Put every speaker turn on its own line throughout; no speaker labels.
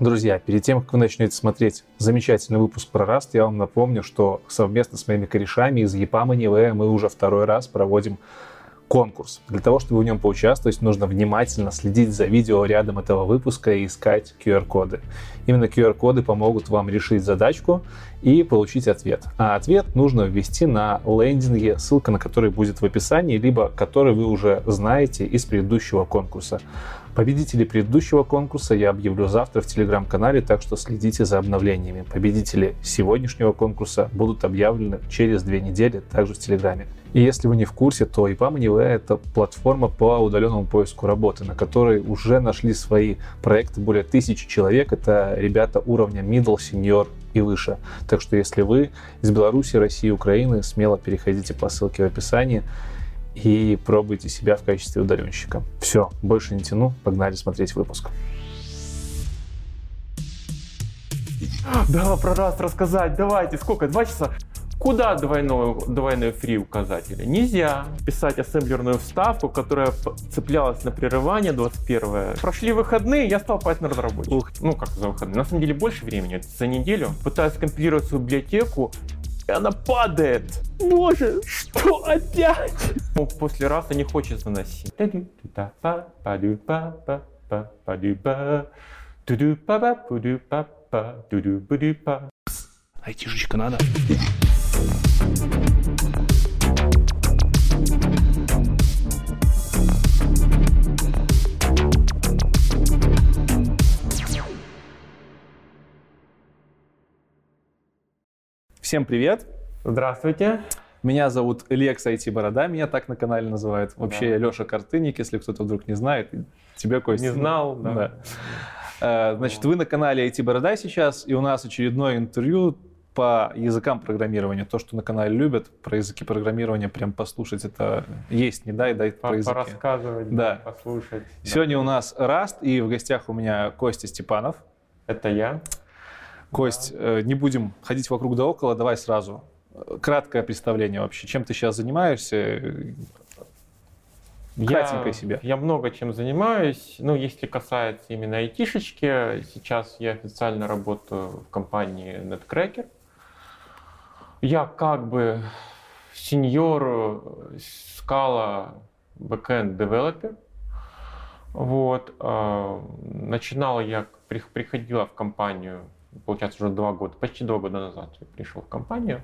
Друзья, перед тем, как вы начнете смотреть замечательный выпуск про Rust, я вам напомню, что совместно с моими корешами из EPAM и мы уже второй раз проводим конкурс. Для того, чтобы в нем поучаствовать, нужно внимательно следить за видео рядом этого выпуска и искать QR-коды. Именно QR-коды помогут вам решить задачку и получить ответ. А ответ нужно ввести на лендинге, ссылка на который будет в описании, либо который вы уже знаете из предыдущего конкурса. Победителей предыдущего конкурса я объявлю завтра в телеграм-канале, так что следите за обновлениями. Победители сегодняшнего конкурса будут объявлены через две недели, также в телеграме. И если вы не в курсе, то EPAM Anywhere — это платформа по удаленному поиску работы, на которой уже нашли свои проекты более тысячи человек. Это ребята уровня middle, senior и выше. Так что если вы из Беларуси, России, Украины, смело переходите по ссылке в описании и пробуйте себя в качестве удаленщика. Все, больше не тяну, погнали смотреть выпуск.
Да, про раз рассказать, давайте, сколько, два часа? Куда двойной, двойной фри указатели? Нельзя писать ассемблерную вставку, которая цеплялась на прерывание 21 Прошли выходные, я стал Python разработчиком. Ну, как за выходные. На самом деле больше времени. За неделю пытаюсь компилировать свою библиотеку, она падает. Боже, что опять? Ну, после раза не хочет заносить.
Айтишечка надо. Всем привет!
Здравствуйте!
Меня зовут Лекс IT Борода, меня так на канале называют. Вообще да. Леша Картыник, если кто-то вдруг не знает. Тебя, Костя.
Не знал, да. да.
Э, значит, вы на канале IT Борода сейчас, и у нас очередное интервью по языкам программирования. То, что на канале любят, про языки программирования прям послушать, это есть, не дай, дай
по, про языки. Порассказывать, да. послушать.
Сегодня да. у нас Раст, и в гостях у меня Костя Степанов.
Это я.
Кость. Э, не будем ходить вокруг да около, давай сразу. Краткое представление вообще, чем ты сейчас занимаешься?
Кратенько я, себя. Я много чем занимаюсь. Ну, если касается именно айтишечки, сейчас я официально работаю в компании Netcracker. Я как бы сеньор скала backend developer. Вот. Начинал я, приходила в компанию получается, уже два года, почти два года назад я пришел в компанию,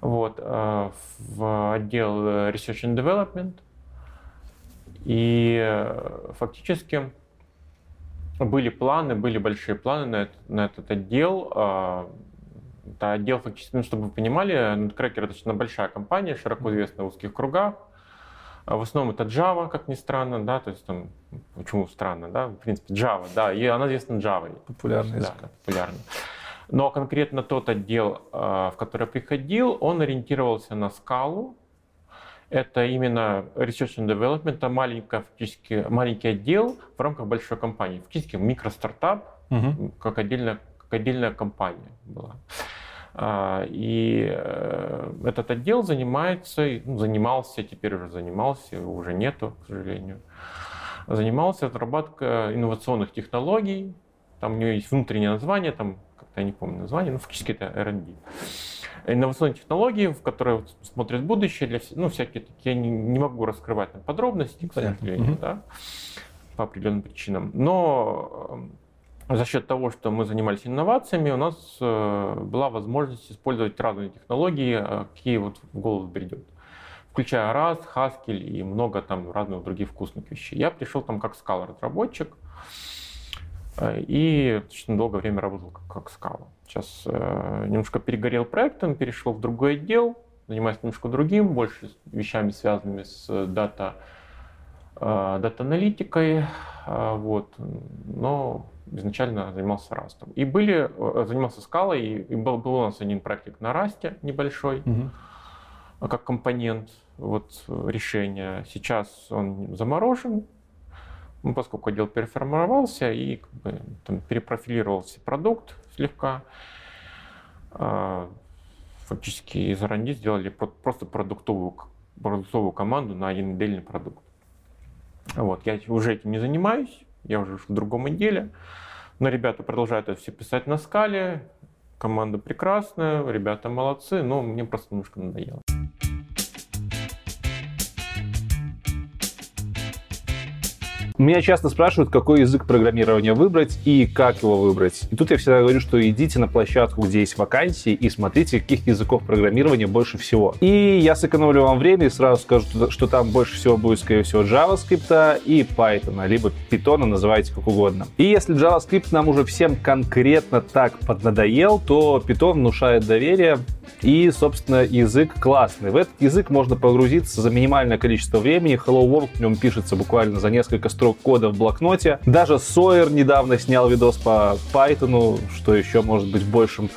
вот, э, в отдел Research and Development. И э, фактически были планы, были большие планы на этот, на этот отдел. Э, это отдел фактически, ну, чтобы вы понимали, Nutcracker достаточно большая компания, широко известна в узких кругах. В основном это Java, как ни странно, да, то есть там, почему странно, да, в принципе, Java, да, и она известна Java.
Популярный
язык. Да, популярный. Но конкретно тот отдел, а, в который я приходил, он ориентировался на скалу. Это именно Research and Development, это маленький, фактически, маленький отдел в рамках большой компании. Фактически микростартап, угу. как, отдельная, как отдельная компания была. А, и э, этот отдел занимается, ну, занимался, теперь уже занимался, уже нету, к сожалению, занимался разработкой инновационных технологий. Там у него есть внутреннее название, там как-то я не помню название, но фактически это R&D. Инновационные технологии, в которые смотрят будущее, для, ну, всякие такие, я не, не могу раскрывать там, подробности, к сожалению, да, по определенным причинам. Но за счет того, что мы занимались инновациями, у нас э, была возможность использовать разные технологии, э, какие вот в голову придет. Включая Rust, Haskell и много там разных других вкусных вещей. Я пришел там как Scala разработчик э, и достаточно долгое время работал как, как Scala. Сейчас немножко перегорел проектом, перешел в другой отдел, занимаюсь немножко другим, больше вещами, связанными с дата, дата-аналитикой. Вот. Но изначально занимался растом. И были, э, занимался скалой, и был, был у нас один проект на расте небольшой, угу. как компонент вот, решения. Сейчас он заморожен, ну, поскольку отдел переформировался и как бы, там, перепрофилировался продукт слегка. Фактически из R&D сделали просто продуктовую, продуктовую команду на один отдельный продукт. Вот, я уже этим не занимаюсь, я уже в другом отделе. Но ребята продолжают это все писать на скале. Команда прекрасная, ребята молодцы, но мне просто немножко надоело.
Меня часто спрашивают, какой язык программирования выбрать и как его выбрать. И тут я всегда говорю, что идите на площадку, где есть вакансии, и смотрите, каких языков программирования больше всего. И я сэкономлю вам время и сразу скажу, что там больше всего будет, скорее всего, JavaScript и Python, либо Python, называйте как угодно. И если JavaScript нам уже всем конкретно так поднадоел, то Python внушает доверие, и, собственно, язык классный. В этот язык можно погрузиться за минимальное количество времени. Hello World в нем пишется буквально за несколько строк кода в блокноте. Даже Sawyer недавно снял видос по Python, что еще может быть большим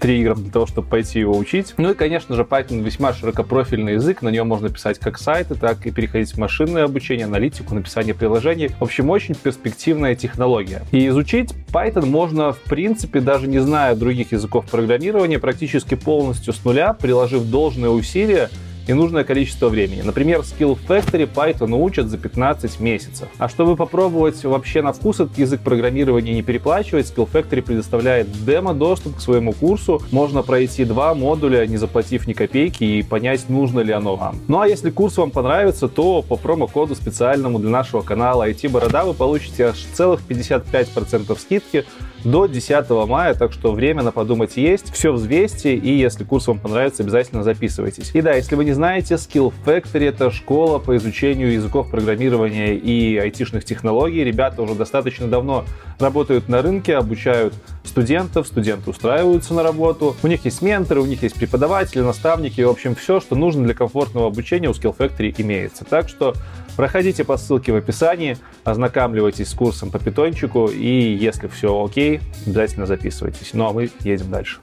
триггером для того, чтобы пойти его учить. Ну и, конечно же, Python весьма широкопрофильный язык, на нем можно писать как сайты, так и переходить в машинное обучение, аналитику, написание приложений. В общем, очень перспективная технология. И изучить Python можно, в принципе, даже не зная других языков программирования, практически полностью с нуля, приложив должное усилие и нужное количество времени. Например, Skill Factory Python учат за 15 месяцев. А чтобы попробовать вообще на вкус этот язык программирования не переплачивать, Skill Factory предоставляет демо-доступ к своему курсу. Можно пройти два модуля, не заплатив ни копейки, и понять, нужно ли оно вам. Ну а если курс вам понравится, то по промокоду специальному для нашего канала IT Борода вы получите аж целых 55% скидки до 10 мая, так что время на подумать есть. Все взвесьте, и если курс вам понравится, обязательно записывайтесь. И да, если вы не знаете, Skill Factory — это школа по изучению языков программирования и айтишных технологий. Ребята уже достаточно давно работают на рынке, обучают студентов, студенты устраиваются на работу. У них есть менторы, у них есть преподаватели, наставники, в общем, все, что нужно для комфортного обучения у Skill Factory имеется. Так что Проходите по ссылке в описании, ознакомливайтесь с курсом по питончику, и если все окей, обязательно записывайтесь. Ну а мы едем дальше.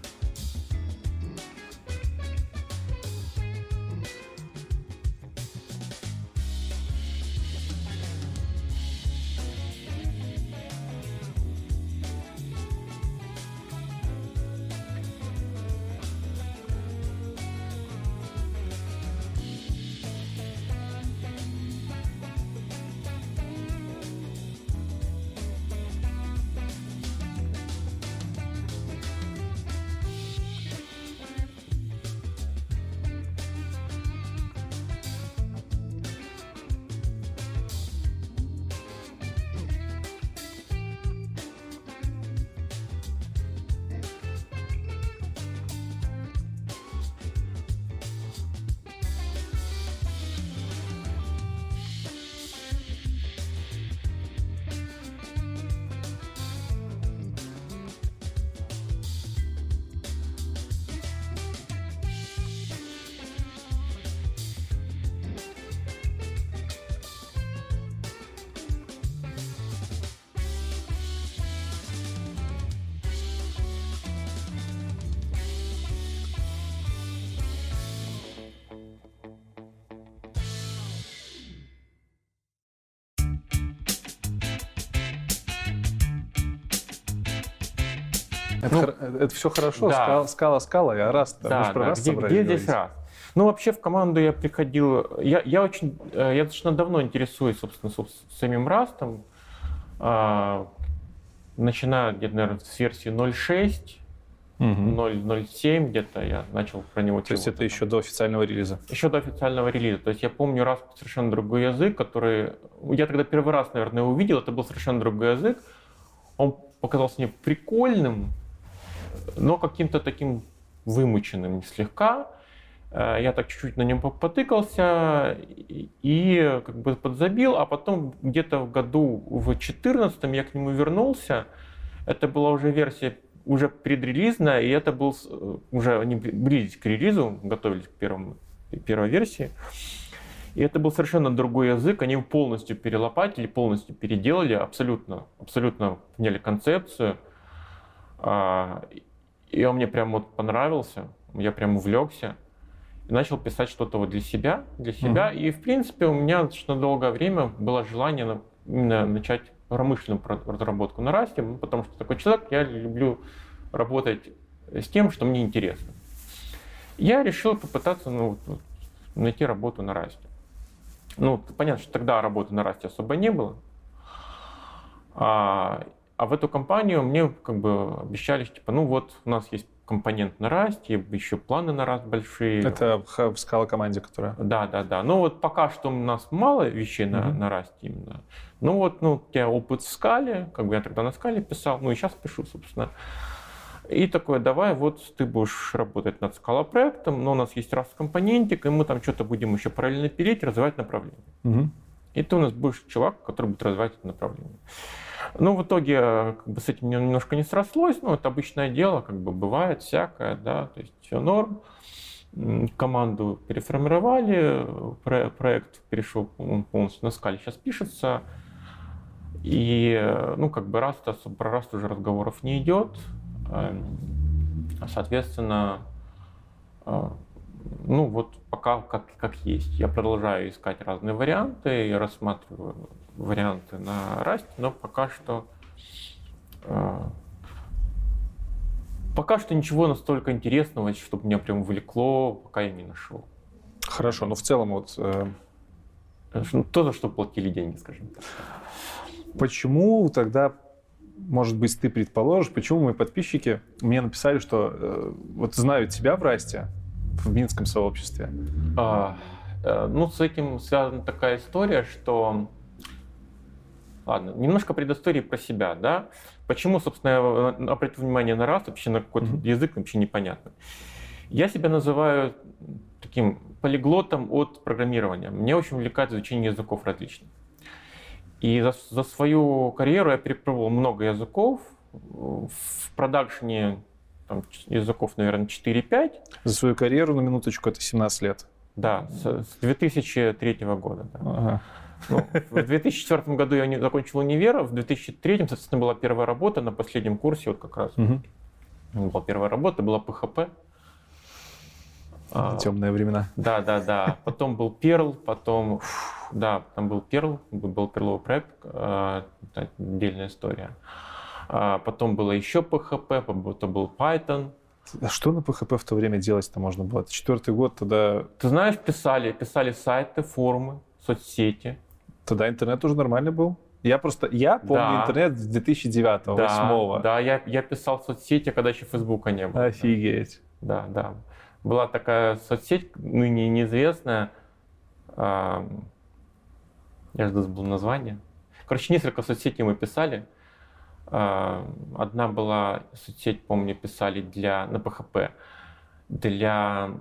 Это, ну, это все хорошо, да. скала, скала, скала, а раз,
да, мы же про да. раз где, где здесь раз? Ну, вообще в команду я приходил, я, я очень, э, я достаточно давно интересуюсь, собственно, самим растом, а, начиная где-то, наверное, с версии 0.6, угу. 0.07 где-то я начал про него
То есть это еще до официального релиза?
Еще до официального релиза. То есть я помню раз совершенно другой язык, который... Я тогда первый раз, наверное, увидел, это был совершенно другой язык. Он показался мне прикольным, но каким-то таким вымученным слегка. Э, я так чуть-чуть на нем потыкался и как бы подзабил, а потом где-то в году в 2014 я к нему вернулся. Это была уже версия уже предрелизная, и это был э, уже они близились к релизу, готовились к первому, первой версии. И это был совершенно другой язык, они его полностью перелопатили, полностью переделали, абсолютно, абсолютно поняли концепцию. И он мне прям вот понравился, я прям увлекся. И начал писать что-то вот для себя, для себя. Mm-hmm. И, в принципе, у меня достаточно долгое время было желание именно начать промышленную разработку на расте, потому что такой человек, я люблю работать с тем, что мне интересно. Я решил попытаться ну, найти работу на расте. Ну, понятно, что тогда работы на расте особо не было. А, А в эту компанию мне как бы обещали, типа, ну вот у нас есть компонент на Rust, еще планы на Rust большие.
Это в скала команде, которая?
Да, да, да. Ну вот пока что у нас мало вещей на, mm-hmm. на Rust именно. Ну вот, ну, у тебя опыт в скале, как бы я тогда на скале писал, ну и сейчас пишу, собственно. И такое, давай, вот ты будешь работать над скала проектом, но у нас есть раз компонентик, и мы там что-то будем еще параллельно пилить, развивать направление. Угу. И ты у нас будешь чувак, который будет развивать это направление. Ну, в итоге как бы, с этим немножко не срослось, но это обычное дело, как бы бывает всякое, да, то есть все норм. Команду переформировали, проект перешел полностью на скале, сейчас пишется. И, ну, как бы раз про раз уже разговоров не идет. Эм, соответственно, э, ну вот пока как, как есть. Я продолжаю искать разные варианты, я рассматриваю варианты на Rust, но пока что э, пока что ничего настолько интересного, чтобы меня прям влекло, пока я не нашел.
Хорошо, но в целом вот... Э...
Ну, то, за что платили деньги, скажем так.
Почему тогда может быть, ты предположишь, почему мои подписчики мне написали, что э, вот знают тебя в Расте, в Минском сообществе? А,
э, ну, с этим связана такая история, что... Ладно, немножко предыстории про себя, да? Почему, собственно, я обратил внимание на Раст, вообще на какой-то mm-hmm. язык вообще непонятно. Я себя называю таким полиглотом от программирования. Мне очень увлекает изучение языков различных. И за, за свою карьеру я перепробовал много языков. В продакшене там, языков, наверное, 4-5.
За свою карьеру, на минуточку, это 17 лет.
Да, с, с 2003 года. Да. Ага. Ну, в 2004 году я не закончил универ, в 2003, соответственно, была первая работа на последнем курсе, вот как раз. Угу. Была первая работа, была PHP.
А, Темные времена.
Да, да, да. Потом был Perl, потом, да, там был Perl, был перловый проект, а, отдельная история. А потом было еще PHP, потом был Python.
А что на PHP в то время делать-то можно было? Это четвертый год тогда...
Ты знаешь, писали, писали сайты, форумы, соцсети.
Тогда интернет уже нормально был? Я просто, я помню да. интернет с 2009
да, 2008 Да, я, я писал в соцсети, когда еще Фейсбука не было.
Офигеть.
Да, да была такая соцсеть, ныне неизвестная, я же забыл название. Короче, несколько соцсетей мы писали. Одна была соцсеть, помню, писали для, на PHP для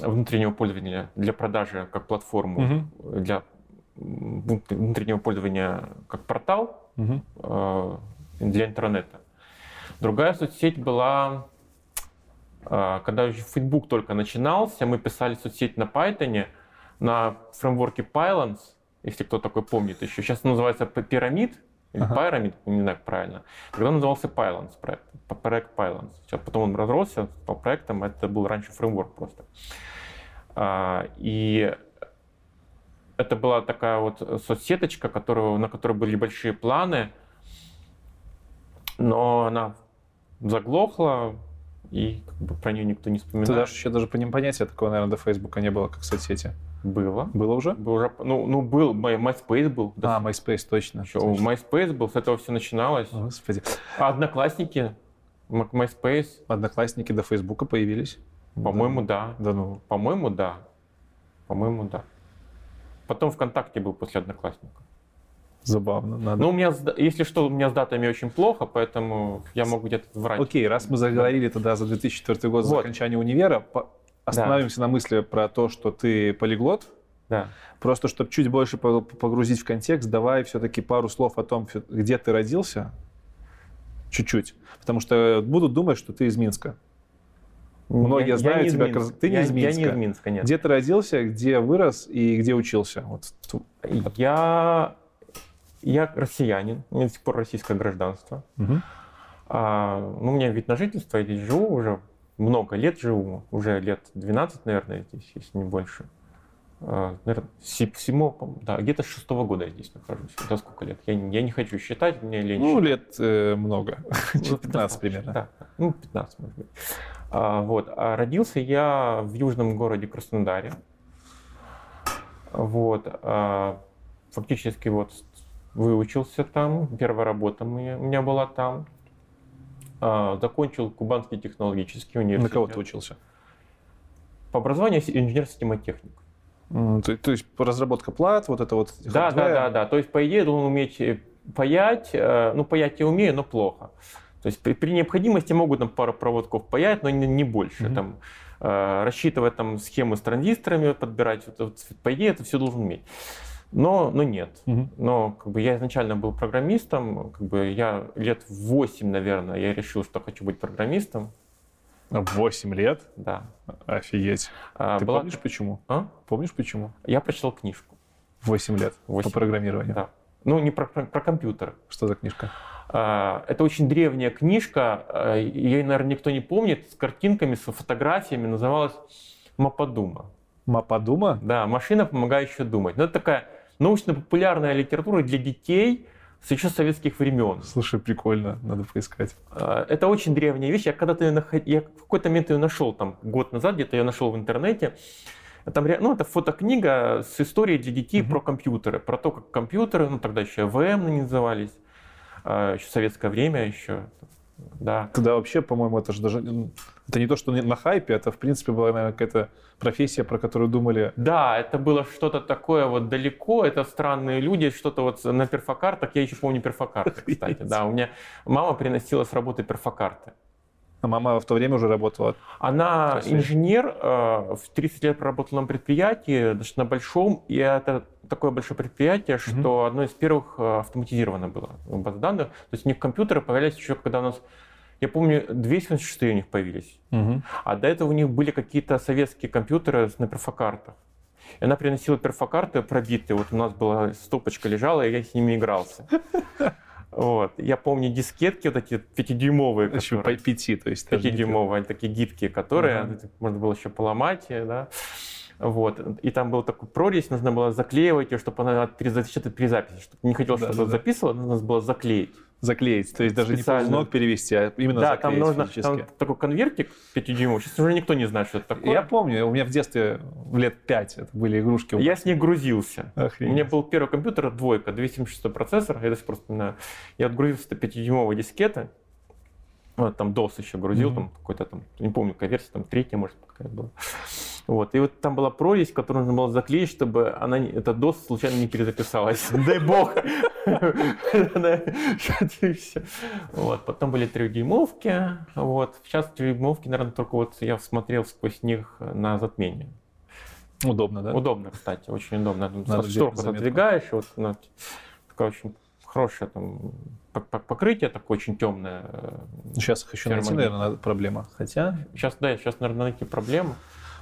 внутреннего пользования, для продажи как платформу, угу. для внутреннего пользования как портал угу. для интернета. Другая соцсеть была а, когда Facebook только начинался, мы писали соцсеть на Python, на фреймворке Pylons, если кто такой помнит еще. Сейчас называется Pyramid, или ага. Pyramid, не знаю правильно. Когда назывался Pylons проект, проект Pylons. Сейчас потом он разросся, по проектам, это был раньше фреймворк просто. А, и это была такая вот соцсеточка, которую, на которой были большие планы, но она заглохла, и как бы про нее никто не вспоминает.
Ты даже еще даже понятия такого, наверное, до Фейсбука не было, как соцсети.
Было.
Было уже?
Был уже, ну, ну был, MySpace был.
А, MySpace, точно.
Еще, точно. MySpace был, с этого все начиналось.
Господи.
А Одноклассники, MySpace.
Одноклассники до Фейсбука появились?
По-моему, да.
Да ну.
По-моему, да. По-моему, да. Потом ВКонтакте был после Одноклассников.
Забавно. Надо.
Ну, у меня, если что, у меня с датами очень плохо, поэтому я могу где-то врать.
Окей, раз мы заговорили тогда за 2004 год, вот. за окончание универа, остановимся да. на мысли про то, что ты полиглот.
Да.
Просто, чтобы чуть больше погрузить в контекст, давай все-таки пару слов о том, где ты родился. Чуть-чуть. Потому что будут думать, что ты из Минска. Многие я, знают я тебя,
как... ты не я, из Минска. Я не из Минска, нет.
Где ты родился, где вырос и где учился? Вот.
Я я россиянин, у меня до сих пор российское гражданство. Угу. А, ну, у меня вид на жительство, я здесь живу уже много лет живу, уже лет 12, наверное, здесь, если не больше. А, наверное, всему, да, где-то с шестого года я здесь нахожусь. Да сколько лет? Я, я не хочу считать, мне лень
Ну, лет э, много. Ну, 15 примерно.
Да, ну, 15, может быть. А, вот. А родился я в южном городе Краснодаре. Вот. А, фактически вот выучился там, первая работа у меня, была там. А, закончил Кубанский технологический университет.
На кого ты учился?
По образованию инженер-системотехник.
То, то есть разработка плат, вот это вот.
Да, да, да, да. То есть по идее должен уметь э, паять. Э, ну паять я умею, но плохо. То есть при, при необходимости могут там пару проводков паять, но не, не больше. Mm-hmm. Там, э, рассчитывать там схемы с транзисторами, подбирать. Вот, вот, по идее это все должен уметь. Но, но нет. Угу. Но как бы я изначально был программистом, как бы я лет 8, наверное, я решил, что хочу быть программистом.
8 лет?
Да.
Офигеть. А, Ты была... помнишь почему?
А?
Помнишь почему?
Я прочитал книжку.
8 лет 8. по программированию?
Да. Ну, не про, про, про компьютер.
Что за книжка?
А, это очень древняя книжка, а, ее, наверное, никто не помнит, с картинками, с фотографиями, называлась «Мападума».
Мападума?
Да, машина, помогающая думать. Ну, это такая научно-популярная литература для детей с еще советских времен.
Слушай, прикольно, надо поискать.
А, это очень древняя вещь. Я когда-то ее наход... я в какой-то момент ее нашел, там, год назад где-то ее нашел в интернете. Там, ну, это фотокнига с историей для детей mm-hmm. про компьютеры, про то, как компьютеры, ну, тогда еще ВМ назывались, еще советское время еще, да.
Тогда вообще, по-моему, это же даже... Это не то, что на хайпе, это, в принципе, была, наверное, какая-то профессия, про которую думали.
Да, это было что-то такое вот далеко, это странные люди, что-то вот на перфокартах. Я еще помню перфокарты, кстати. Да, у меня мама приносила с работы перфокарты.
Мама в то время уже работала?
Она инженер, э, в 30 лет проработала на предприятии, достаточно большом, и это такое большое предприятие, что угу. одно из первых э, автоматизировано было баз данных. То есть у них компьютеры появлялись еще, когда у нас я помню, 276 у них появились. Угу. А до этого у них были какие-то советские компьютеры на перфокартах. И она приносила перфокарты пробитые. Вот у нас была стопочка лежала, и я с ними игрался. Вот. Я помню дискетки вот эти пятидюймовые.
Еще по пяти, то есть.
Пятидюймовые, они такие гибкие, которые uh-huh. можно было еще поломать, да. Вот. И там был такой прорезь, нужно было заклеивать ее, чтобы она запечатать при записи. Чтобы не хотел, чтобы да, да. записывала, нужно было заклеить.
Заклеить, то есть даже Специально. не ползног перевести, а именно да, заклеить
там нужно, там такой конвертик 5 дюймов, сейчас уже никто не знает, что это такое.
Я помню, у меня в детстве лет 5 это были игрушки.
Я с ней грузился. Охренеть. У меня был первый компьютер, двойка, 276 процессор, я до сих пор вспоминаю. Я отгрузился до 5-дюймовой дискеты, вот, там DOS еще грузил, mm-hmm. там какой-то там, не помню, какая версия, там третья, может, какая была. Вот. И вот там была прорезь, которую нужно было заклеить, чтобы она, эта DOS случайно не перезаписалась. Дай бог! Вот. Потом были трехдюймовки. Вот. Сейчас трехдюймовки, наверное, только вот я смотрел сквозь них на затмение.
Удобно, да?
Удобно, кстати, очень удобно. Шторку отодвигаешь, вот ну, такая очень хорошее там покрытие такое очень темное.
Сейчас их еще найти, наверное, проблема. Хотя...
Сейчас, да, сейчас, наверное, найти проблему.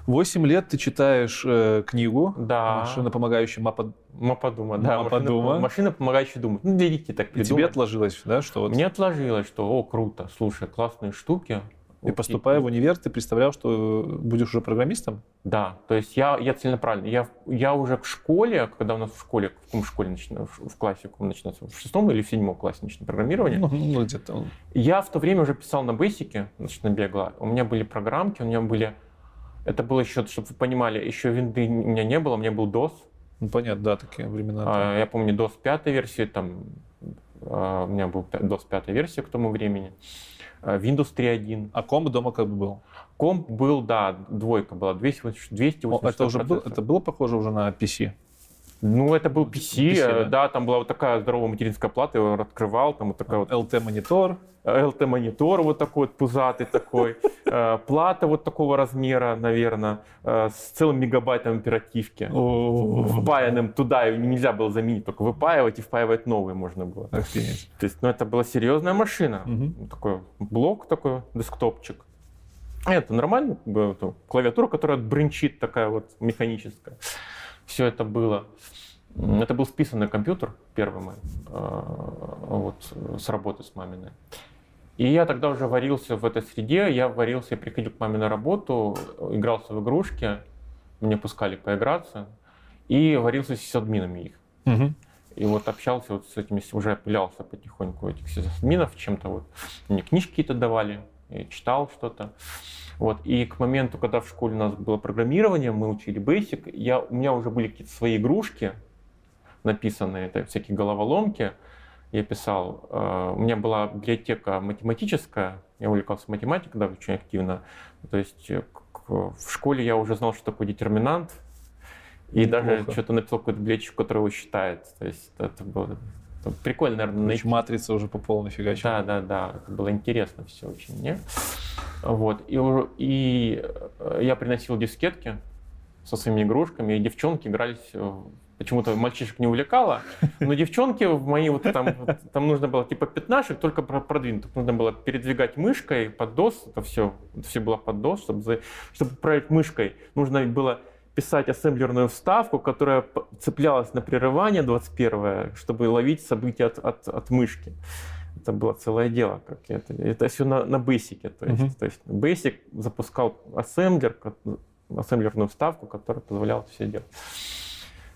8 лет ты читаешь э, книгу
да.
«Машина, помогающая мапа...
Мападума». Да,
Мападума.
Машина, машина, помогающая думать. Ну, детей так
придумать. И тебе отложилось, да? Что вот...
Мне отложилось, что, о, круто, слушай, классные штуки.
И поступая в универ, ты представлял, что будешь уже программистом?
Да, то есть я, я целенаправленно. Я, я уже в школе, когда у нас в школе, в каком школе начинаю, в классе, в начинается, в шестом или в седьмом классе начинается программирование. Ну, ну где-то. Я в то время уже писал на Basic, значит, набегла. У меня были программки, у меня были это было еще, чтобы вы понимали, еще винды у меня не было, у меня был DOS.
Ну, понятно, да, такие времена.
А, я помню DOS 5 версии, там а, у меня был DOS 5 версия к тому времени. А, Windows 3.1.
А комп дома как бы был?
Комп был, да, двойка была, 280 280
Это уже было, это было похоже уже на PC?
Ну, это был PC, PC да? да, там была вот такая здоровая материнская плата, я его открывал, там вот такая вот...
LT-монитор.
LT-монитор вот такой вот пузатый такой, э, плата вот такого размера, наверное, э, с целым мегабайтом оперативки, впаянным туда, нельзя было заменить, только выпаивать и впаивать новые можно было.
Охренеть.
То есть, ну, это была серьезная машина, такой блок такой, десктопчик. Это нормально, клавиатура, которая бренчит такая вот механическая. Все это было. Это был списанный компьютер, первый мой, э, вот, с работы с маминой. И я тогда уже варился в этой среде, я варился, я приходил к маме на работу, игрался в игрушки, мне пускали поиграться, и варился с админами их. Угу. И вот общался вот с этими, уже опылялся потихоньку этих админов чем-то вот. Мне книжки какие-то давали, читал что-то. Вот. И к моменту, когда в школе у нас было программирование, мы учили Basic, я, у меня уже были какие-то свои игрушки, написанные, это всякие головоломки, я писал. Э, у меня была библиотека математическая, я увлекался математикой, да, очень активно. То есть э, в школе я уже знал, что такое детерминант, и Неплохо. даже что-то написал какую-то библиотечку, которая его считает. То есть это было прикольно, наверное,
найти. матрица уже по полной фигаче.
Да, да, да. Это было интересно все очень, не? Вот. И, и э, я приносил дискетки со своими игрушками, и девчонки игрались почему-то мальчишек не увлекало, но девчонки в мои вот там, там нужно было типа пятнашек, только продвинутых. Нужно было передвигать мышкой под DOS, это все, это все было под DOS, чтобы, чтобы управлять мышкой, нужно было писать ассемблерную вставку, которая цеплялась на прерывание 21 чтобы ловить события от, от, от мышки. Это было целое дело. Как это, это все на, на Basic. То есть, uh-huh. то есть Basic запускал ассемблер, ассемблерную вставку, которая позволяла все делать.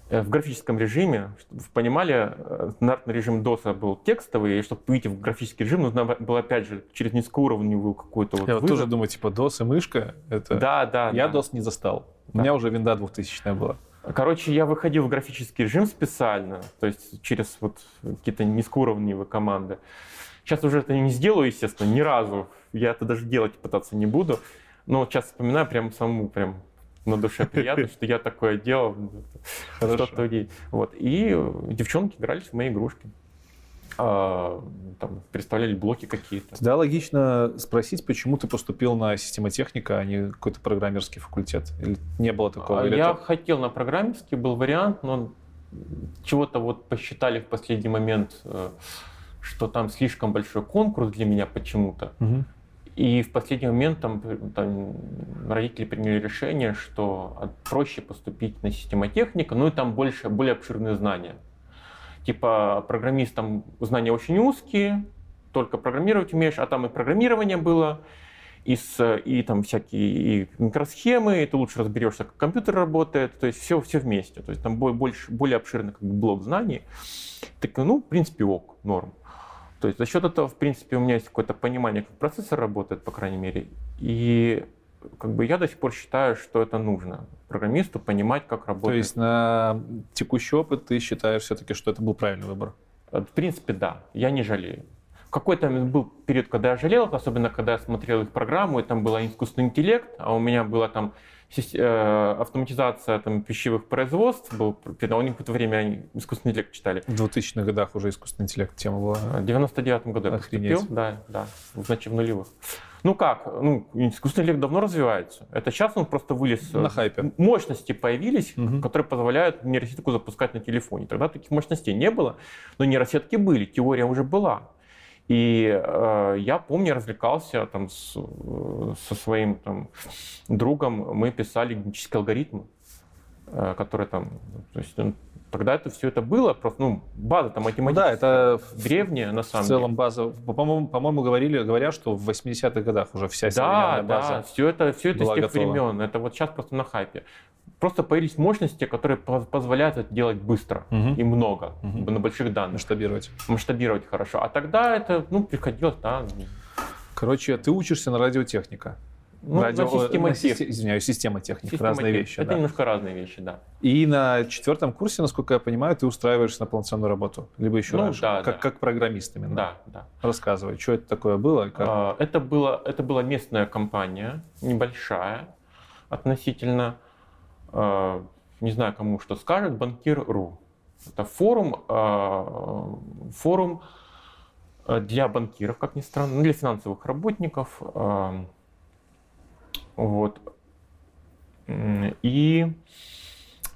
Э, в графическом режиме, чтобы вы понимали, э, стандартный режим DOS был текстовый, и чтобы выйти в графический режим, нужно было, опять же, через низкоуровневую какую-то вот
Я вот тоже думаю, типа DOS и мышка, это...
Да, да.
Я
да.
DOS не застал. У меня уже винда 2000 была.
Короче, я выходил в графический режим специально, то есть через вот какие-то низкоуровневые команды. Сейчас уже это не сделаю, естественно, ни разу. Я это даже делать пытаться не буду. Но сейчас вспоминаю прям саму прям на душе приятно, что я такое делал. Что-то вот. И девчонки игрались в мои игрушки. А, там, представляли блоки какие-то.
Тогда логично спросить, почему ты поступил на системотехника, а не какой-то программерский факультет? Или не было такого?
А,
Или
я
это...
хотел на программерский, был вариант, но чего-то вот посчитали в последний момент, э, что там слишком большой конкурс для меня почему-то. Угу. И в последний момент там, там родители приняли решение, что проще поступить на системотехника, ну и там больше, более обширные знания. Типа программистам знания очень узкие, только программировать умеешь, а там и программирование было, и, с, и там всякие и микросхемы, и ты лучше разберешься, как компьютер работает, то есть все, все вместе. То есть там больше, более обширный как бы, блок знаний. Так, ну, в принципе, ок, норм. То есть за счет этого, в принципе, у меня есть какое-то понимание, как процессор работает, по крайней мере. И как бы я до сих пор считаю, что это нужно программисту понимать, как работает.
То есть на текущий опыт ты считаешь все-таки, что это был правильный выбор?
В принципе, да. Я не жалею. Какой-то был период, когда я жалел, особенно когда я смотрел их программу, и там был искусственный интеллект, а у меня было там Э, автоматизация там, пищевых производств, был, у них в это время они искусственный интеллект читали.
В 2000-х годах уже искусственный интеллект тема была.
В 99 году я поступил, да, да, значит, в нулевых. Ну как, ну, искусственный интеллект давно развивается. Это сейчас он просто вылез.
На хайпе.
Мощности появились, угу. которые позволяют нейросетку запускать на телефоне. Тогда таких мощностей не было, но нейросетки были, теория уже была. И э, я помню, развлекался там с, со своим там, другом, мы писали генетический алгоритм, э, который там, то есть он, тогда это все это было, просто, ну, база там математическая.
Да, это
древняя, на самом
деле. В целом база, по-моему, по-моему, говорили, говорят, что в 80-х годах уже вся
да, база Да, все это, все это с тех готова. времен, это вот сейчас просто на хайпе просто появились мощности, которые позволяют это делать быстро угу. и много, угу. на больших данных.
Масштабировать.
Масштабировать хорошо. А тогда это, ну, приходилось, да.
Короче, ты учишься на радиотехника.
Ну, Радио... на система
на система, извиняюсь, система техник, система разные тех... вещи.
Это
да.
немножко разные вещи, да.
И на четвертом курсе, насколько я понимаю, ты устраиваешься на полноценную работу, либо еще ну, раньше,
да,
как,
да.
как программист именно.
Да, да.
Рассказывай, что это такое было? Как...
А, это, было это была местная компания, небольшая относительно. А, не знаю, кому что скажет, банкир.ру. Это форум, а, форум для банкиров, как ни странно, ну, для финансовых работников. Вот. И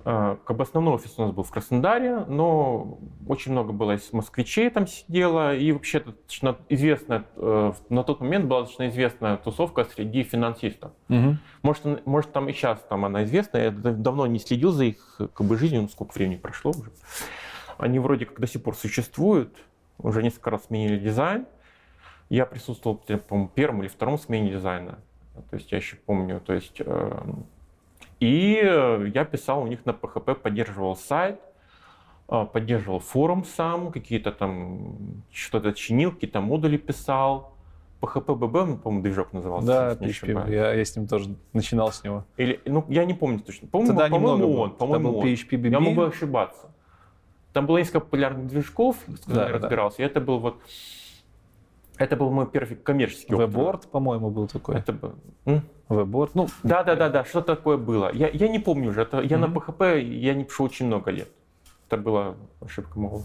а, как бы основной офис у нас был в Краснодаре, но очень много было из москвичей там сидело, и вообще достаточно известная, э, на тот момент была достаточно известная тусовка среди финансистов. Угу. Может, может, там и сейчас там она известна, я давно не следил за их как бы, жизнью, ну, сколько времени прошло уже. Они вроде как до сих пор существуют, уже несколько раз сменили дизайн. Я присутствовал, по-моему, первом или втором смене дизайна. То есть я еще помню, то есть эм, и э, я писал у них на PHP, поддерживал сайт, э, поддерживал форум сам, какие-то там что-то чинил, какие-то модули писал. PHP BB, по-моему, движок назывался.
Да, PHP, я, я с ним тоже начинал с него.
Или, ну, я не помню точно. По-моему, по-моему он. По-моему,
был PHP BB.
Я могу ошибаться. Там было несколько популярных движков, с которыми
Да,
я
да.
разбирался. И это был вот... Это был мой первый коммерческий опыт.
Веборд, по-моему, был такой.
Это был...
Веборд. Ну,
Да, да, да, да, что такое было? Я, я не помню уже. Это, я
Мгм.
на PHP я не пишу очень много лет. Это была ошибка моего.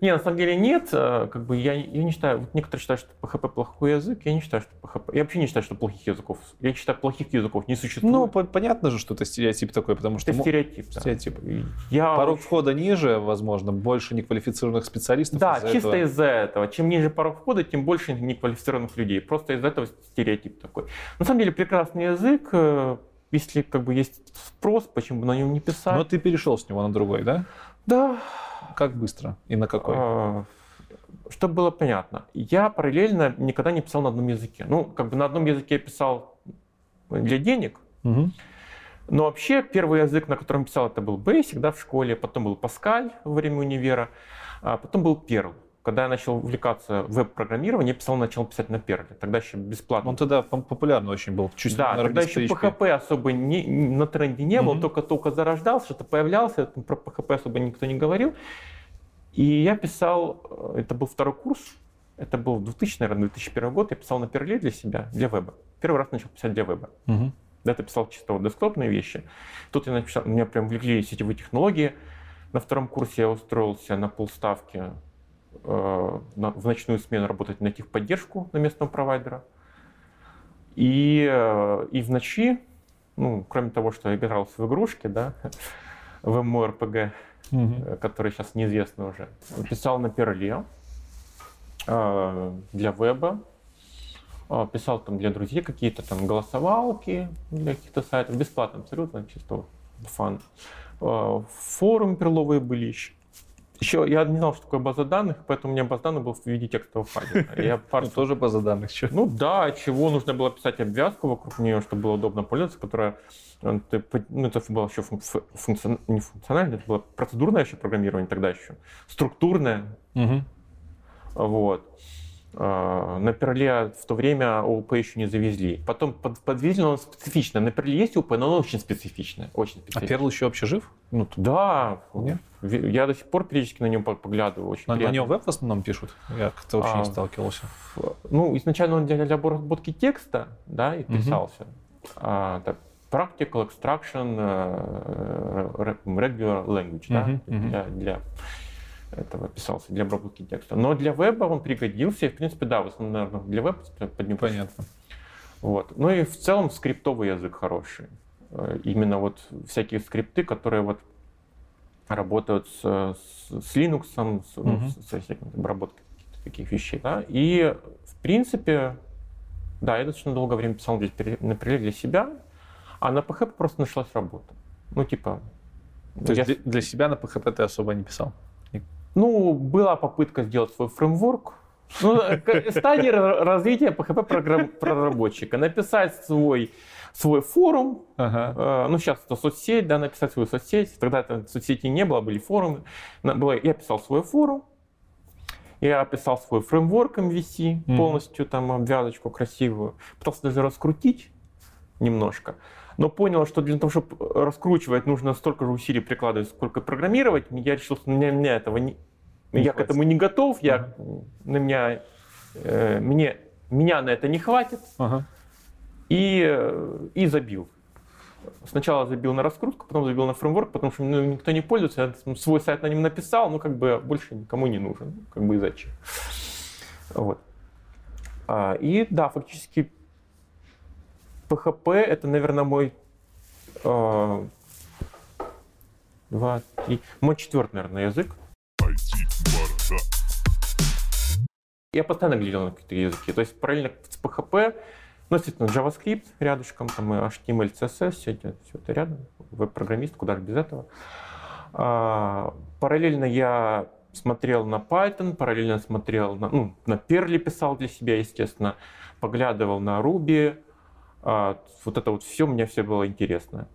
Не, на самом деле нет. э, Как бы я, я не считаю, вот некоторые считают, что PHP плохой язык. Я не считаю, что PHP. Я вообще не считаю, что плохих языков. Я считаю, плохих языков не существует.
ну по- понятно же, что это стереотип такой, потому что
это стереотип. да.
стереотип.
Я
порог входа ниже, возможно, больше неквалифицированных специалистов.
Да,
из-за
чисто
этого.
из-за этого. Чем ниже порог входа, тем больше неквалифицированных людей. Просто из-за этого стереотип такой. На самом деле прекрасный язык. Если как бы есть спрос, почему бы на нем не писать?
Но ты перешел с него на другой, да?
Да.
Как быстро и на какой?
А, Чтобы было понятно, я параллельно никогда не писал на одном языке. Ну, как бы на одном языке я писал для денег,
Мгм.
но вообще первый язык, на котором писал, это был Basic, да, в школе, потом был Pascal во время универа, а потом был Perl. Когда я начал увлекаться веб-программированием, я писал, начал писать на Perl. Тогда еще бесплатно.
Он тогда популярный очень был. Чуть
да, тогда еще
PHP.
Особо не, на тренде не был,
Мгм.
только-только зарождался, что-то появлялся, про PHP особо никто не говорил. И я писал, э, это был второй курс, это был 2000, наверное, 2001 год, я писал на Perl для себя, для веба. Первый раз начал писать для веба.
Мгм.
До этого писал чисто вот десктопные вещи. Тут я написал, меня прям влекли сетевые технологии. На втором курсе я устроился на полставки в ночную смену работать на техподдержку на местного провайдера. И, э, и в ночи, ну, кроме того, что я игрался в игрушки, да, в MMORPG,
Мгм.
э, который сейчас неизвестно уже, писал на Перле э, для веба, э, писал там для друзей какие-то там голосовалки для каких-то сайтов, бесплатно абсолютно, чисто фан. Э, Форумы перловые были еще. Еще я не знал, что такое база данных, поэтому у меня база данных была в виде текстового файла. Я
Ну,
пару
тоже база данных. чё.
ну да, чего нужно было писать обвязку вокруг нее, чтобы было удобно пользоваться, которая э, ну, это было еще функ- фу- функцион- не функциональное, это было процедурное еще программирование тогда еще, структурное,
Мгм.
вот. А, На Перле в то время ООП еще не завезли. Потом под- подвезли, но он специфичный. На Перле есть ООП, но оно очень специфичное. Очень
А
специфичное.
Перл еще вообще жив? Ну,
Да. Ви- я до сих пор периодически на нем по- поглядываю. Очень
на, на нем веб в основном пишут? Я как-то вообще
А,
не сталкивался.
Ну, изначально он для, для обработки текста, да, и писался. А, так, practical extraction э, re- regular language, да, для, для этого писался, для обработки текста. Но для веба он пригодился, и, в принципе, да, в основном, наверное, для веба под ним
Понятно.
Вот. Ну и в целом скриптовый язык хороший. Э, Именно вот всякие скрипты, которые вот работают с, с, с Linux, с,
Мгм.
с- со всякими обработкой каких-то таких вещей. Да? И в принципе, да, я достаточно долгое время писал например, для себя, а на PHP просто нашлась работа. Ну, типа,
То
я
есть для, для себя на PHP ты особо не писал?
Ну, была попытка сделать свой фреймворк. Ну, ра- развития PHP проработчика. Написать свой, свой форум.
Ага.
э, Ну, сейчас это соцсеть, да, написать свою соцсеть. Тогда это соцсети не было, были форумы. Было- Я писал свой форум. Я описал свой фреймворк MVC, полностью там обвязочку красивую. Пытался даже раскрутить немножко. Но понял, что для того, чтобы раскручивать, нужно столько же усилий прикладывать, сколько программировать. Я решил, что меня, меня этого не,
Не
я к
хватит.
этому не готов, я, на меня, э, мне, меня на это не хватит,
Ага.
и, э, и забил. Сначала забил на раскрутку, потом забил на фреймворк, потому что ну, никто не пользуется. Я свой сайт на нем написал, ну как бы больше никому не нужен. Ну, Как бы и зачем. Вот. А, и да, фактически PHP это, наверное, мой э, два, три, мой четвертый, наверное, язык. Я постоянно глядел на какие-то языки. То есть параллельно с PHP, ну, естественно, JavaScript рядышком, там и HTML, CSS, все это, все это рядом. Веб-программист, куда же без этого. А, параллельно я смотрел на Python, параллельно смотрел на, ну, на Perl писал для себя, естественно, поглядывал на Ruby. А, вот это вот все, мне все было интересно.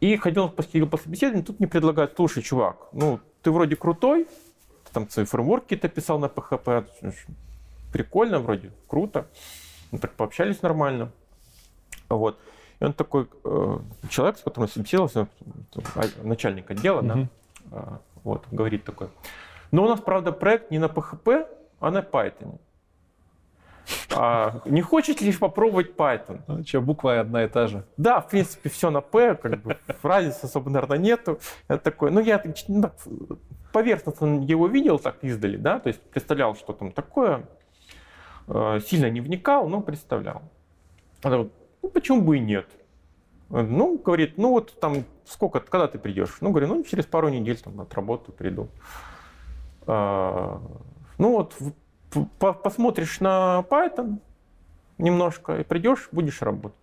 И ходил по, собеседованию, тут мне предлагают, слушай, чувак, ну, ты вроде крутой, ты там свои фреймворки какие-то писал на PHP, прикольно вроде, круто. Мы так пообщались нормально. Вот. И он такой э, человек, с которым собеседовался, а, начальник отдела, да,
Мгм.
а, Вот, говорит такой. Но у нас, правда, проект не на PHP, а на Python. А не хочет ли попробовать Python?
Ну, что, буква одна и та же.
Да, в принципе, все на P, как бы разницы особо, наверное, нету. Я такой, ну, я ну, поверхностно его видел так издали, да, то есть представлял, что там такое. Э, сильно не вникал, но представлял. Ну, почему бы и нет? Ну, говорит, ну вот там сколько, когда ты придешь? Ну, говорю, ну, через пару недель там отработаю, приду. А, ну вот, посмотришь на Python немножко и придешь, будешь работать.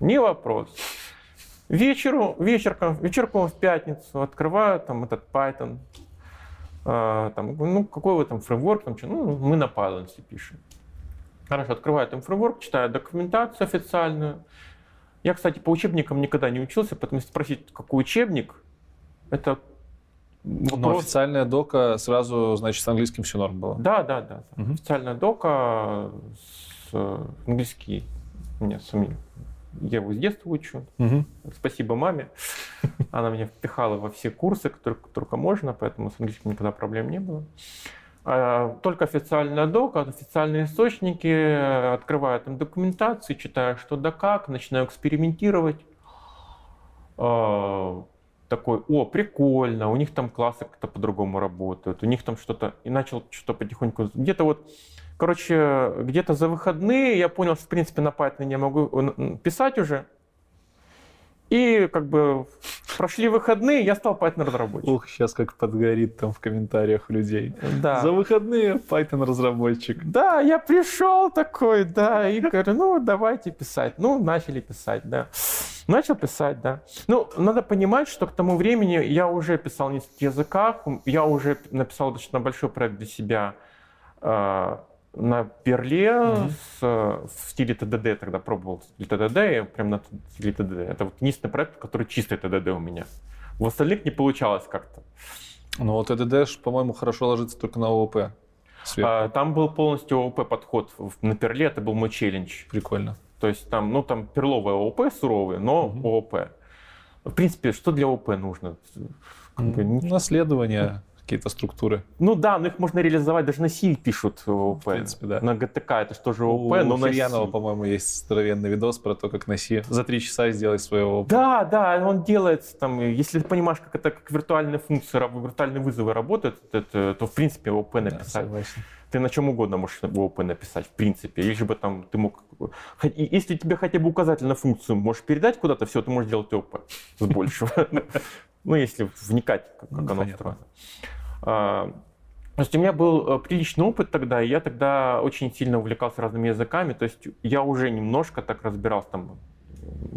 Не вопрос. Вечеру, вечерком, вечерком в пятницу открываю там этот Python. А, там, ну, какой вы там фреймворк, там, что, ну, мы на Python пишем. Хорошо, открываю там фреймворк, читаю документацию официальную. Я, кстати, по учебникам никогда не учился, поэтому спросить, какой учебник, это
Вопрос... Но официальная дока сразу, значит, с английским все норм было.
Да, да, да. Угу. Официальная дока с э, английский меня сами. Я его с детства учу. Угу. Спасибо маме. Она меня впихала во все курсы, которые только можно, поэтому с английским никогда проблем не было. А, только официальная дока, официальные источники, открываю там документацию, читаю что да как, начинаю экспериментировать а, такой, о, прикольно, у них там классы как-то по-другому работают, у них там что-то, и начал что-то потихоньку, где-то вот, короче, где-то за выходные я понял, что, в принципе, на Python я могу писать уже, и как бы прошли выходные, я стал Python разработчиком.
Ух, сейчас как подгорит там в комментариях людей.
Да.
За выходные Python разработчик.
Да, я пришел такой, да, и говорю, ну давайте писать. Ну, начали писать, да. Начал писать, да. Ну, надо понимать, что к тому времени я уже писал на нескольких языках, я уже написал достаточно большой проект для себя а, на перле mm-hmm. с, в стиле ТДД тогда пробовал стиль ТДД, я прям на стиле ТДД. Это вот единственный проект, который чистый ТДД у меня. В остальных не получалось как-то.
Ну вот ТДД, по-моему, хорошо ложится только на ООП.
А, там был полностью ООП подход. На перле это был мой челлендж.
Прикольно.
То есть там, ну там перловые ООП суровые, но угу. ООП. В принципе, что для ООП нужно?
Как бы, Наследование какие-то структуры.
Ну да, но их можно реализовать, даже на C пишут ООП. В
принципе, да.
На GTK это что же ООП,
У но на Янова, по-моему, есть здоровенный видос про то, как на C за три часа сделать свое ООП.
Да, да, он делает там, если ты понимаешь, как это как виртуальные функции, виртуальные вызовы работают, это, то в принципе ООП написать. Да, ты на чем угодно можешь в ООП написать, в принципе. Же бы там ты мог... Если тебе хотя бы указатель на функцию можешь передать куда-то, все, ты можешь делать ООП с большего. Ну, если вникать, как оно устроено. А, то есть у меня был э, приличный опыт тогда, и я тогда очень сильно увлекался разными языками, то есть я уже немножко так разбирался там.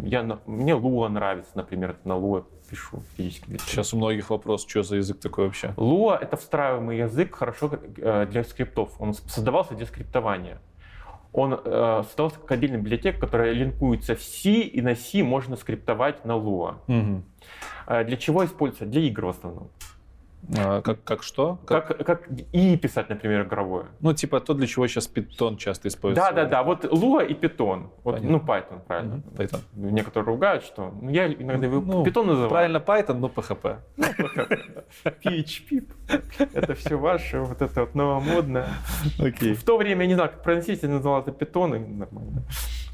Я, мне Lua нравится, например, на Lua пишу физически.
Сейчас у многих вопрос, что за язык такой вообще?
Lua — это встраиваемый язык, хорошо э, для скриптов. Он создавался для скриптования. Он э, создавался как отдельная библиотека, которая линкуется в C, и на C можно скриптовать на Lua. Угу. Для чего используется? Для игр в основном.
А, как, как что?
Как, как, как и писать, например, игровое.
Ну, типа то, для чего сейчас Python часто используется.
Да, да, да. Вот Lua и Python. Вот, ну, Python, правильно. Угу, Python. Некоторые ругают, что... Ну, я иногда его ну, Python называю.
Правильно Python, но PHP.
PHP, PHP. Это все ваше, вот это вот новомодное. Окей. В то время, я не знаю, как произносить, я называл это Python, и нормально.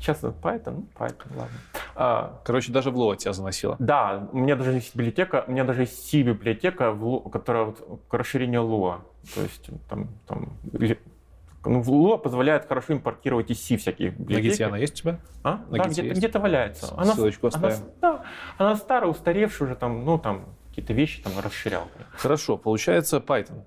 Сейчас это Python, ну, Python, ладно.
А, Короче, даже в Lua тебя заносило.
Да, у меня даже есть библиотека, у меня даже есть C-библиотека, которая вот к расширению Lua. То есть там, там ну, Lua позволяет хорошо импортировать из C всякие
библиотеки. На Git она есть у тебя?
А? На да, где-то, где-то валяется. Она,
Ссылочку оставим.
Она, да, она старая, устаревшая уже, там, ну, там, какие-то вещи там расширял.
Хорошо, получается Python.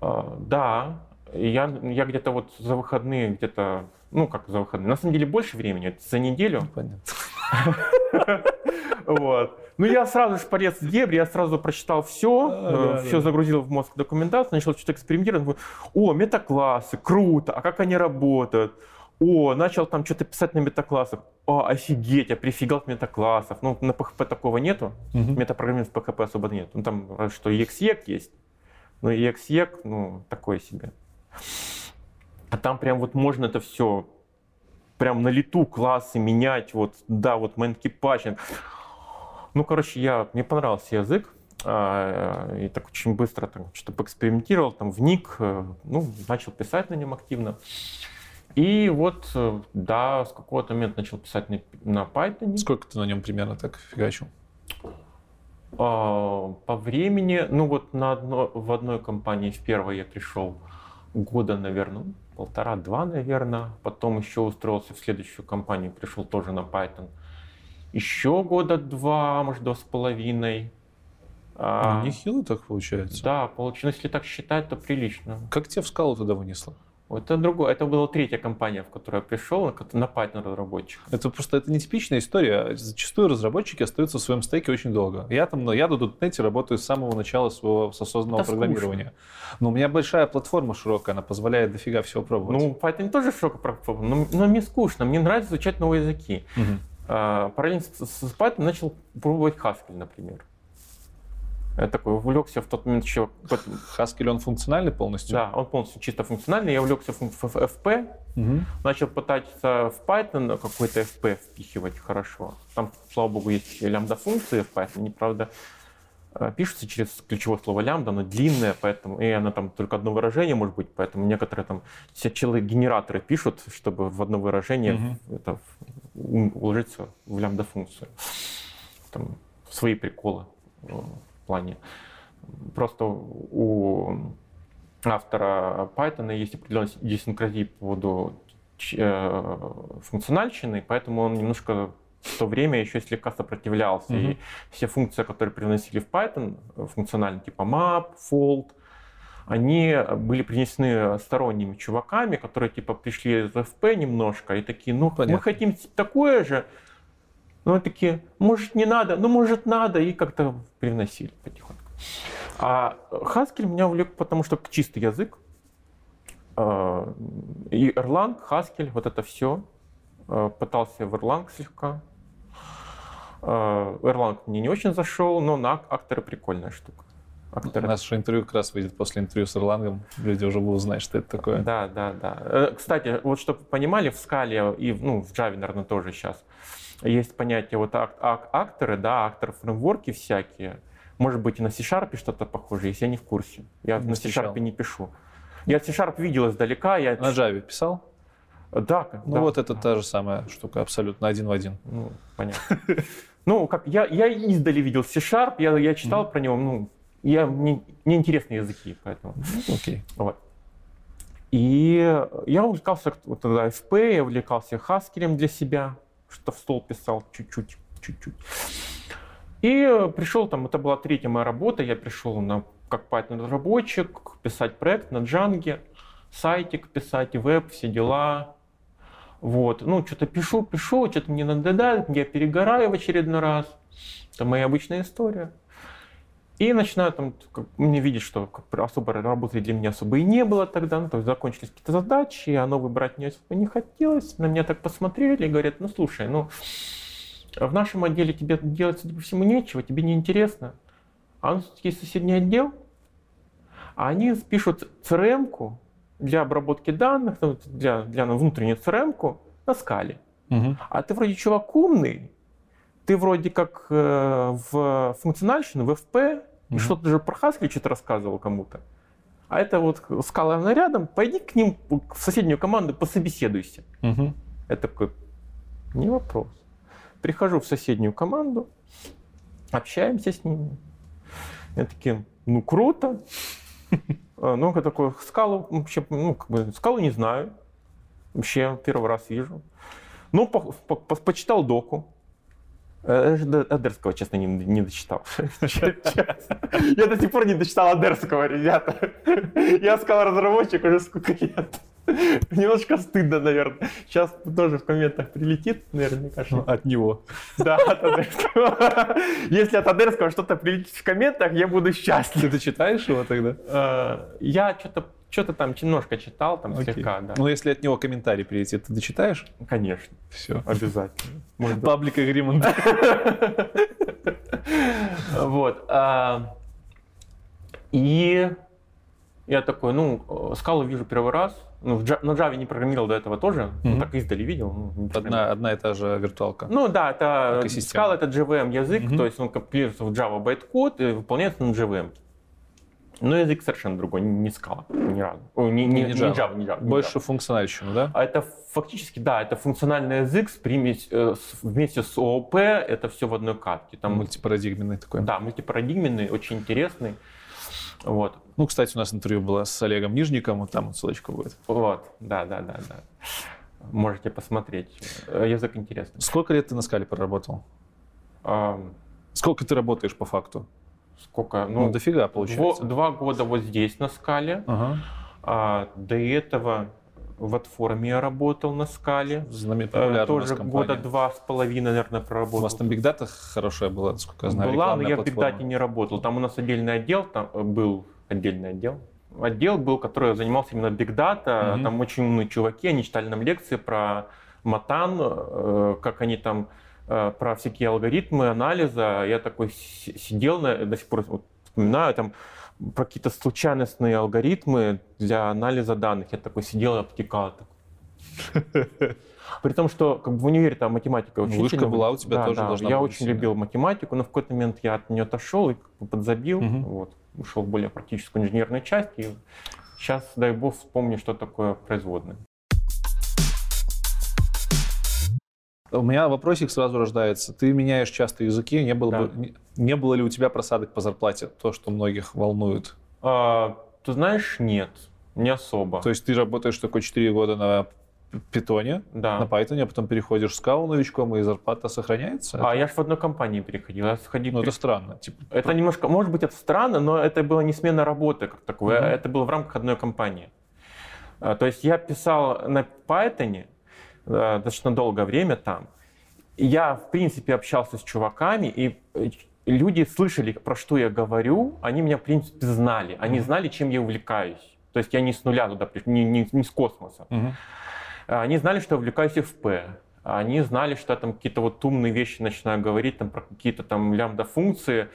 А, да, я, я где-то вот за выходные, где-то, ну как за выходные, на самом деле больше времени, за неделю.
Понятно.
Вот. Ну, я сразу же полез в дебри, я сразу прочитал все, а, все загрузил в мозг документацию, начал что-то экспериментировать. О, метаклассы, круто, а как они работают? О, начал там что-то писать на метаклассах. О, офигеть, я прифигал от метаклассов. Ну, на PHP такого нету. Угу. Метапрограммирования в PHP особо нет. Ну, там что, EXEC есть. Но EXEC, ну, такое себе. А там прям вот можно это все прям на лету классы менять, вот, да, вот мэнки патчинг. Ну, короче, я, мне понравился язык. А, и так очень быстро там что-то поэкспериментировал, там вник, э, ну, начал писать на нем активно. И вот, э, да, с какого-то момента начал писать на, на Python.
Сколько ты на нем примерно так фигачил?
А, по времени, ну вот на одно, в одной компании в первой я пришел года, наверное, полтора-два, наверное. Потом еще устроился в следующую компанию, пришел тоже на Python. Еще года два, может, два с половиной.
А, а, нехило так получается.
Да, получилось, если так считать, то прилично.
Как тебя в скалу туда вынесло?
Это другое. Это была третья компания, в которую я пришел, на Python разработчик.
Это просто это нетипичная история. Зачастую разработчики остаются в своем стеке очень долго. Я там, я до .NET работаю с самого начала своего осознанного это программирования. Скучно. Но у меня большая платформа широкая, она позволяет дофига всего пробовать.
Ну, Python тоже широкая платформа, но, но мне скучно, мне нравится изучать новые языки. Угу. А, параллельно с, с Python начал пробовать Haskell, например. Я такой увлекся в тот момент еще...
Haskell, он функциональный полностью?
Да, он полностью чисто функциональный. Я увлекся в FP, угу. начал пытаться в Python какой-то FP впихивать хорошо. Там, слава богу, есть лямбда-функции в Python. Они, правда, э, пишутся через ключевое слово лямбда, оно длинное, поэтому и она там только одно выражение может быть, поэтому некоторые там все челы генераторы пишут, чтобы в одно выражение угу. это уложиться в лямбда-функцию. Там свои приколы плане. Просто у автора Python есть определенная идиосинкразия по поводу э, функциональщины, поэтому он немножко в то время еще слегка сопротивлялся. Mm-hmm. И все функции, которые привносили в Python, функциональные типа map, fold, они были принесены сторонними чуваками, которые типа пришли из FP немножко и такие, ну Понятно. мы хотим такое же, ну, такие, может, не надо, ну, может, надо, и как-то привносили потихоньку. А Haskell меня увлек, потому что чистый язык. А, и Erlang, Haskell, вот это все. А, пытался в Erlang слегка. А, Erlang мне не очень зашел, но на акторы прикольная штука.
Акторы. Наше интервью как раз выйдет после интервью с Ирландом. Люди уже будут знать, что это такое.
Да, да, да. Э, кстати, вот чтобы вы понимали, в скале и ну, в Java, наверное, тоже сейчас есть понятие вот ак- ак- акторы, да, актор фреймворки всякие. Может быть, и на C-Sharp что-то похожее, если я не в курсе. Я не на C-Sharp не пишу. Я C-Sharp видел издалека. Я...
На Java писал?
Да.
Ну
да.
вот это та же самая штука, абсолютно один в один.
Ну, понятно. Ну, как я, я издали видел C-Sharp, я, я читал про него, ну, я, мне, мне интересны языки, поэтому.
Окей.
Вот. И я увлекался вот тогда FP, я увлекался Haskell для себя что-то в стол писал чуть-чуть, чуть-чуть. И пришел там, это была третья моя работа, я пришел на, как Python-разработчик, писать проект на Django, сайтик писать, веб, все дела. Вот, ну, что-то пишу, пишу, что-то мне надоедает, я перегораю в очередной раз. Это моя обычная история. И начинаю там, как, мне видеть, что особо работы для меня особо и не было тогда, ну, то есть закончились какие-то задачи, а новый брать не особо не хотелось. На меня так посмотрели и говорят, ну слушай, ну в нашем отделе тебе делать, судя по всему, нечего, тебе не интересно. А у нас есть соседний отдел, а они пишут crm для обработки данных, ну, для, для внутреннюю crm на скале. Угу. А ты вроде чувак умный, ты вроде как э, в функциональщину, в FP, mm-hmm. что-то же про Haskell что-то рассказывал кому-то. А это вот скала рядом, пойди к ним в соседнюю команду, пособеседуйся. Mm-hmm. Это такой, не вопрос. Прихожу в соседнюю команду, общаемся с ними. Я такие, ну круто. А, ну, такой, скалу, вообще, ну, как бы, скалу не знаю. Вообще, первый раз вижу. Ну, по, по, по, почитал доку. Э, Адерского, честно, не, не дочитал. Я до сих пор не дочитал Адерского, ребята. Я сказал разработчик уже сколько лет. Немножко стыдно, наверное. Сейчас тоже в комментах прилетит, наверняка.
Ну, от него.
Да, от Адерского. Если от Адерского что-то прилетит в комментах, я буду счастлив.
Ты читаешь его тогда?
Э, я что-то что-то там немножко читал, там Окей. слегка, да.
Ну, если от него комментарий прилетит, ты дочитаешь?
Конечно.
Все.
Обязательно.
Паблик агримент.
Вот. А, и я такой, ну, скалу вижу первый раз, Ну, на Java не программировал до этого тоже, ну, так издали видел. ну.
Одна, одна и та же виртуалка.
Ну да, это. Scala это JVM язык, то есть он компилируется в Java байткод и выполняется на JVM. Но язык совершенно другой, не Scala, ни разу. О, не, не,
Не
не
Java.
Не Java. не
Больше
Java.
функциональщину, да?
А это фактически, да, это функциональный язык с примесь, э, с- вместе с ООП, это все в одной катке. Там,
Мультипарадигменный такой.
да, мультипарадигменный, очень интересный. Вот.
Ну, кстати, у нас интервью было с Олегом Нижником, вот там ссылочка будет.
Вот, да, да, да, да. Можете посмотреть. Э, Язык интересный.
Сколько лет ты на скале проработал?
Ам,
Сколько ты работаешь по факту?
Сколько?
Ну,
Ну,
дофига получается.
два года вот здесь на скале.
Ага.
А до этого в Атформе я работал на скале.
Знамет-
Э,
у
Тоже года два с половиной, наверное,
У
проработал.
вас там бигдата хорошая была, насколько я знаю,
Была, но я в
платформа.
бигдате не работал. Там у нас отдельный отдел, там э, был отдельный отдел. Отдел был, который занимался именно бигдата.
Мгм.
Там очень умные чуваки, они читали нам лекции про матан, э, как они там про всякие алгоритмы анализа. Я такой си- сидел, на- до сих пор вот вспоминаю, там про какие-то случайностные алгоритмы для анализа данных. Я такой сидел и обтекал. такой. При том, что как бы в универе там математика учитель.
вышка была у тебя тоже должна
Я
быть
очень
сильная.
любил математику, но в какой-то момент я от нее отошел и как бы подзабил.
Мгм.
Вот, ушел в более практическую инженерную часть. И сейчас, дай бог, вспомню, что такое производная.
У меня вопросик сразу рождается. Ты меняешь часто языки. Не было,
Да.
бы, не, не было ли у тебя просадок по зарплате? То, что многих волнует.
А, ты знаешь, нет, не особо.
То есть ты работаешь такой 4 года на питоне,
да.
на Python, а потом переходишь в скалу новичком, и зарплата сохраняется?
А я же в одной компании переходил. Я сходил,
Ну, это
пере-
странно. Типа,
Это немножко, может быть, это странно, но это была не смена работы как такой,
Мгм.
а это было в рамках одной компании. А, То есть я писал на Python достаточно долгое время там. Я, в принципе, общался с чуваками, и э, люди слышали, про что я говорю, они меня, в принципе, знали. Они знали, чем я увлекаюсь. То есть я не с нуля туда пришел, не, не- не с космоса. А, Они знали, что я увлекаюсь FP. Они знали, что я там какие-то вот умные вещи начинаю говорить, там про какие-то там лямбда-функции.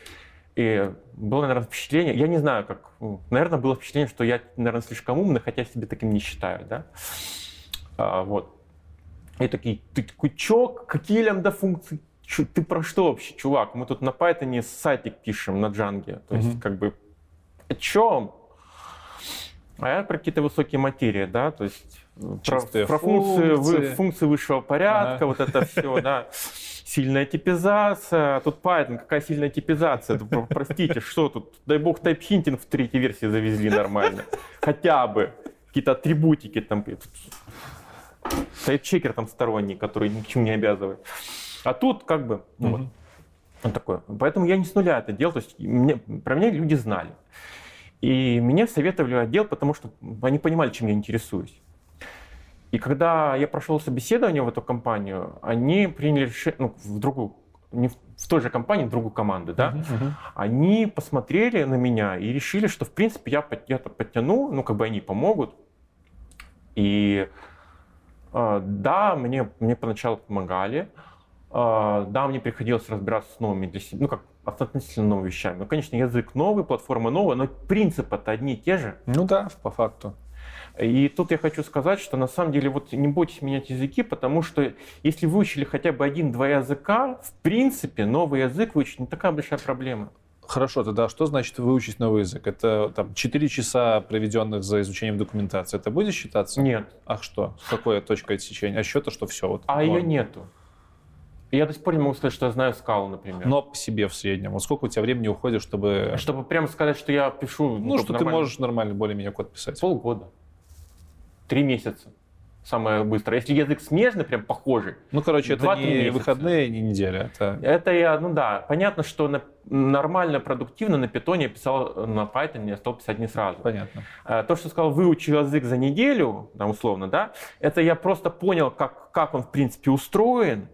И было, наверное, впечатление, я не знаю, как, ну, наверное, было впечатление, что я, наверное, слишком умный, хотя я себя таким не считаю, да. А, вот. И такие, ты такой, чё, какие лямбда-функции? Чё, ты про что вообще, чувак? Мы тут на Python сайтик пишем, на Django. То есть,
Мгм.
как бы, о чем? А я про какие-то высокие материи, да, то есть э, про, про функции,
функции.
функции высшего порядка,
Ага.
вот это все, да. Сильная типизация. А Тут Python, какая сильная типизация? Простите, что тут? Дай бог тайпхинтинг в третьей версии завезли нормально. Хотя бы. Какие-то атрибутики там. Тайпчекер там сторонний, который ни к чему не обязывает. А тут как бы, ну вот,
Мгм.
вот такое. Поэтому я не с нуля это делал, то есть мне, про меня люди знали. И мне советовали отдел, потому что они понимали, чем я интересуюсь. И когда я прошел собеседование в эту компанию, они приняли решение, ну, в другую, не в, в той же компании, в другую команду, да,
мгм.
они посмотрели на меня и решили, что, в принципе, я, я подтяну, ну, как бы они помогут. И да, мне, мне поначалу помогали, э, да, мне приходилось разбираться с новыми для себя, ну, как относительно новыми вещами. Ну, конечно, язык новый, платформа новая, но принципы-то одни и те же.
Ну да, по факту.
И тут я хочу сказать, что на самом деле вот не бойтесь менять языки, потому что если выучили хотя бы один-два языка, в принципе, новый язык выучить не такая большая проблема.
Хорошо, тогда что значит выучить новый язык? Это там 4 часа, проведенных за изучением документации. Это будет считаться?
Нет,
Ах что? С какой точкой отсечения? А счета, что все. Вот,
а ее
норм.
нету. Я до сих пор не могу сказать, что я знаю скалу, например.
Но по себе в среднем. Вот сколько у тебя времени уходит, чтобы...
Чтобы прямо сказать, что я пишу...
Ну,
как
что ты
нормально.
можешь нормально более-менее код писать.
Полгода. Три месяца. Самое быстрое. Если язык смежный, прям похожий,
Ну, короче, это не
месяца.
выходные, не неделя. Это...
это я, ну да, понятно, что на- нормально, продуктивно на питоне я писал, на Python я стал писать не сразу.
Понятно.
А, То, что сказал, выучил язык за неделю, там, условно, да, это я просто понял, как, как он, в принципе, устроен,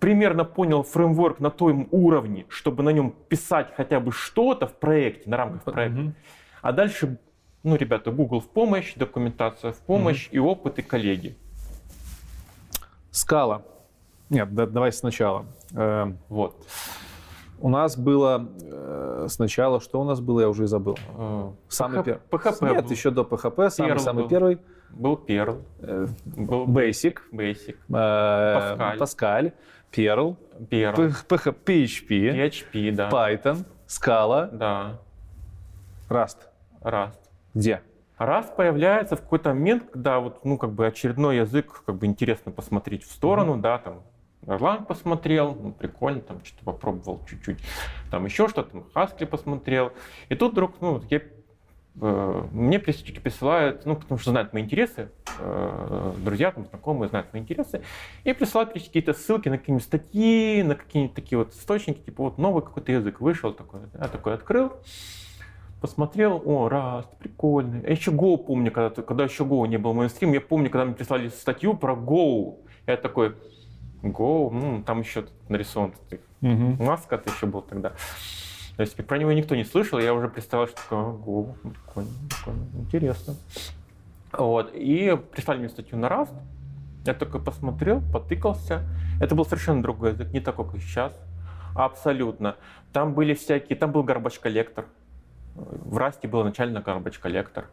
примерно понял фреймворк на том уровне, чтобы на нем писать хотя бы что-то в проекте, на рамках проекта.
Мгм.
А дальше, ну, ребята, Google в помощь, документация в помощь и опыт, и коллеги.
Скала. Нет, да- давай сначала. Э,
Вот.
У нас было э, сначала, что у нас было, я уже и забыл.
Э,
Самый первый.
PHP
Нет,
был.
еще до PHP, самый, самый
был.
первый.
Был Perl,
э,
был
Basic,
Basic,
э,
Pascal.
Pascal, Perl,
Perl,
PH- PHP,
PHP, да.
Python, Scala,
Да,
Rust.
Rust.
Где?
Rust появляется в какой-то момент, когда вот, ну, как бы очередной язык, как бы интересно посмотреть в сторону, да, там, Erlang посмотрел, ну, прикольно, там, что-то попробовал чуть-чуть, там, еще что-то, там, Haskell посмотрел, и тут вдруг, ну, я, э, мне периодически присылают, ну, потому что знают мои интересы, э, друзья, там, знакомые знают мои интересы, и присылают какие-то ссылки на какие-нибудь статьи, на какие-нибудь такие вот источники, типа, вот новый какой-то язык вышел такой, я такой открыл, посмотрел, о, Rust, прикольный. Я еще Go помню, когда, когда еще Go не был мейнстрим, я помню, когда мне прислали статью про Go, я такой, Go, ну, там еще нарисован тут маска это еще был тогда. То есть про него никто не слышал, я уже представлял, что такое «А, Go, прикольно, прикольно, интересно. Вот, и прислали мне статью на Rust, я только посмотрел, потыкался. Это был совершенно другой язык, не такой, как сейчас. Абсолютно. Там были всякие, там был garbage коллектор. В Расте был начально garbage коллектор.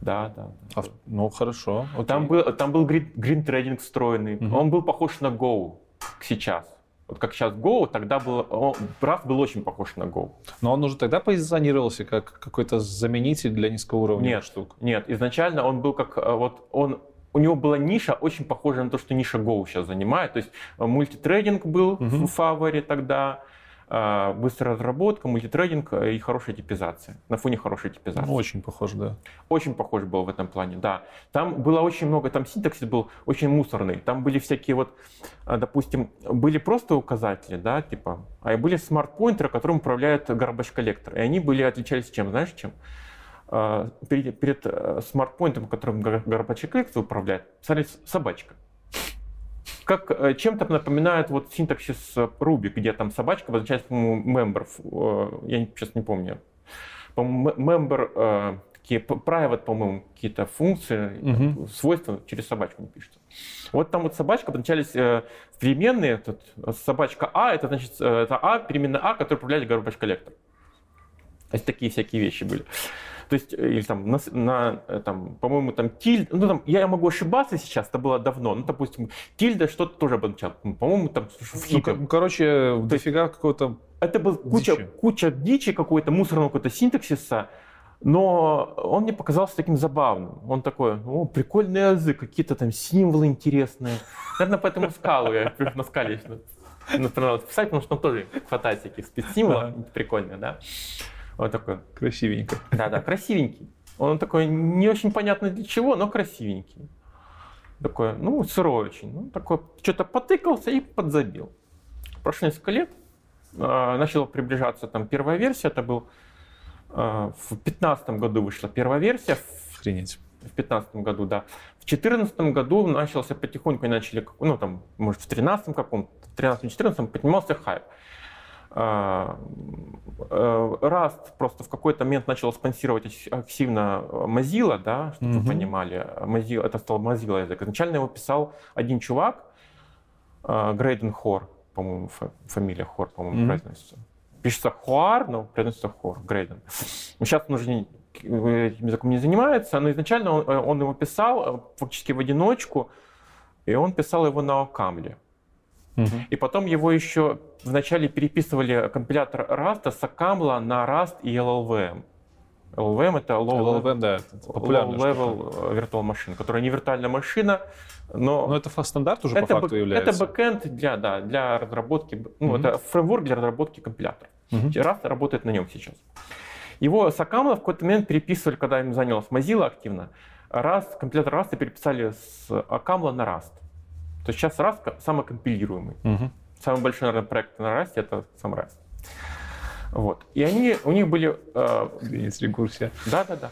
Да, да.
А ну, хорошо. окей.
Там был, там был грин, грин трейдинг встроенный.
Мгм.
Он был похож на Go сейчас. Вот как сейчас Go, тогда был, он, Rust был очень похож на Go.
Но он уже тогда позиционировался как какой-то заменитель для низкоуровневых
Нет.
штук.
Нет, изначально он был как э, вот он у него была ниша очень похожая на то, что ниша Go сейчас занимает. То есть э, мультитрейдинг был
Мгм.
в фаворе тогда, быстрая разработка, мультитрейдинг э, и хорошая типизация. На фоне хорошей типизации.
Ну, очень похоже, да.
Очень похож был в этом плане, да. Там было очень много, там синтаксис был очень мусорный. Там были всякие вот, а, допустим, были просто указатели, да, типа, а были смарт-поинтеры, которым управляет garbage коллектор. И они были, отличались чем, знаешь, чем? А, Перед, перед э, смарт-поинтером, которым gar- garbage коллектор управляет, писали собачка. Как э, чем-то напоминает вот синтаксис э, Ruby, где там собачка обозначает, по-моему, member, э, я сейчас не помню, по-моему, member, такие private, по-моему, какие-то функции,
Мгм.
свойства через собачку не пишется. Вот там вот собачка обозначались э, переменные, тут, собачка А, это значит, это А, переменная А, которая управляет garbage коллектор. То есть такие всякие вещи были. То есть, э, или там, на, на, э, там, по-моему, там тильд, ну там, я могу ошибаться сейчас, это было давно, ну, допустим, тильда что-то тоже обозначал, по-моему, там в
Ну,
хипе.
ко- короче, дофига какого-то...
Это был куча,
Дичи.
куча дичи какой-то, мусорного какого-то синтаксиса, но он мне показался таким забавным. Он такой, о, прикольный язык, какие-то там символы интересные. Наверное, поэтому скалу я на скале понравилось писать, потому что там тоже спецсимволов
Ага.
прикольных, да. Вот такой,
Красивенько.
да-да, красивенький. Он такой не очень понятно для чего, но красивенький. Такой, ну, сырой очень. Ну, такой, что-то потыкался и подзабил. Прошло несколько лет, а, начала приближаться там первая версия, это был а, в 15 году вышла первая версия,
Охренеть.
в 15 году, да. В 14 году начался потихоньку, начали, ну там, может, в 13 каком-то, в 13-14 поднимался хайп. А, э, Rust просто в какой-то момент начал спонсировать ак- активно Mozilla, да, чтобы
Мгм.
вы понимали. Mozilla, это стал Mozilla язык. Изначально его писал один чувак, а, Грейден Хор, по-моему, фа- фамилия Хор, по-моему,
Мгм.
произносится. Пишется Хуар, но произносится Хор, Грейден. Сейчас он уже не- этим языком не занимается, но изначально он, э, он его писал э, фактически в одиночку, и он писал его на Окамле.
Мгм.
И потом его еще вначале переписывали компилятор Rust с Окамла на Rust и LLVM. LLVM это low,
LLVM, да,
low
штука.
level э, virtual machine, которая не виртуальная машина, но
Но это стандарт уже
это,
по факту
бэк-
является.
это backend для, да, для разработки, ну,
Мгм.
это фреймворк для разработки компилятора.
Мгм.
Rust работает на нем сейчас. Его с OCaml а в какой-то момент переписывали, когда им занялась Mozilla активно. Rust, компилятор Rust переписали с OCaml а на Rust. То есть сейчас Rust ко- самокомпилируемый.
Мгм.
Самый большой, наверное, проект на Rust это сам Rust. Вот. И они, у них были э,
Охренеть, рекурсия.
да, да, да.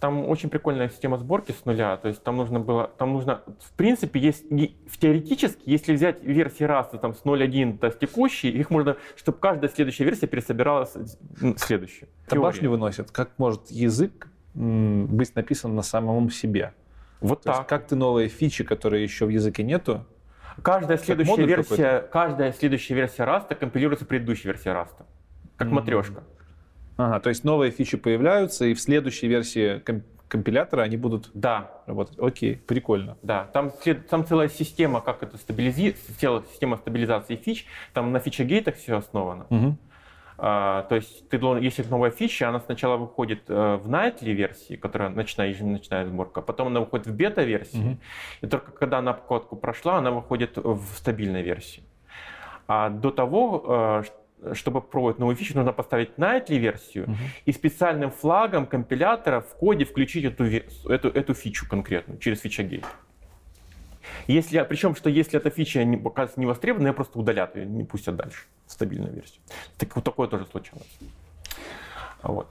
Там очень прикольная система сборки с нуля. То есть там нужно было, там нужно, в принципе, есть, в теоретически, если взять версии раста там с 0.1 до текущей, их можно, чтобы каждая следующая версия пересобиралась м, следующую.
Это башню выносит. Как может язык быть написан на самом себе?
Вот
То есть
так.
как ты новые фичи, которые еще в языке нету,
Каждая следующая версия, каждая следующая версия Rust компилируется предыдущей версии Rust. Как mm-hmm. матрешка.
Ага, то есть новые фичи появляются, и в следующей версии компилятора они будут
да.
работать. Окей, прикольно.
Да, там, там целая система, как это стабилизи... целая система стабилизации фич, там на фича-гейтах все основано.
Угу.
А, то есть, ты должен, если новая фича, она сначала выходит э, в nightly версии, которая ночная, еженочная сборка, потом она выходит в бета-версии, угу. и только когда она обкатку прошла, она выходит в стабильной версии. А до того, э, чтобы пробовать новую фичу, нужно поставить nightly версию угу. и специальным флагом компилятора в коде включить эту, эту, эту фичу конкретную через feature gate. Если, причем, что если эта фича не, оказывается не востребована, ее просто удалят ее, не пустят дальше стабильную версию. Так, вот такое тоже случалось.
Вот.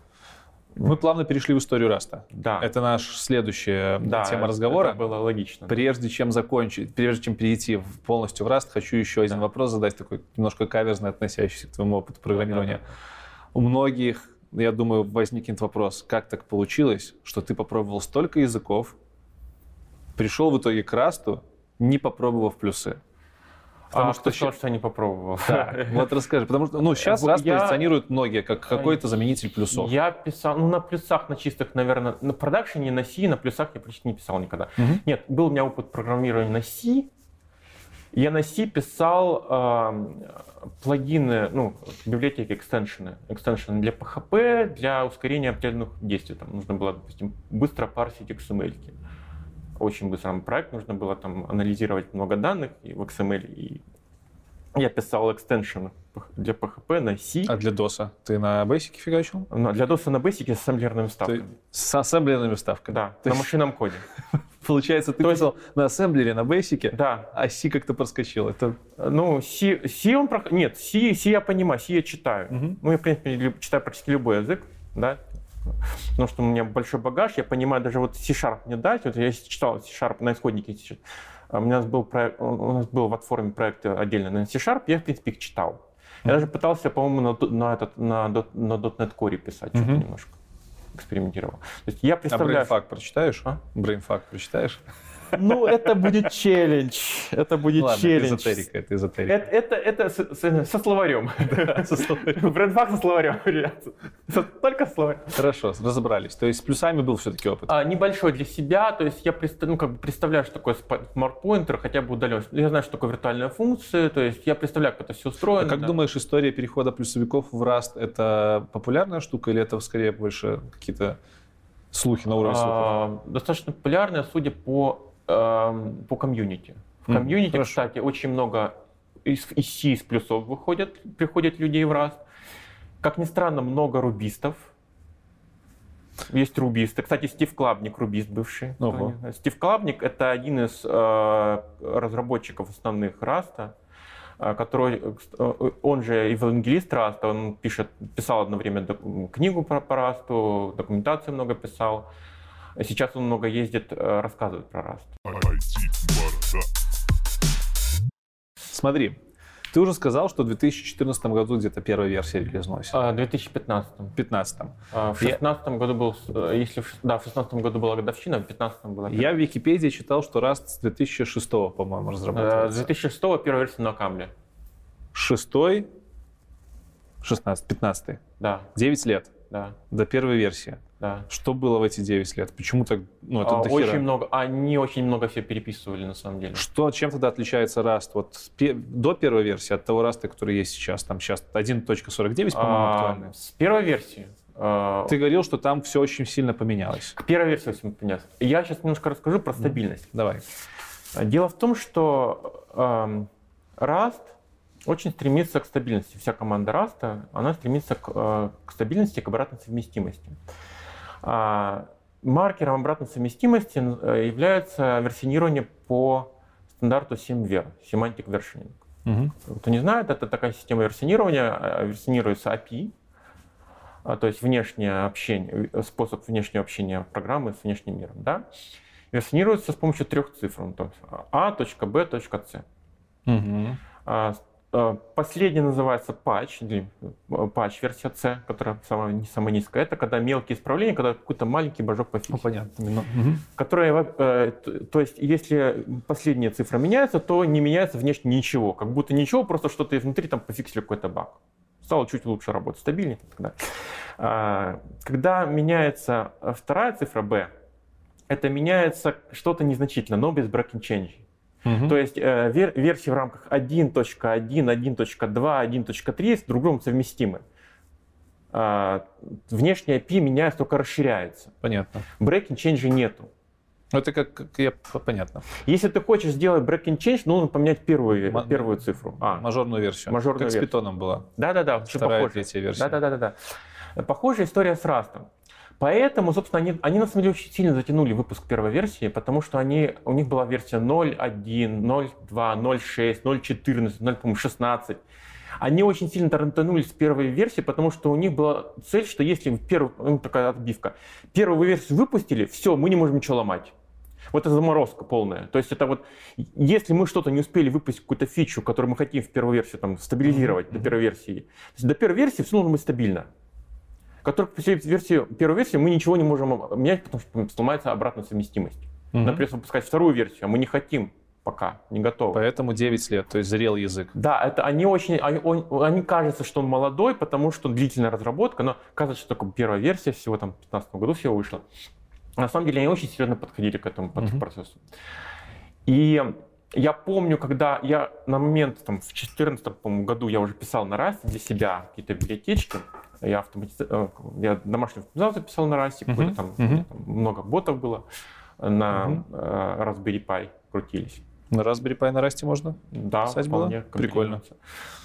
Мы плавно перешли в историю Rust а.
Да.
Это наша следующая да, тема разговора.
Это было логично.
Прежде чем закончить, прежде чем перейти в, полностью в Rust, хочу еще один да. вопрос задать, такой немножко каверзный, относящийся к твоему опыту программирования. Да, да, да. У многих, я думаю, возникнет вопрос, как так получилось, что ты попробовал столько языков, пришел в итоге к Расту, не попробовав плюсы.
Потому а что сказал, что я не попробовал.
Да, вот расскажи. Потому что ну, сейчас раз я... позиционируют многие как какой-то заменитель плюсов.
Я писал, ну на плюсах, на чистых, наверное, на продакшене, на C, на плюсах я почти не писал никогда. Угу. Нет, был у меня опыт программирования на C. Я на C писал э, плагины, ну, библиотеки, экстеншены. Экстеншены для PHP, для ускорения определенных действий. Там нужно было, допустим, быстро парсить XML. -ки очень быстрый проект, нужно было там анализировать много данных и в XML, и я писал экстеншн для PHP на C.
А для DOS ты на Basic фигачил?
Ну, для DOS на Basic с ассемблерными вставками. Ты...
С ассемблерными вставками?
Да, То на есть... машинном коде.
Получается, ты То писал есть... на ассемблере, на Basic,
да.
а C как-то проскочил. Это...
Ну, C, C он... Нет, C, C я понимаю, C я читаю. Угу. Ну, я, в принципе, читаю практически любой язык, да, потому что у меня большой багаж, я понимаю, даже вот C-Sharp мне дать, вот я читал C-Sharp на исходнике, а у нас был, у нас был в отформе проект отдельно на C-Sharp, я, в принципе, их читал. Я даже пытался, по-моему, на, на, этот, на, на .NET Core писать mm-hmm. что-то немножко. Экспериментировал. То есть я представляю...
А BrainFuck прочитаешь? А? BrainFuck прочитаешь?
Ну, это будет челлендж. Это будет Ладно, челлендж.
Это эзотерика, это эзотерика.
Это, это, это с, с, со словарем. Да, со словарем. Брендфак со словарем, ребят. Только словарь.
Хорошо, разобрались. То есть с плюсами был все-таки опыт?
А, небольшой для себя. То есть я ну, как бы представляю, что такое смарт-поинтер, хотя бы удаленно. Я знаю, что такое виртуальная функция. То есть я представляю, как это все устроено.
А как да. думаешь, история перехода плюсовиков в Rust это популярная штука или это скорее больше какие-то слухи на уровне слухов? А,
достаточно популярная, судя по по комьюнити. В комьюнити, mm, кстати, очень много из, из C, из плюсов выходят, приходят людей в раз. Как ни странно, много рубистов. Есть рубисты. Кстати, Стив Клабник рубист бывший. Ого. Стив Клабник это один из э, разработчиков основных Rust а, э, который, э, он же евангелист Раста, он пишет, писал одно время книгу про, по Rust у, документацию много писал. Сейчас он много ездит, э, рассказывает про Rust.
Смотри, ты уже сказал, что в 2014 году где-то первая версия релизнулась.
А, в 2015. В
2015.
А, в 2016 Я... году был, э, если в, да, в 2016 году была годовщина, в 2015 была.
Я в Википедии читал, что Rust с 2006, по-моему, э, разрабатывается.
С 2006 первая версия на Камле.
Шестой? 16, 15.
Да.
9 лет.
Да.
До первой версии.
Да.
Что было в эти 9 лет? Почему так?
Ну, это а, очень много. Они очень много все переписывали на самом деле.
Что, чем тогда отличается Rust вот до первой версии от того Rust, который есть сейчас? Там сейчас 1.49, по-моему, а, актуальный.
С первой версии. А,
Ты говорил, что там все очень сильно поменялось.
К первой версии очень поменялось. Я сейчас немножко расскажу про стабильность.
Давай.
Дело в том, что э, Rust очень стремится к стабильности. Вся команда Rust, она стремится к, э, к стабильности, к обратной совместимости. А, маркером обратной совместимости э, является версионирование по стандарту SEMVer, Semantic Versioning. Угу. Кто не знает, это такая система версионирования, э, версионируется API, а, то есть внешнее общение, э, способ внешнего общения программы с внешним миром. Да? Версионируется с помощью трех цифр, то есть A.B.C.
Угу.
Э, последняя называется патч, или э, патч версия C, которая самая, не самая низкая. Это когда мелкие исправления, когда какой-то маленький божок пофиксит.
Ну, понятно. Ну,
угу. Которая, э, то есть, если последняя цифра меняется, то не меняется внешне ничего. Как будто ничего, просто что-то изнутри там пофиксили какой-то баг. Стало чуть лучше работать, стабильнее. Тогда. А, когда меняется вторая цифра B, это меняется что-то незначительно, но без breaking change. Угу. То есть э, вер, версии в рамках 1.1, 1.2, 1.3 с друг другом совместимы. Э, внешняя API меняется, только расширяется.
Понятно.
Breaking change нету.
Ну, это как, как я, понятно.
Если ты хочешь сделать breaking change, нужно поменять первую, М- первую цифру.
А, мажорную версию.
Мажорную
как
версию.
с питоном была.
Да-да-да.
Вторая, третья версия.
Да-да-да. Похожая история с Rust. Поэтому, собственно, они, они на самом деле очень сильно затянули выпуск первой версии, потому что они, у них была версия 0.1, 0.2, 0.6, 0.14, 0.16. Они очень сильно тарантанули с первой версии, потому что у них была цель, что если в первую, ну, такая отбивка, первую версию выпустили, все, мы не можем ничего ломать. Вот это заморозка полная. То есть это вот, если мы что-то не успели выпустить, какую-то фичу, которую мы хотим в первую версию там, стабилизировать mm-hmm. до первой версии, то есть до первой версии все должно быть стабильно который в версии, первой версии мы ничего не можем менять, потому что сломается обратная совместимость. Угу. Например, выпускать вторую версию, а мы не хотим пока, не готовы.
Поэтому 9 лет, то есть зрел язык.
Да, это они очень, они, он, они кажется, что он молодой, потому что длительная разработка, но кажется, что только первая версия всего там в 2015 году всего вышла. На самом деле они очень серьезно подходили к этому угу. процессу. И я помню, когда я на момент там, в 2014 году я уже писал на Rust для себя какие-то библиотечки, я, автомати... Э, я домашнюю автоматизацию писал на Rust, uh-huh. там, uh-huh. там много ботов было на uh-huh. Raspberry Pi крутились.
На Raspberry Pi на Rust можно
да,
писать было?
Прикольно.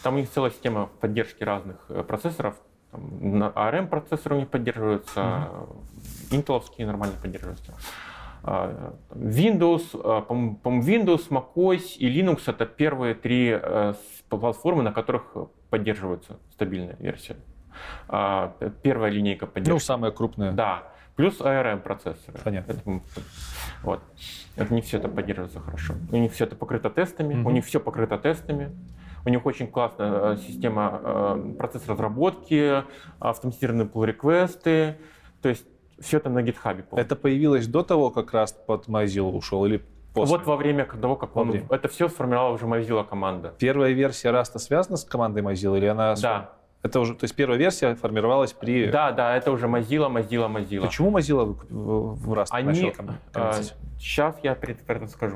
Там у них целая система поддержки разных э, процессоров. Там, на ARM процессоры у них поддерживаются, uh-huh. интеловские нормально поддерживаются. А, Windows, по-моему, Windows, macOS и Linux это первые три платформы, на которых поддерживается стабильная версия. А, первая линейка поддержки. Ну,
самая крупная.
Да. Плюс ARM процессоры.
Понятно.
Это, вот. Это не все это поддерживается хорошо. У них все это покрыто тестами, mm-hmm. у них все покрыто тестами. У них очень классная э, система, э, процесс разработки, автоматизированные pull реквесты То есть все это на GitHub.
Это появилось до того, как Rust под Mozilla ушел или после?
Вот во время того, как он... Время. Это все сформировала уже Mozilla команда.
Первая версия Rust связана с командой Mozilla или она...
Да.
Это уже, то есть первая версия формировалась при...
Да, да, это уже Mozilla, Mozilla, Mozilla.
Почему Mozilla в, Rust
Они, начал? А, сейчас я это скажу.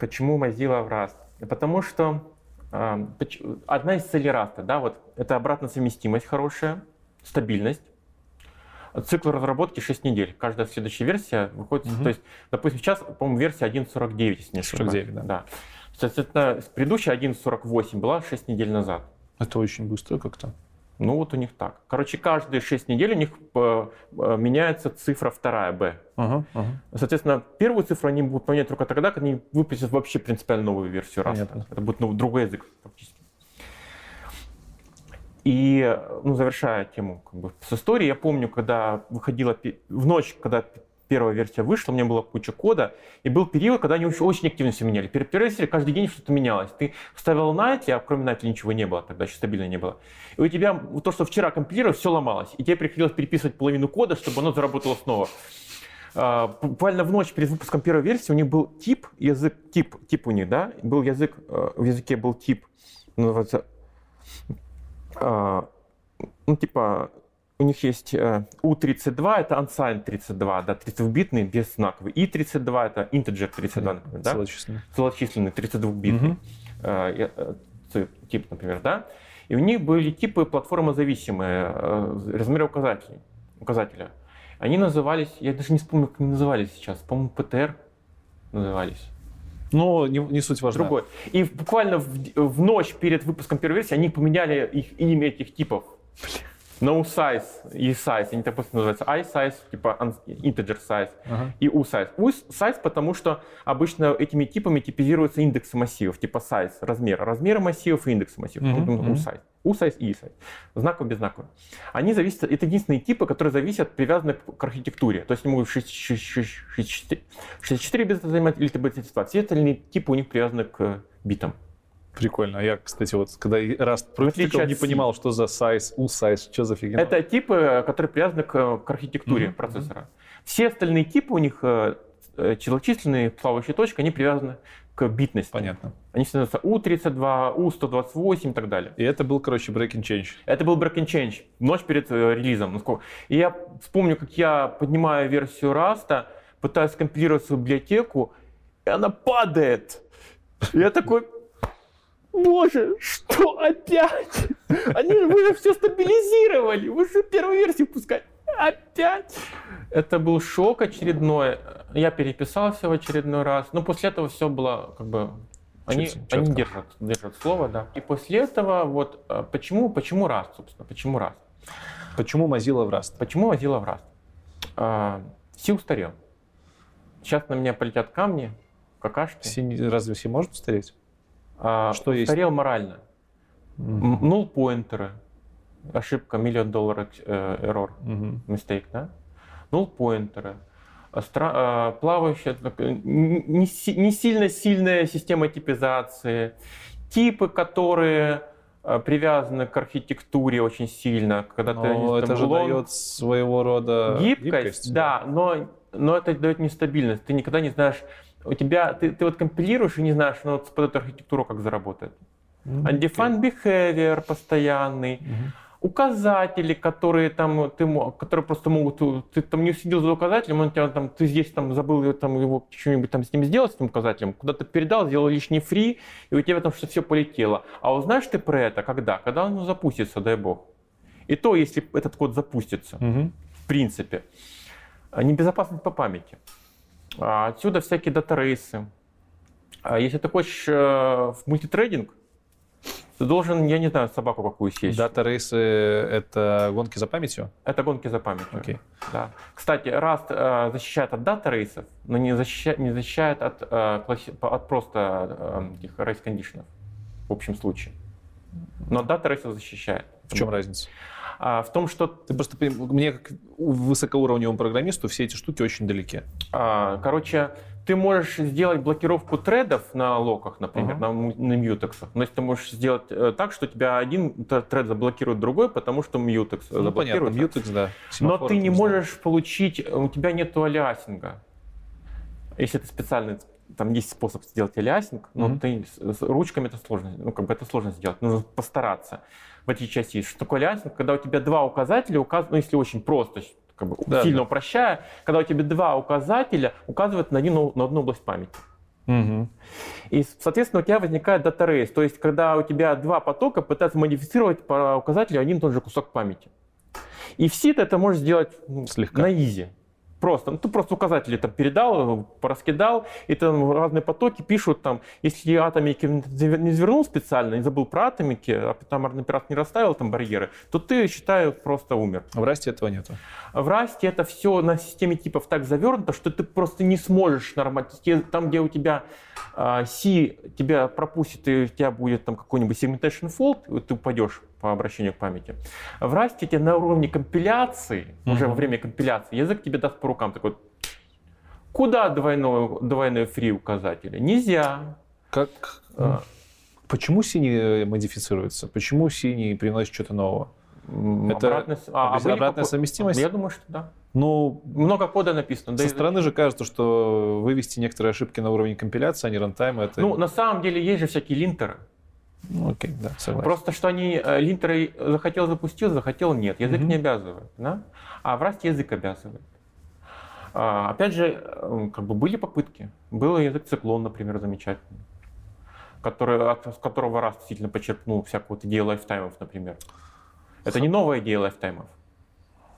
Почему Mozilla в Rust? Потому что а, одна из целей Rust, да, вот это обратная совместимость хорошая, стабильность, цикл разработки 6 недель. Каждая следующая версия выходит, угу. то есть, допустим, сейчас, по-моему, версия 1.49, если не ошибаюсь. 49, да. да. Соответственно, предыдущая 1.48 была 6 недель назад.
Это очень быстро как-то.
Ну вот у них так. Короче, каждые 6 недель у них э, э, меняется цифра вторая B. Ага, ага. Соответственно, первую цифру они будут менять только тогда, когда они выпустят вообще принципиально новую версию Rust. Это будет ну, другой язык фактически. И, ну, завершая тему как бы, с историей, я помню, когда выходила в ночь, когда первая версия вышла, у меня была куча кода, и был период, когда они очень активно все меняли. Перед первой каждый день что-то менялось. Ты вставил Nightly, а кроме Nightly ничего не было, тогда еще стабильно не было. И у тебя то, что вчера компилировал, все ломалось. И тебе приходилось переписывать половину кода, чтобы оно заработало снова. Uh, буквально в ночь перед выпуском первой версии у них был тип, язык, тип, тип у них, да, был язык, uh, в языке был тип, называется, uh, ну, типа, у них есть U32, э, это unsigned 32, да, 32-битный, без знаковый. И 32 это integer 32, например, да?
Целочисленный.
Целочисленный, 32-битный угу. тип, например, да? И у них были типы платформозависимые, размеры указателей, указателя. Они назывались, я даже не вспомню, как они назывались сейчас, по-моему, PTR назывались.
Но не, не суть важна.
Другой. И буквально в, в ночь перед выпуском первой версии они поменяли их, имя этих типов. Блин no size и size, они так просто называются i size, типа integer size, uh-huh. и u size. U size, потому что обычно этими типами типизируются индексы массивов, типа size, размер, размеры массивов и индексы массивов. Uh-huh. U size. U size и e size. Знаково, без знаков. Они зависят, это единственные типы, которые зависят, привязаны к архитектуре. То есть они могут 64, 64 бита занимать или 32. Все остальные типы у них привязаны к битам.
Прикольно. А я, кстати, вот когда Rust практикал, не понимал, что за size, u size, что за фигня.
Это типы, которые привязаны к, к архитектуре mm-hmm. процессора. Все остальные типы у них э, э, числочисленные, плавающие точки, они привязаны к битности.
Понятно.
Они становятся U32, U128 и так далее.
И это был, короче, break and change.
Это был break and change, ночь перед э, релизом. И я вспомню, как я поднимаю версию Rust, пытаюсь скомпилировать свою библиотеку, и она падает. Я такой, боже, что опять? Они же уже все стабилизировали, вы же первую версию пускать. Опять? Это был шок очередной. Я переписался в очередной раз. Но после этого все было как бы они, они держат, держат слово, да. И после этого вот э, почему, почему раз, собственно, почему раз?
Почему Mozilla в Rust?
Почему Mozilla в Rust? А, Си устарел. Сейчас на меня полетят камни, какашки.
Си, разве Си может устареть?
А, Что устарел есть? морально. Mm-hmm. Нул-поинтеры. Ошибка, миллион долларов э, mm-hmm. mistake, да? Нул-поинтеры. Стра- э, плавающая, не, не сильно сильная система типизации. Типы, которые э, привязаны к архитектуре очень сильно.
Когда но ты, это же дает своего рода
гибкость. гибкость да, да, но, но это дает нестабильность. Ты никогда не знаешь, у тебя, ты, ты вот компилируешь и не знаешь, ну, вот под эту архитектуру как заработает. Mm-hmm. Undefined behavior постоянный. Mm-hmm указатели, которые там ты которые просто могут, ты там не следил за указателем, он тебя там, ты здесь там забыл там его что-нибудь там с ним сделать, с этим указателем, куда-то передал, сделал лишний фри, и у тебя там что все полетело. А узнаешь ты про это когда? Когда он запустится, дай бог. И то, если этот код запустится, угу. в принципе. Небезопасность по памяти. А отсюда всякие data race ы. А если ты хочешь э, в multithreading, ты должен, я не знаю, собаку какую съесть.
Дата-рейсы — это гонки за памятью?
Это гонки за памятью.
Okay.
Да. Кстати, Rust э, защищает от data race ов, но не защищает, не защищает от, э, от просто этих рейс-кондишенов в общем случае. Но дата-рейсов защищает.
В чем разница?
А, в том, что...
Ты просто, мне как высокоуровневому программисту все эти штуки очень далеки.
А, короче, ты можешь сделать блокировку тредов на локах, например, uh-huh. на, на мьютексах. Если ты можешь сделать э, так, что тебя один тред заблокирует другой, потому что мьютекс ну, заблокирует.
Понятно, мьютекс, да.
Но ты не можешь да. получить, у тебя нет алиасинга. Если ты специально там есть способ сделать aliasing, но mm-hmm. ты с ручками это сложно, ну как бы это сложно сделать, нужно постараться. В этой части что такое aliasing, когда у тебя два указателя указаны, ну если очень просто, как бы да, сильно да. упрощая, когда у тебя два указателя указывают на, один, на одну область памяти. Угу. И, соответственно, у тебя возникает data race. То есть, когда у тебя два потока пытаются модифицировать по указателю один и тот же кусок памяти. И в C ты это можешь сделать ну, Легко. на easy. Просто, ну, ты просто указатели там передал, пораскидал, и там разные потоки пишут там, если атомики не завернул специально, не забыл про атомики, а там оператор не расставил там барьеры, то ты, считаю, просто умер.
В расте этого нету?
В расте это все на системе типов так завернуто, что ты просто не сможешь нормально, там, где у тебя а, C тебя пропустит, и у тебя будет там какой-нибудь segmentation fault, ты упадешь по обращению к памяти. В тебе на уровне компиляции, mm-hmm. уже во время компиляции, язык тебе даст по рукам такой, куда двойной, двойной фри указатели? Нельзя.
Как? А. Почему синий модифицируется? Почему синий приносит что-то нового?
Это обратная,
а, а обратная совместимость?
Я думаю, что да.
Ну,
много кода написано.
Со да стороны же кажется, что вывести некоторые ошибки на уровне компиляции, а не рантайма, это...
Ну, на самом деле есть же всякие линтеры.
Ну, окей, да, согласен.
Просто что они э, линтеры захотел запустил, захотел нет. Язык mm-hmm. не обязывает, да? А в Rust язык обязывает. А, опять же, э, как бы были попытки. Был язык Cyclone, например, замечательный, который, от, с которого Rust действительно почерпнул всякую идею lifetime ов, например. Это не новая идея lifetime ов.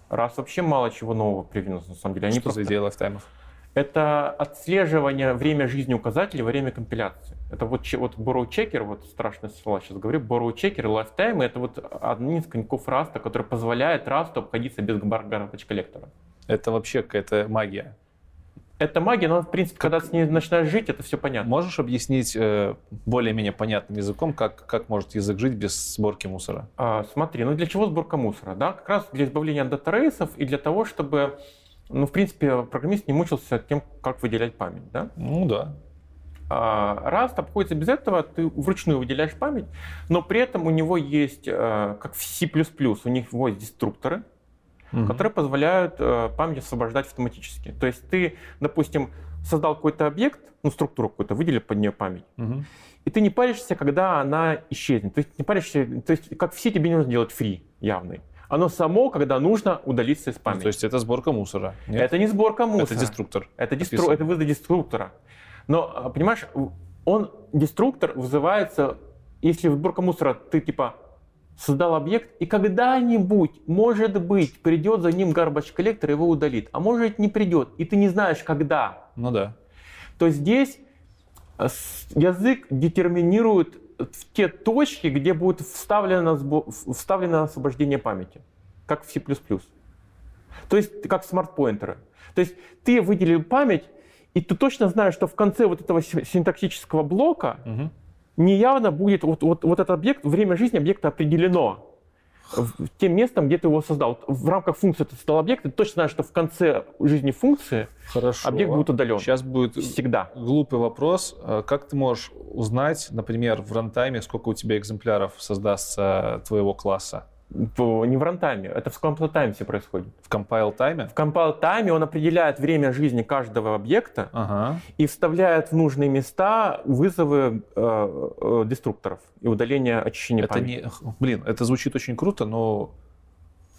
Rust вообще мало чего нового привнес, на самом деле.
Они Что просто... за идея lifetime ов?
это отслеживание время жизни указателя во время компиляции. Это вот, вот borrow checker, вот страшное слово сейчас говорю, borrow checker, lifetime, это вот один из коньков Rust а, который позволяет Rust у обходиться без garbage collector а.
Это вообще какая-то магия.
Это магия, но, в принципе, как... когда с ней начинаешь жить, это все понятно.
Можешь объяснить э, более-менее понятным языком, как, как может язык жить без сборки мусора?
А, смотри, ну для чего сборка мусора? Да? Как раз для избавления от дата-рейсов и для того, чтобы ну, в принципе, программист не мучился тем, как выделять память, да?
Ну да.
А, Rust обходится без этого, ты вручную выделяешь память, но при этом у него есть, э, как в C++, у них есть деструкторы, угу. которые позволяют э, память освобождать автоматически. То есть ты, допустим, создал какой-то объект, ну, структуру какую-то, выделил под нее память, угу. и ты не паришься, когда она исчезнет. То есть не паришься, то есть как все тебе не нужно делать free явный. Оно само, когда нужно, удалиться из памяти. Ну,
то есть это сборка мусора?
Нет? Это не сборка мусора.
Это деструктор.
Это, дестру... это вызов деструктора. Но, а, понимаешь, он, деструктор вызывается, если сборка мусора, ты типа создал объект, и когда-нибудь, может быть, придет за ним garbage коллектор и его удалит. А может не придет, и ты не знаешь, когда.
Ну да.
То здесь э, язык детерминирует в те точки, где будет вставлено, вставлено освобождение памяти, как в C++. То есть как смарт-поинтеры. То есть ты выделил память, и ты точно знаешь, что в конце вот этого синтаксического блока угу. неявно будет вот, вот, вот этот объект, время жизни объекта определено тем местом, где ты его создал. В рамках функции ты создал объект, ты точно знаешь, что в конце жизни функции Хорошо. объект будет удален.
Сейчас будет всегда. глупый вопрос. А как ты можешь узнать, например, в рантайме, сколько у тебя экземпляров создастся твоего класса?
Не в рантайме, это в compile time все происходит.
В compile тайме?
В compile тайме он определяет время жизни каждого объекта ага. и вставляет в нужные места вызовы э, э, деструкторов и удаление очищения
это
памяти.
Не, блин, это звучит очень круто, но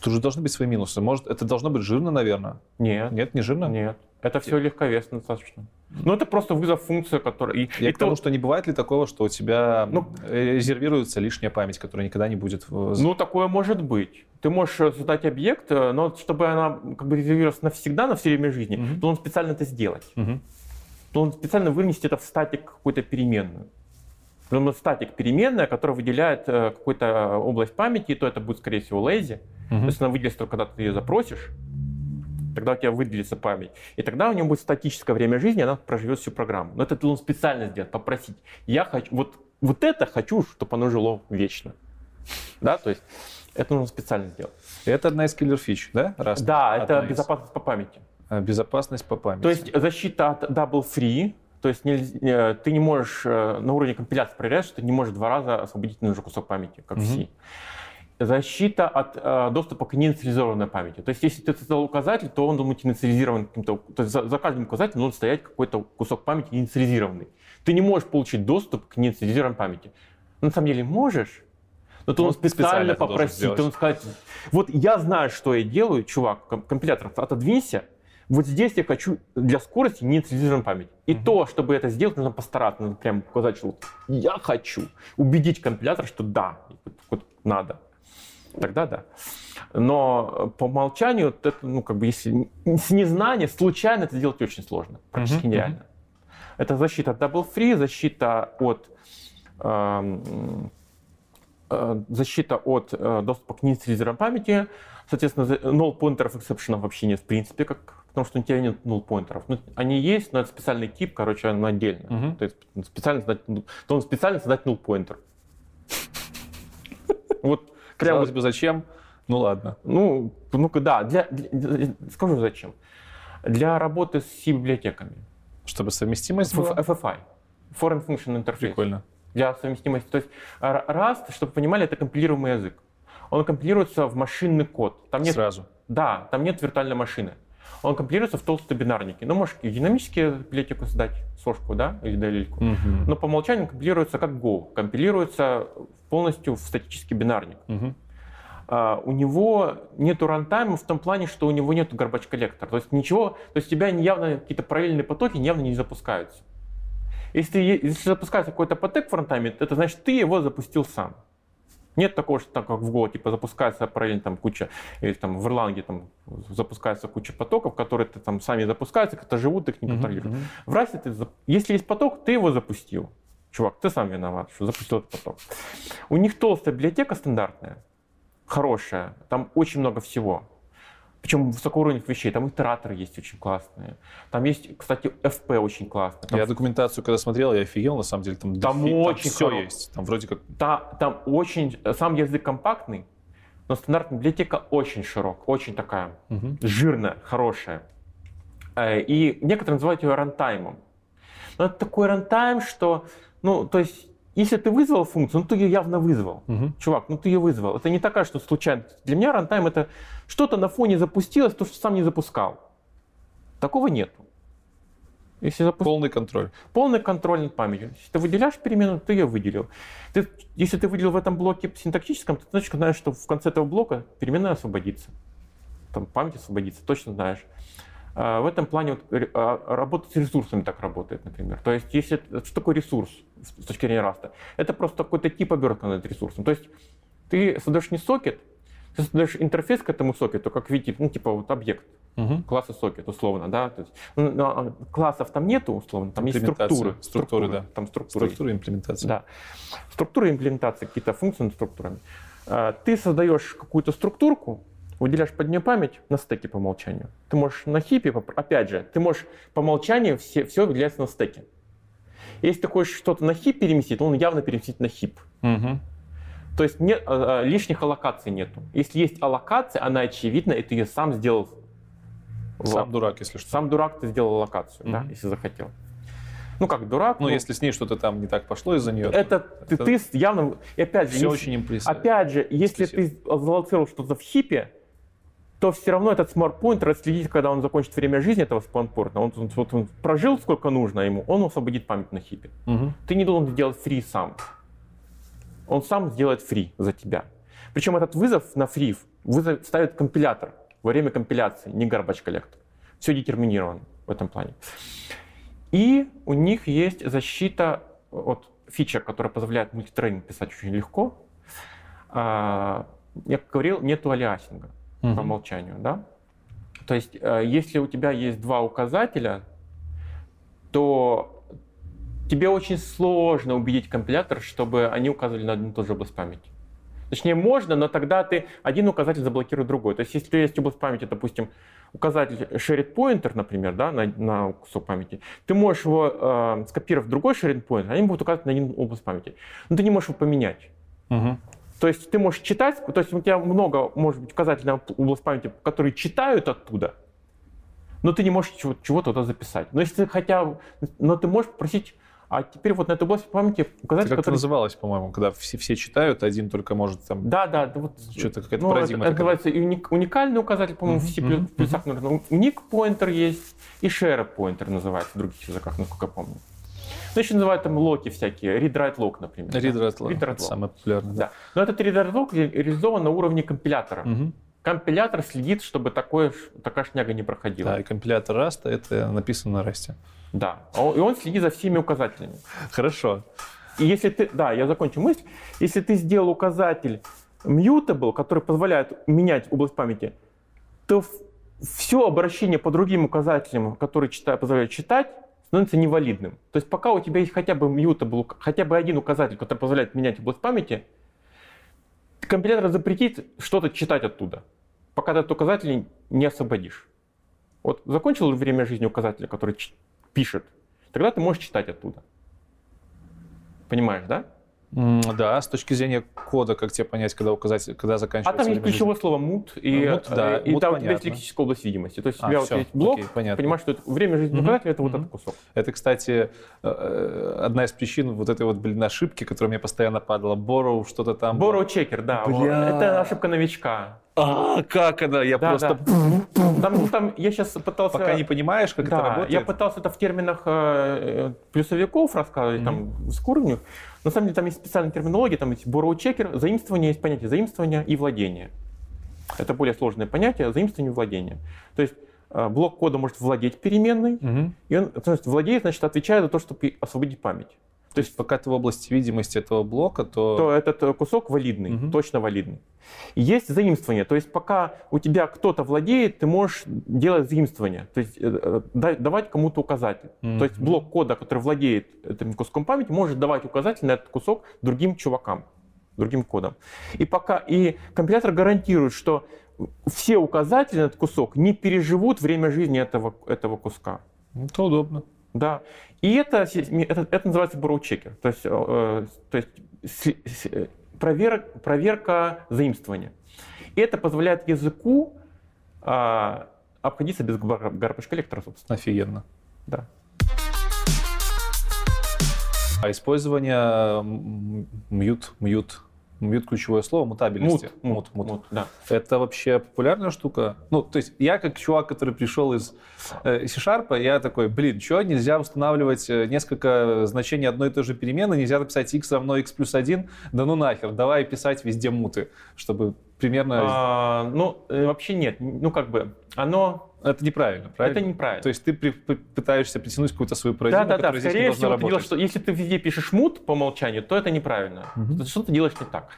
тут же должны быть свои минусы. Может, это должно быть жирно, наверное?
Нет.
Нет, не жирно?
Нет. Это все легковесно достаточно. Ну, это просто вызов функции, которая... И,
Я и к тому, то... что не бывает ли такого, что у тебя ну, резервируется лишняя память, которая никогда не будет...
Ну, такое может быть. Ты можешь создать объект, э, но чтобы она как бы резервировалась навсегда, на все время жизни, угу. то он специально это сделать. Угу. То он специально вынесет это в static какую-то переменную. Потому static переменная, которая выделяет э, какую-то область памяти, то это будет, скорее всего, lazy. Угу. То есть она выделится только когда ты ее запросишь тогда у тебя выделится память. И тогда у него будет статическое время жизни, она проживет всю программу. Но это ты должен специально сделать, попросить. Я хочу, вот, вот это хочу, чтобы оно жило вечно. Да, то есть это нужно специально сделать.
Это одна из киллер-фич, да?
Rust. Да, это из... безопасность по памяти.
А, безопасность по памяти.
То есть защита от double free, то есть не, ты не можешь э, на уровне компиляции проверять, что ты не можешь два раза освободить нужный кусок памяти, как угу. в C защита от э, доступа к неинициализированной памяти. То есть, если ты создал указатель, то он должен быть инициализирован каким-то... То есть, за, за каждым указателем должен стоять какой-то кусок памяти инициализированный. Ты не можешь получить доступ к неинициализированной памяти. На самом деле можешь, но ты ну, должен специально, специально попросить. Ты должен сказать, вот я знаю, что я делаю, чувак, компилятор, отодвинься, вот здесь я хочу для скорости неинициализированную память. И угу. то, чтобы это сделать, нужно постараться, нужно прям указать, что я хочу. Убедить компилятор, что да, вот, вот надо тогда да. Но по умолчанию, это, ну, как бы, если с незнания, случайно это сделать очень сложно, практически mm-hmm. нереально. Это защита от double free, защита от э, э, защита от э, доступа к неинициализированной памяти. Соответственно, null pointerов exception вообще нет в принципе, как, потому что у тебя нет null pointerов. Ну, они есть, но это специальный тип, короче, он отдельно. Uh-huh. То есть специально создать, то он специально создать null pointer.
Вот Прямо... Казалось бы, зачем? Ну ладно.
Ну, ну да, для, для, скажу зачем. Для работы с C-библиотеками.
Чтобы совместимость
была? FFI. Foreign Function Interface.
Прикольно.
Для совместимости. То есть Rust, чтобы вы понимали, это компилируемый язык. Он компилируется в машинный код.
Там нет, Сразу?
Да, там нет виртуальной машины. Он компилируется в толстые бинарники. Ну, можешь и динамически библиотеку создать, сошку, да, или долильку. Угу. Но по умолчанию компилируется как Go. Компилируется полностью в статический бинарник. Угу. Uh, у него нету рантайма в том плане, что у него нету garbage коллектор. То есть ничего, то есть у тебя явно какие-то параллельные потоки явно не запускаются. Если, если запускается какой-то поток в рантайме, это значит, ты его запустил сам. Нет такого, что так как в Go, типа запускается параллельно там куча, или там в Erlang там запускается куча потоков, которые ты, там сами запускаются, как-то живут, их не контролируют. Uh-huh, uh-huh. В Rust ты, если есть поток, ты его запустил. Чувак, ты сам виноват, что запустил этот поток. У них толстая библиотека стандартная, хорошая, там очень много всего. Причем высокоуровневых вещей. Там итераторы есть очень классные. Там есть, кстати, FP очень классный. Там...
Я документацию, когда смотрел, я офигел, на самом деле. Там,
там дофи... очень
там все хоро... есть. Там вроде как...
Та, там очень... Сам язык компактный, но стандартная библиотека очень широк, очень такая угу. жирная, хорошая. Э, и некоторые называют ее runtime ом. Но это такой runtime, что, ну, то есть, если ты вызвал функцию, ну, ты ее явно вызвал.
Мгм.
Чувак, ну ты ее вызвал. Это не такая, что случайно. Для меня runtime это что-то на фоне запустилось, то, что сам не запускал. Такого нету. Если запу-
Полный контроль.
полный контроль над памятью. Если ты выделяешь перемену, ты ее выделил. Ты, если ты выделил в этом блоке синтаксическом, то ты точно знаешь, что в конце этого блока переменная освободится. Там память освободится, точно знаешь. А, В этом плане вот, а, работа с ресурсами так работает, например. То есть, если что такое ресурс с точки зрения раста? Это просто какой-то тип обертка над ресурсом. То есть ты создаешь не сокет, ты создаешь интерфейс к этому сокету, как видите, ну, типа вот объект
Мгм.
класса сокет, условно, да. То есть, ну, ну, а классов там нету, условно, там есть
Имплементация.
структуры.
Структуры, да.
Там структуры. есть.
Структура имплементации.
Да. Структура имплементации, какие-то функции над структурами. Ты создаешь какую-то структурку, выделяешь под нее память на стеке по умолчанию. Ты можешь на хипе, опять же, ты можешь по умолчанию все, все выделяется на стеке. Если ты хочешь что-то на хип переместить, то он явно переместить на хип.
Мгм.
То есть нет, а, а, лишних аллокаций нету. Если есть аллокация, она очевидна, и ты ее сам сделал. в-
Сам дурак, если что.
сам дурак ты сделал аллокацию, да,
Мгм.
если захотел. Ну как дурак,
Ну,
ну,
если с ней что-то там не так пошло из-за нее,
это, ты,
это
ты явно... И опять же,
все
если-
очень имплисивно.
опять же, если ты залоцировал что-то в хипе, то все равно этот смарт-поинтер отследить, когда он закончит время жизни этого спанпорта, он, он- вот он прожил сколько нужно ему, он освободит память на хипе.
Мгм.
Ты не должен сделать фри сам. Он сам сделает фри за тебя. Причем этот вызов на фри вызов ставит компилятор во время компиляции, не garbage коллектор. Все детерминировано в этом плане. И у них есть защита, вот фича, которая позволяет мультитрейнинг писать очень легко. А, Я как говорил, нету алиасинга по
Мгм.
умолчанию, да? То есть, э, если у тебя есть два указателя, то тебе очень сложно убедить компилятор, чтобы они указывали на одну и ту же область памяти. Точнее, можно, но тогда ты один указатель заблокирует другой. То есть, если есть область памяти, допустим, указатель shared pointer, например, да, на, на кусок памяти, ты можешь его э, скопировать в другой shared pointer, они будут указывать на один область памяти. Но ты не можешь его поменять.
Мгм.
То есть ты можешь читать, то есть у тебя много, может быть, указателей на область памяти, которые читают оттуда, но ты не можешь чего- чего-то туда записать. Но если ты хотя, но ты можешь попросить, а теперь вот на этой области памяти
Это
указатель,
как-то
который...
называлось, по-моему, когда все, все читают, один только может там...
Да, да, да, вот
Что-то какая-то
ну,
парадигма
это
такая.
называется уник- уникальный указатель, по-моему, в C++, в плюсах, наверное, уник поинтер есть, и share поинтер называется в других языках, насколько я помню. Ну, еще называют там локи всякие, read-write lock, например.
Read Write Lock.
Read
самое популярное.
Да. Но этот read-write lock ре- реализован на уровне компилятора.
Мгм.
Компилятор следит, чтобы такое, такая шняга не проходила.
Да, и компилятор Rust это написано на Rust.
Да. А И он следит за всеми указателями.
Хорошо.
И если ты, да, я закончу мысль. Если ты сделал указатель mutable, который позволяет менять область памяти, то все обращение по другим указателям, которые чита- позволяют читать, становится невалидным. То есть пока у тебя есть хотя бы mutable, хотя бы один указатель, который позволяет менять область памяти, компилятор запретит что-то читать оттуда, пока ты этот указатель не освободишь. Вот закончил время жизни указателя, который пишет, тогда ты можешь читать оттуда. Понимаешь, да?
Да, с точки зрения кода, как тебе понять, когда указатель, когда
А
заканчивается
там есть ключевое слово mут, и,
Ну, mut, да,
и
mut
там у тебя есть
понятно.
лексическая область видимости. То есть
А,
у тебя
всё,
вот есть блок,
окей, понятно.
понимаешь, что это время жизни указателя это вот
мгм.
этот кусок.
Это, кстати, э, одна из причин вот этой вот, блин, ошибки, которая мне постоянно падала. Borrow, что-то там.
Borrow checker, да.
Бля.
Это ошибка новичка.
А, как она? Я
Да,
просто...
да. Там, там я сейчас пытался...
Пока не понимаешь, как это
Да,
работает.
я пытался это в терминах э, э, плюсовиков рассказывать, там, с уровнем. На самом деле там есть специальная терминология, там есть borrow checker, заимствование, есть понятие заимствования и владения. Это более сложное понятие, заимствование и владение. То есть э, блок кода может владеть переменной,
Мгм.
и он то есть, владеет, значит, отвечает за то, чтобы освободить память.
То есть пока ты в области видимости этого блока, то...
То этот э, кусок валидный,
Мгм.
точно валидный. И есть заимствование, то есть пока у тебя кто-то владеет, ты можешь делать заимствование, то есть э, э, да- давать кому-то указатель. То есть блок кода, который владеет этим куском памяти, может давать указатель на этот кусок другим чувакам, другим кодом. И пока и компилятор гарантирует, что все указатели на этот кусок не переживут время жизни этого, этого куска.
Это удобно.
Да. И это, это, это называется borrow checker. То есть, э, то есть с- с- э, провер- проверка заимствования. И это позволяет языку а, обходиться без garbage collector а, собственно.
Офигенно.
Да.
А использование mut, mut, mut ключевое слово, мутабельности.
Mut, mut, mut, mut, да.
Это вообще популярная штука? Ну, то есть я как чувак, который пришел из э, C-Sharp, я такой, блин, что, нельзя устанавливать э, несколько значений одной и той же перемены, нельзя написать x равно x плюс 1? Да ну нахер, давай писать везде mut ы, чтобы примерно...
А, ну, э, вообще нет. Ну, как бы, оно
это неправильно, правильно?
Это неправильно.
То есть ты при, пытаешься притянуть какую-то свою парадигму,
да, да, да. Скорее всего, ты делаешь, что если ты везде пишешь мут по умолчанию, то это неправильно. Угу. Что ты делаешь не так.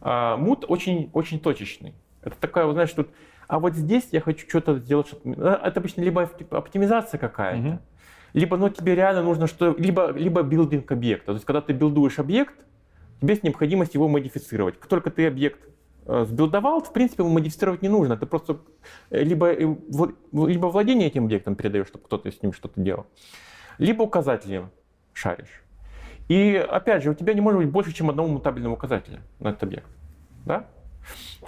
А, мут очень, очень точечный. Это такая, вот, знаешь, тут, а вот здесь я хочу что-то сделать. Что э, это обычно либо оптимизация какая-то, угу. либо ну, тебе реально нужно что либо, либо билдинг объекта. То есть, когда ты билдуешь объект, тебе есть необходимость его модифицировать. Как только ты объект сбилдовал, в принципе, его модифицировать не нужно. Ты просто э, либо, э, либо владение этим объектом передаешь, чтобы кто-то с ним что-то делал, либо указатели шаришь. И опять же, у тебя не может быть больше, чем одного мутабельного указателя на этот объект. Да?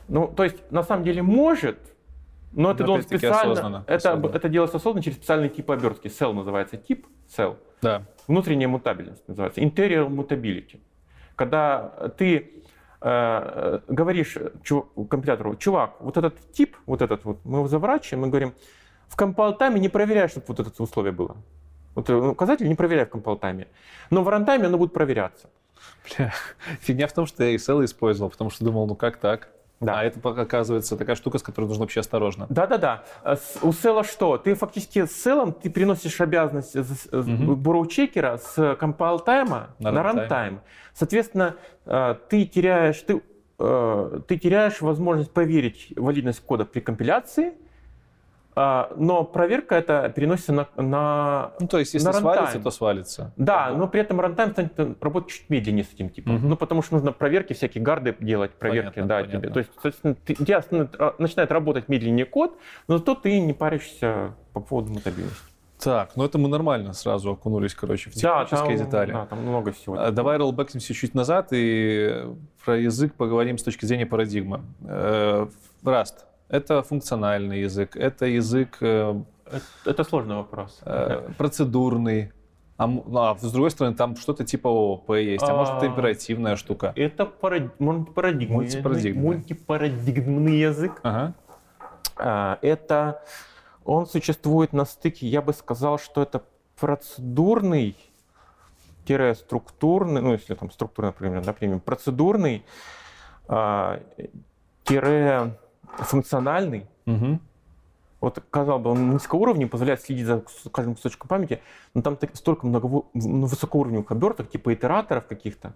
Ну, то есть, на самом деле, может, но это должен специально. Осознанно, это, осознанно. это делается осознанно через специальный тип обертки. Cell называется тип, cell.
Да.
Внутренняя мутабельность называется. Interior mutability. Когда ты Э, говоришь компилятору, чувак, вот этот тип, вот этот вот, мы его заворачиваем, мы говорим, в compile-time е не проверяй, чтобы вот это условие было. Вот э, указатель не проверяй в compile-time е. Но в runtime е оно будет проверяться.
Бля, фигня в том, что я Cell использовал, потому что думал, ну как так? Да. А это, оказывается, такая штука, с которой нужно вообще осторожно.
Да-да-да. Э, у Cell а что? Ты фактически с Cell ом ты переносишь обязанность угу. borrow checker а с compile-time а на, на runtime. Соответственно, э, ты теряешь, ты, э, ты теряешь возможность проверить валидность кода при компиляции, но проверка это переносится на, на
Ну, то есть, если свалится, то свалится.
Да, но при этом рантайм станет работать чуть медленнее с этим типом. Угу. Ну, потому что нужно проверки, всякие гарды делать, проверки, понятно, да, понятно. тебе. То есть, соответственно, ты, тебя начинает работать медленнее код, но зато ты не паришься по поводу мутабильности.
Так, ну это мы нормально сразу окунулись, короче, в технические да, там, детали.
Да, там много всего.
А, давай роллбэкнемся чуть назад и про язык поговорим с точки зрения парадигмы. Э, Rust это функциональный язык, это язык... Э,
это, это сложный вопрос.
Э, процедурный. А, ну, а с другой стороны, там что-то типа ООП есть, а, а может это императивная штука.
Это парад... мультипарадигмный, мультипарадигмный. мультипарадигмный язык. Ага. А, это он существует на стыке, я бы сказал, что это процедурный структурный, ну если там структурный, например, например процедурный а, тире функциональный. Угу. Вот, казалось бы, он низкоуровневый, позволяет следить за каждым кусочком памяти, но там столько много ну, высокоуровневых оберток, типа итераторов каких-то,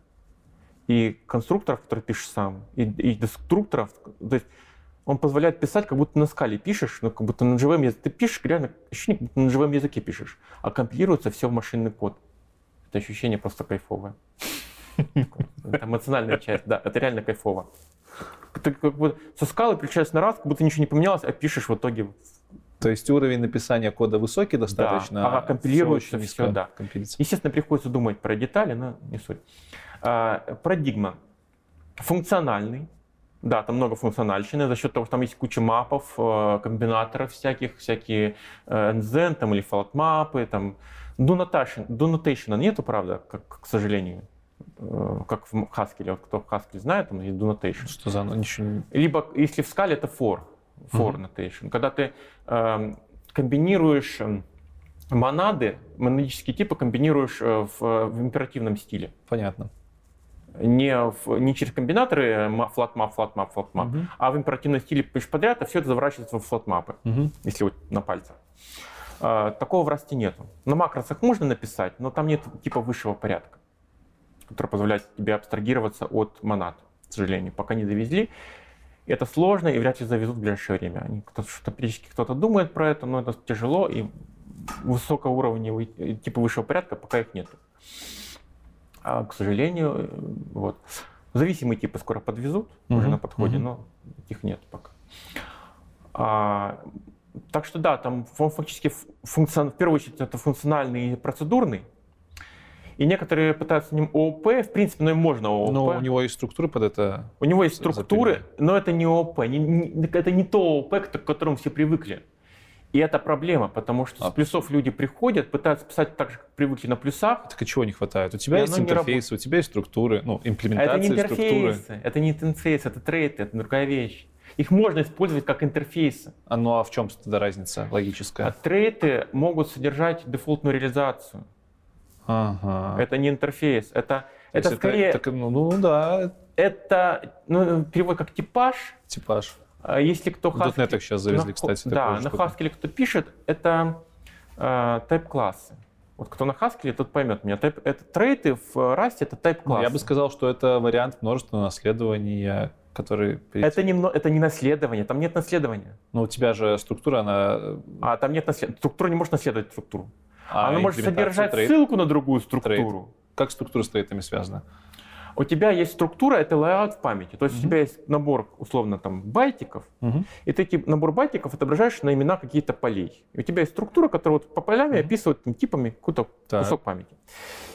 и конструкторов, которые пишешь сам, и, и деструкторов. То есть он позволяет писать, как будто на скале пишешь, ну, как будто на живом языке. Ты пишешь, реально ощущение, как будто на живом языке пишешь, а компилируется все в машинный код. Это ощущение просто кайфовое. Это эмоциональная часть, да, это реально кайфово ты как бы со скалы переключаешься на раз, как будто ничего не поменялось, а пишешь в итоге
то есть уровень написания кода высокий достаточно,
да, а компилируется все, все да. Естественно, приходится думать про детали, но не суть. А, парадигма. Функциональный. Да, там много функциональщины за счет того, что там есть куча мапов, э, комбинаторов всяких, всякие NZN э, там, или фалт-мапы, там. Do notation, do notation нету, правда, как, к сожалению. Э, как в Haskell, вот кто в Haskell знает, там есть do notation.
Что за ничего не...
Либо, если в скале, это for, for uh-huh. notation. Когда ты э, комбинируешь эм, монады, монадические типы комбинируешь э, в, в императивном стиле.
Понятно.
Не, в, не через комбинаторы flat map, flat map, flat map, uh-huh. а в императивном стиле подряд, а все это заворачивается в flat map, uh-huh. если вот на пальцах. Э, такого в расте нету. На макросах можно написать, но там нет типа высшего порядка который позволяет тебе абстрагироваться от монад, к сожалению. Пока не довезли. Это сложно и вряд ли завезут в ближайшее время. Они, кто-то, что периодически кто-то думает про это, но это тяжело, и высокоуровневый, типа высшего порядка пока их нет. А, к сожалению, э, вот. Зависимые типы скоро подвезут, uh-huh. уже на подходе, uh-huh. но их нет пока. А, так что да, там фактически функцион... в первую очередь это функциональный и процедурный, и некоторые пытаются ним ООП, в принципе, ну и можно ООП.
Но у него есть структуры под это.
У него есть структуры, запилили. но это не ООП. Не, не, это не то ООП, к которому все привыкли. И это проблема, потому что
А.
с плюсов люди приходят, пытаются писать так же, как привыкли на плюсах.
Так а чего не хватает? У тебя
И
есть интерфейсы, у тебя есть структуры, ну,
А это не
имплементация структуры.
интерфейсы, это не интерфейсы, это трейты, это другая вещь. Их можно использовать как интерфейсы.
А ну а в чем тогда разница
А
логическая?
трейты могут содержать дефолтную реализацию.
Ага.
Это не интерфейс, это,
То
это скорее,
так, ну, ну да,
это ну, перевод как типаж.
типаж.
А Если кто
В .NET сейчас завезли,
на-
кстати,
Да, на. Haskell кто пишет, это э, type-классы. Вот кто на Haskell, тот поймет меня. Type- это трейты в Rust это
Ну,
type-классы.
Я бы сказал, что это вариант множественного наследования, который... перед-
это, не, это не наследование, там нет наследования.
Ну, у тебя же структура, она...
А там нет наследования. Структура не может наследовать структуру.
А,
Она может содержать
трейд.
ссылку на другую структуру.
Как структура с трейтами связана?
У тебя есть структура, это layout в памяти. То есть у тебя есть набор, условно, там, байтиков,
Мгм.
и ты эти набор байтиков отображаешь на имена каких-то полей. И у тебя есть структура, которая вот по полям
Мгм.
описывает там, типами какой-то
Так.
кусок памяти.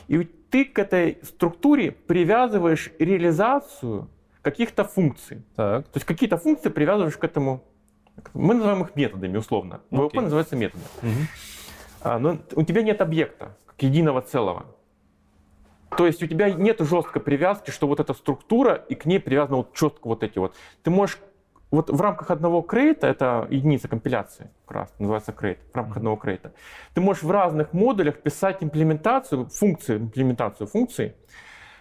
И ты к этой структуре привязываешь реализацию каких-то функций.
Так.
То есть какие-то функции привязываешь к этому. Мы называем их методами, условно. В
Окей.
ВП называется методом.
Мгм.
А, но у тебя нет объекта, как единого целого. То есть у тебя нет жесткой привязки, что вот эта структура, и к ней привязаны вот четко вот эти вот. Ты можешь вот в рамках одного крейта, это единица компиляции, как раз называется крейт, в рамках одного крейта, ты можешь в разных модулях писать имплементацию, функции, имплементацию функций,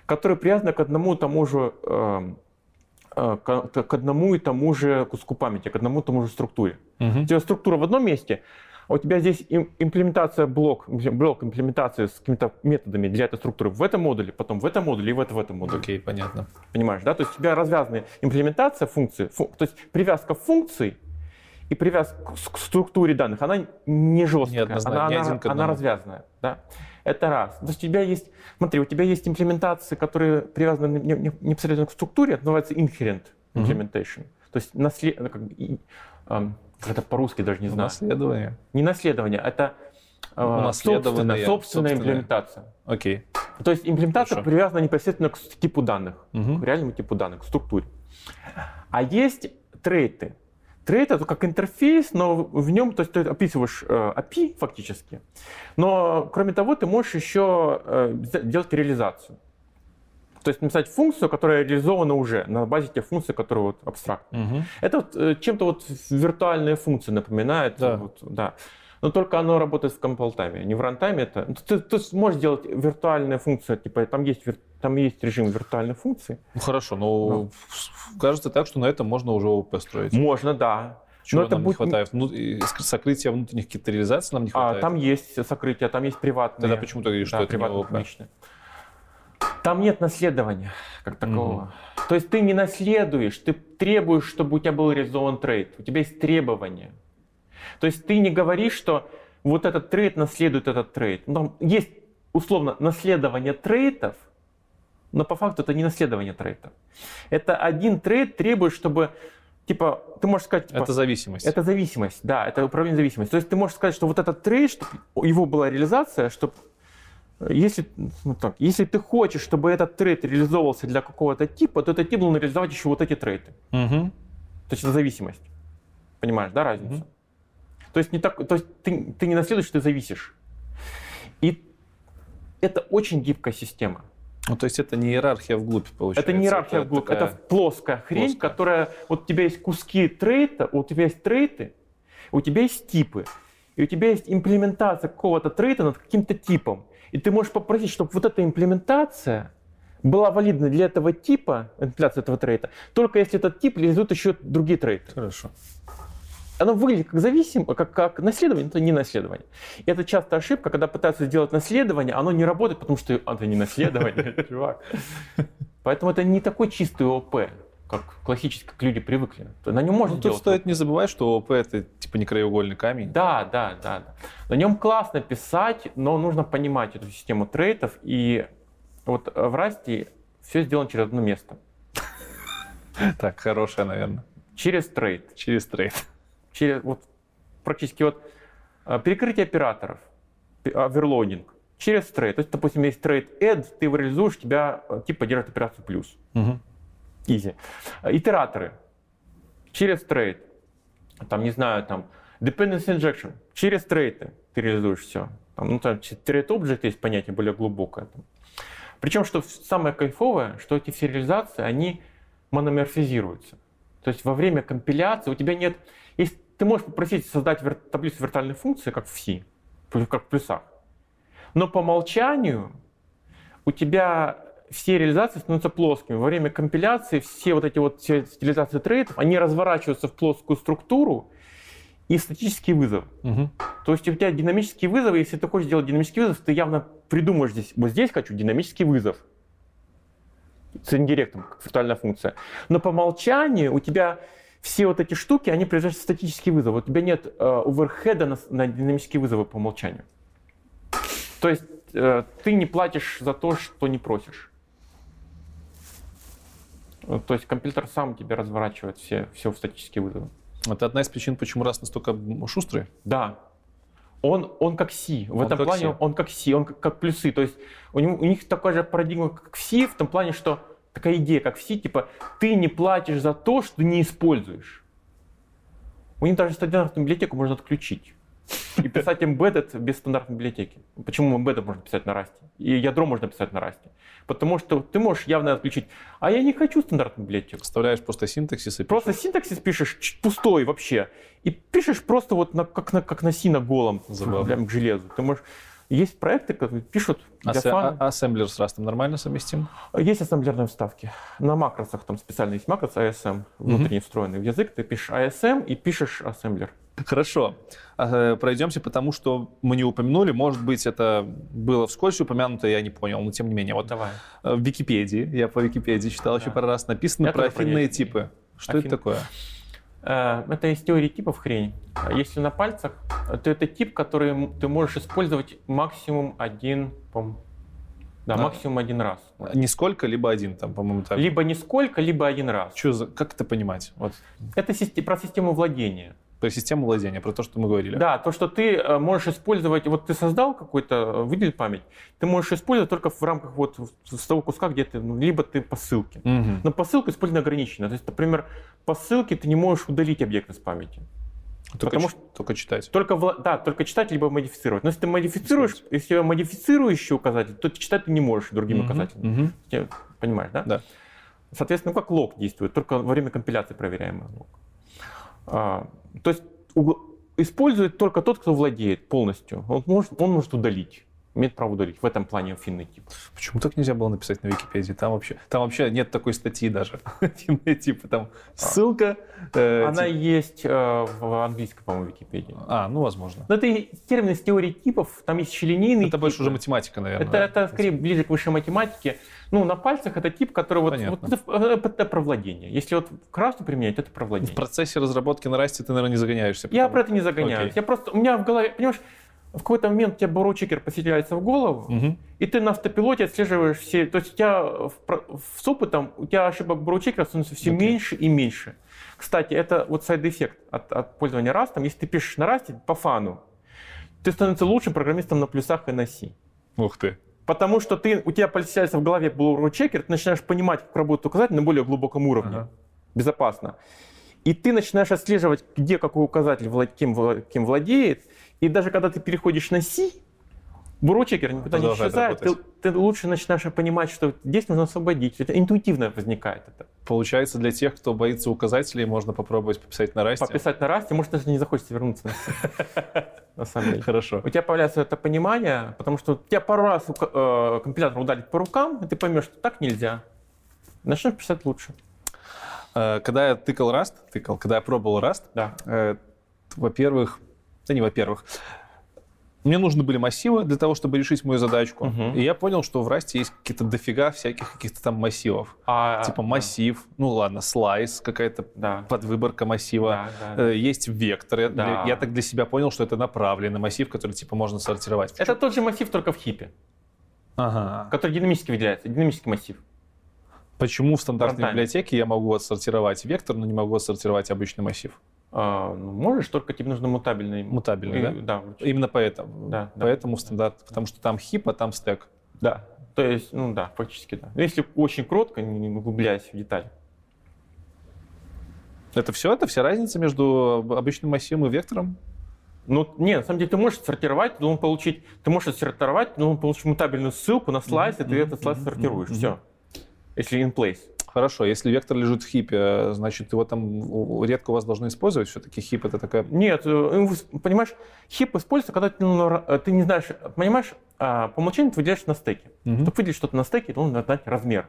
которые привязаны к одному и тому же эм, э, к, к одному и тому же куску памяти, к одному и тому же структуре.
Мгм.
У тебя структура в одном месте, а у тебя здесь им- имплементация блок, блок имплементации с какими-то методами для этой структуры в этом модуле, потом в этом модуле и в, это, в этом модуле.
Окей, понятно.
Понимаешь, да? То есть у тебя развязанная имплементация функции, фу- то есть привязка функций и привязка к структуре данных, она не жесткая,
Неоднозначно,
она, она- она
одному.
развязанная. Да? Это раз. То есть у тебя есть, смотри, у тебя есть имплементации, которые привязаны не- не- непосредственно к структуре, это называется inherent implementation. То есть наслед... ну, как, и, как это по-русски даже не знаю.
Наследование.
Не наследование, это
Унаследованные,
собственная, собственная имплементация.
Окей.
То есть имплементация
Хорошо.
привязана непосредственно к типу данных,
Мгм.
к реальному типу данных, к структуре. А есть trait ы. Trait это как интерфейс, но в нем, то есть ты описываешь э, API фактически, но кроме того ты можешь еще э, делать реализацию. То есть написать функцию, которая реализована уже на базе тех функций, которые вот абстрактны.
Мгм.
Это вот, э, чем-то вот виртуальные функции напоминает.
Да.
Вот, да. Но только оно работает в compile-time е, не в runtime е. Это... ну, Ты, ты сможешь делать виртуальные функции, типа там есть, там есть режим виртуальной функции.
Ну хорошо, но кажется так, что на этом можно уже ООП строить.
Можно, да.
Чего
но это
нам
будет
не хватает? Ну, сокрытия внутренних каких-то реализаций нам не
А,
хватает.
там есть сокрытие, там есть приватные.
Тогда почему ты говоришь,
да,
что это не ООП?
публичные. Там нет наследования как такого. То есть ты не наследуешь, ты требуешь, чтобы у тебя был реализован trait. У тебя есть требования. То есть ты не говоришь, что вот этот trait наследует этот trait. Ну, там есть условно наследование trait ов, но по факту это не наследование trait ов. Это один trait требует, чтобы типа ты можешь сказать, типа,
Это зависимость.
это зависимость, да, это управление зависимостью. То есть ты можешь сказать, что вот этот trait, чтобы его была реализация, чтобы если, ну так, если ты хочешь, чтобы этот trait реализовывался для какого-то типа, то этот тип должен реализовать еще вот эти trait ы.
Мгм.
То есть это зависимость. Понимаешь, да, разницу?
Мгм.
То есть, не так, то есть ты, ты не наследуешь, ты зависишь. И это очень гибкая система.
Ну, то есть это не иерархия вглубь, получается.
Это не иерархия вглубь,
такая-
это плоская хрень,
плоская.
которая... Вот у тебя есть куски трейта, у тебя есть трейты, у тебя есть типы, и у тебя есть имплементация какого-то трейта над каким-то типом. И ты можешь попросить, чтобы вот эта имплементация была валидна для этого типа, имплементация этого трейта, только если этот тип реализует еще другие трейты.
Хорошо.
Оно выглядит как зависим, как, как наследование, но это не наследование. И это часто ошибка, когда пытаются сделать наследование, оно не работает, потому что это не наследование, чувак. Поэтому это не такой чистый ОП, как классически, как люди привыкли. На нем можно
Ну, тут стоит не забывать, что ОП это типа не краеугольный камень.
Да, да, да, да. На нем классно писать, но нужно понимать эту систему трейтов. И вот в Расте все сделано через одно место.
Так, хорошая, наверное.
Через trait.
Через трейд.
через вот практически вот а, перекрытие операторов, пе- overloading через trait. То есть, допустим, есть trait Add, ты его реализуешь, тебя а, тип поддерживает операцию плюс.
Мгм.
Easy. А, Итераторы через trait. Там, не знаю, там Dependency injection. Через trait ы ты реализуешь все. Там, ну, там trait object есть понятие более глубокое. Там. Причем, что самое кайфовое, что эти все реализации, они мономорфизируются. То есть во время компиляции у тебя нет... Есть, ты можешь попросить создать вер, таблицу виртуальных функций, как в C, как в плюсах. Но по умолчанию у тебя все реализации становятся плоскими. Во время компиляции все вот эти вот все стилизации трейдов, они разворачиваются в плоскую структуру и статический вызов. Угу. То есть у тебя динамический вызов, если ты хочешь сделать динамический вызов, ты явно придумаешь здесь, вот здесь хочу динамический вызов с индиректом, как виртуальная функция. Но по умолчанию у тебя все вот эти штуки, они превращаются в статический вызов. У тебя нет э, оверхеда на, на динамические вызовы по умолчанию. То есть э, ты не платишь за то, что не просишь. То есть компьютер сам тебе разворачивает все, все в статические вызовы.
Это одна из причин, почему раз настолько шустрый?
Да. Он, он как C. В он этом плане C. он как C, он как, как плюсы. То есть у, него, у них такая же парадигма, как в C, в том плане, что такая идея, как в C, типа ты не платишь за то, что не используешь. У них даже стандартную библиотеку можно отключить и писать embedded без стандартной библиотеки. Почему embedded можно писать на Rust? И ядро можно писать на Rust. Потому что ты можешь явно отключить. А я не хочу стандартную библиотеку.
Вставляешь просто синтаксис и
пишешь. Просто синтаксис пишешь пустой вообще. И пишешь просто вот на, как, на, как на си на голом. Забавно. Прям к железу. Ты можешь есть проекты, которые пишут
для а фана. А ассемблер с Rust нормально совместим?
Есть ассемблерные вставки. На макросах там специально есть макрос ASM, внутренне mm-hmm. встроенный в язык. Ты пишешь ASM и пишешь ассемблер.
Хорошо. А, э, пройдемся, потому что мы не упомянули, может быть, это было вскользь упомянуто, я не понял, но тем не менее. Вот
Давай.
Э, в Википедии, я по Википедии читал да. еще пару раз, написано я про афинные типы. Что Афин... это такое?
Э, это из теории типов хрень. Если на пальцах, то это тип, который ты можешь использовать максимум один, да, да, максимум один раз.
Нисколько, либо один, там, по-моему, так.
Либо нисколько, либо один раз.
Что за, как это понимать? Вот.
Это про систему владения
про систему владения, про то, что мы говорили.
Да, то, что ты э, можешь использовать, вот ты создал какой-то, э, выделил память, ты можешь использовать только в рамках вот с того куска, где ты, ну, либо ты по ссылке. Угу. Но по ссылке использование ограничено. То есть, например, по ссылке ты не можешь удалить объект из памяти.
Только, потому что только читать.
Только, да, только читать, либо модифицировать. Но если ты модифицируешь, Читать. если модифицирующий указатель, то ты читать ты не можешь другим угу, указателем. Угу. Понимаешь, да?
Да.
Соответственно, как лог действует? Только во время компиляции проверяемый лог. А, то есть использует только тот, кто владеет полностью. Он может, он может удалить имеет право удалить. В этом плане финный тип.
Почему так нельзя было написать на Википедии? Там вообще, там вообще нет такой статьи даже. Финные типы, там ссылка.
Э, Она тип... есть э, в английской, по-моему, Википедии.
А, ну, возможно.
Но это термин из теории типов, там есть щелинейный
Это тип. больше уже математика, наверное.
Это, да? это скорее ближе к высшей математике. Ну, на пальцах это тип, который вот, вот это, это про владение. Если вот краску применять, это про владение.
В процессе разработки на расте ты, наверное, не загоняешься.
Потому... Я про это не загоняюсь. Okay. Я просто, у меня в голове, понимаешь, в какой-то момент у тебя бурочекер поселяется в голову, угу. и ты на автопилоте отслеживаешь все. То есть у тебя в, с опытом у тебя ошибок borrow checker а становится все okay. меньше и меньше. Кстати, это вот side effect от, от пользования Rust ом. Если ты пишешь на Rust е по фану, ты становишься лучшим программистом на плюсах и на C.
Ух ты.
Потому что ты, у тебя поселяется в голове borrow checker, ты начинаешь понимать, как работает указатель на более глубоком уровне. Ага. Безопасно. И ты начинаешь отслеживать, где какой указатель кем, кем владеет, и даже когда ты переходишь на C, бурочекер никуда не исчезает, ты, ты лучше начинаешь понимать, что здесь нужно освободить. Это интуитивно возникает это.
Получается, для тех, кто боится указателей, можно попробовать пописать на расте?
Пописать на расте, может, даже не захочется вернуться на самом деле.
Хорошо.
У тебя появляется это понимание, потому что тебя пару раз э, компилятор ударит по рукам, и ты поймешь, что так нельзя. Начнешь писать лучше.
Э, когда я тыкал Rust, тыкал, когда я пробовал Rust. Э, во-первых, да не во-первых. Мне нужны были массивы для того, чтобы решить мою задачку. Угу. И я понял, что в Расте есть какие-то дофига всяких каких-то там массивов. А, типа массив, да. ну ладно, слайс, какая-то да. подвыборка массива. Да, да, да. Есть вектор. Да. Я, так для себя понял, что это направленный массив, который типа можно сортировать.
Это тот же массив, только в хипе. Ага. Который динамически выделяется, динамический массив.
Почему в стандартной Фронтально. библиотеке я могу отсортировать вектор, но не могу отсортировать обычный массив?
А, ну, можешь, только тебе нужно мутабельный.
Мутабельный, и,
да?
Да. Именно поэтому. Да, поэтому да. стандарт, потому что там хип, а там стек.
Да, то есть, ну да, фактически да. Если очень кротко, не углубляясь в детали.
Это все? Это вся разница между обычным массивом и вектором?
Ну, не, на самом деле ты можешь сортировать, ты должен получить, ты можешь сортировать, ты должен получить мутабельную ссылку на слайс, mm-hmm. и ты этот слайс сортируешь. Mm-hmm. Все. Если in place.
Хорошо, если вектор лежит в хипе, значит, его там редко у вас должны использовать, все-таки хип это такая...
Нет, э, понимаешь, хип используется, когда ты, ну, ты не знаешь, понимаешь, а, по умолчанию ты выделяешь на стеке. Угу. Чтобы выделить что-то на стеке, то нужно знать размер.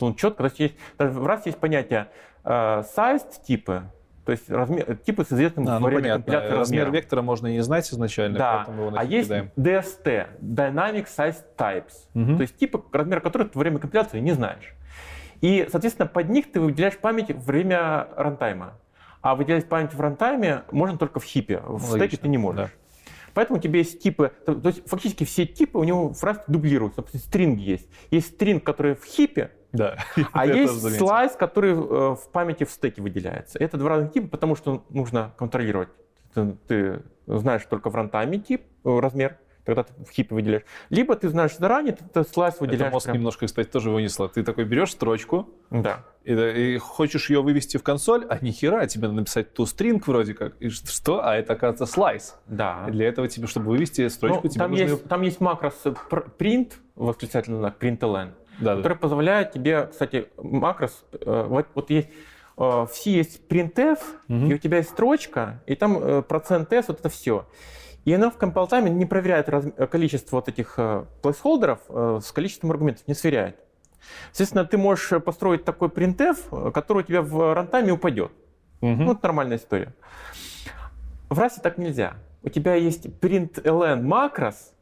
Он четко, есть, даже в раз есть понятие sized типы, то есть размер, типы с известным
а, ну, во время компиляции Размер вектора можно не знать изначально,
да. поэтому его А есть кидаем. DST, Dynamic Size Types, угу. то есть типы, размер которых ты во время компиляции не знаешь. И, соответственно, под них ты выделяешь память во время рантайма. А выделять память в рантайме можно только в хипе. В Логично. стеке ты не можешь. Да. Поэтому у тебя есть типы, то, то есть фактически все типы у него в Rust дублируются. Стринг есть. Есть стринг, который в хипе,
да.
А есть слайс, который э, в памяти в стеке выделяется. Это два разных типа, потому что нужно контролировать. Ты, ты знаешь только в рантайме тип, э, размер, когда ты в хипе выделяешь. Либо ты знаешь заранее, ты, ты слайс выделяешь. Это
мозг прям... немножко, кстати, тоже вынесло. Ты такой берешь строчку,
да.
и, и хочешь ее вывести в консоль, а ни хера, тебе надо написать toString вроде как. И что? А это, оказывается, слайс.
Да.
И для этого тебе, чтобы вывести строчку, ну, тебе
там
нужно...
Есть, там есть макрос print, восклицательный знак, println
да,
который да. позволяет тебе, кстати, макрос, э, вот, вот есть э, в C есть printf, угу. и у тебя есть строчка, и там э, процент s, вот это все. И оно в compile не проверяет раз, количество вот этих placeholderов с количеством аргументов, не сверяет. Естественно, ты можешь построить такой printf, который у тебя в рантайме упадет. Угу. Ну, это нормальная история. В RAS так нельзя. У тебя есть println макрос,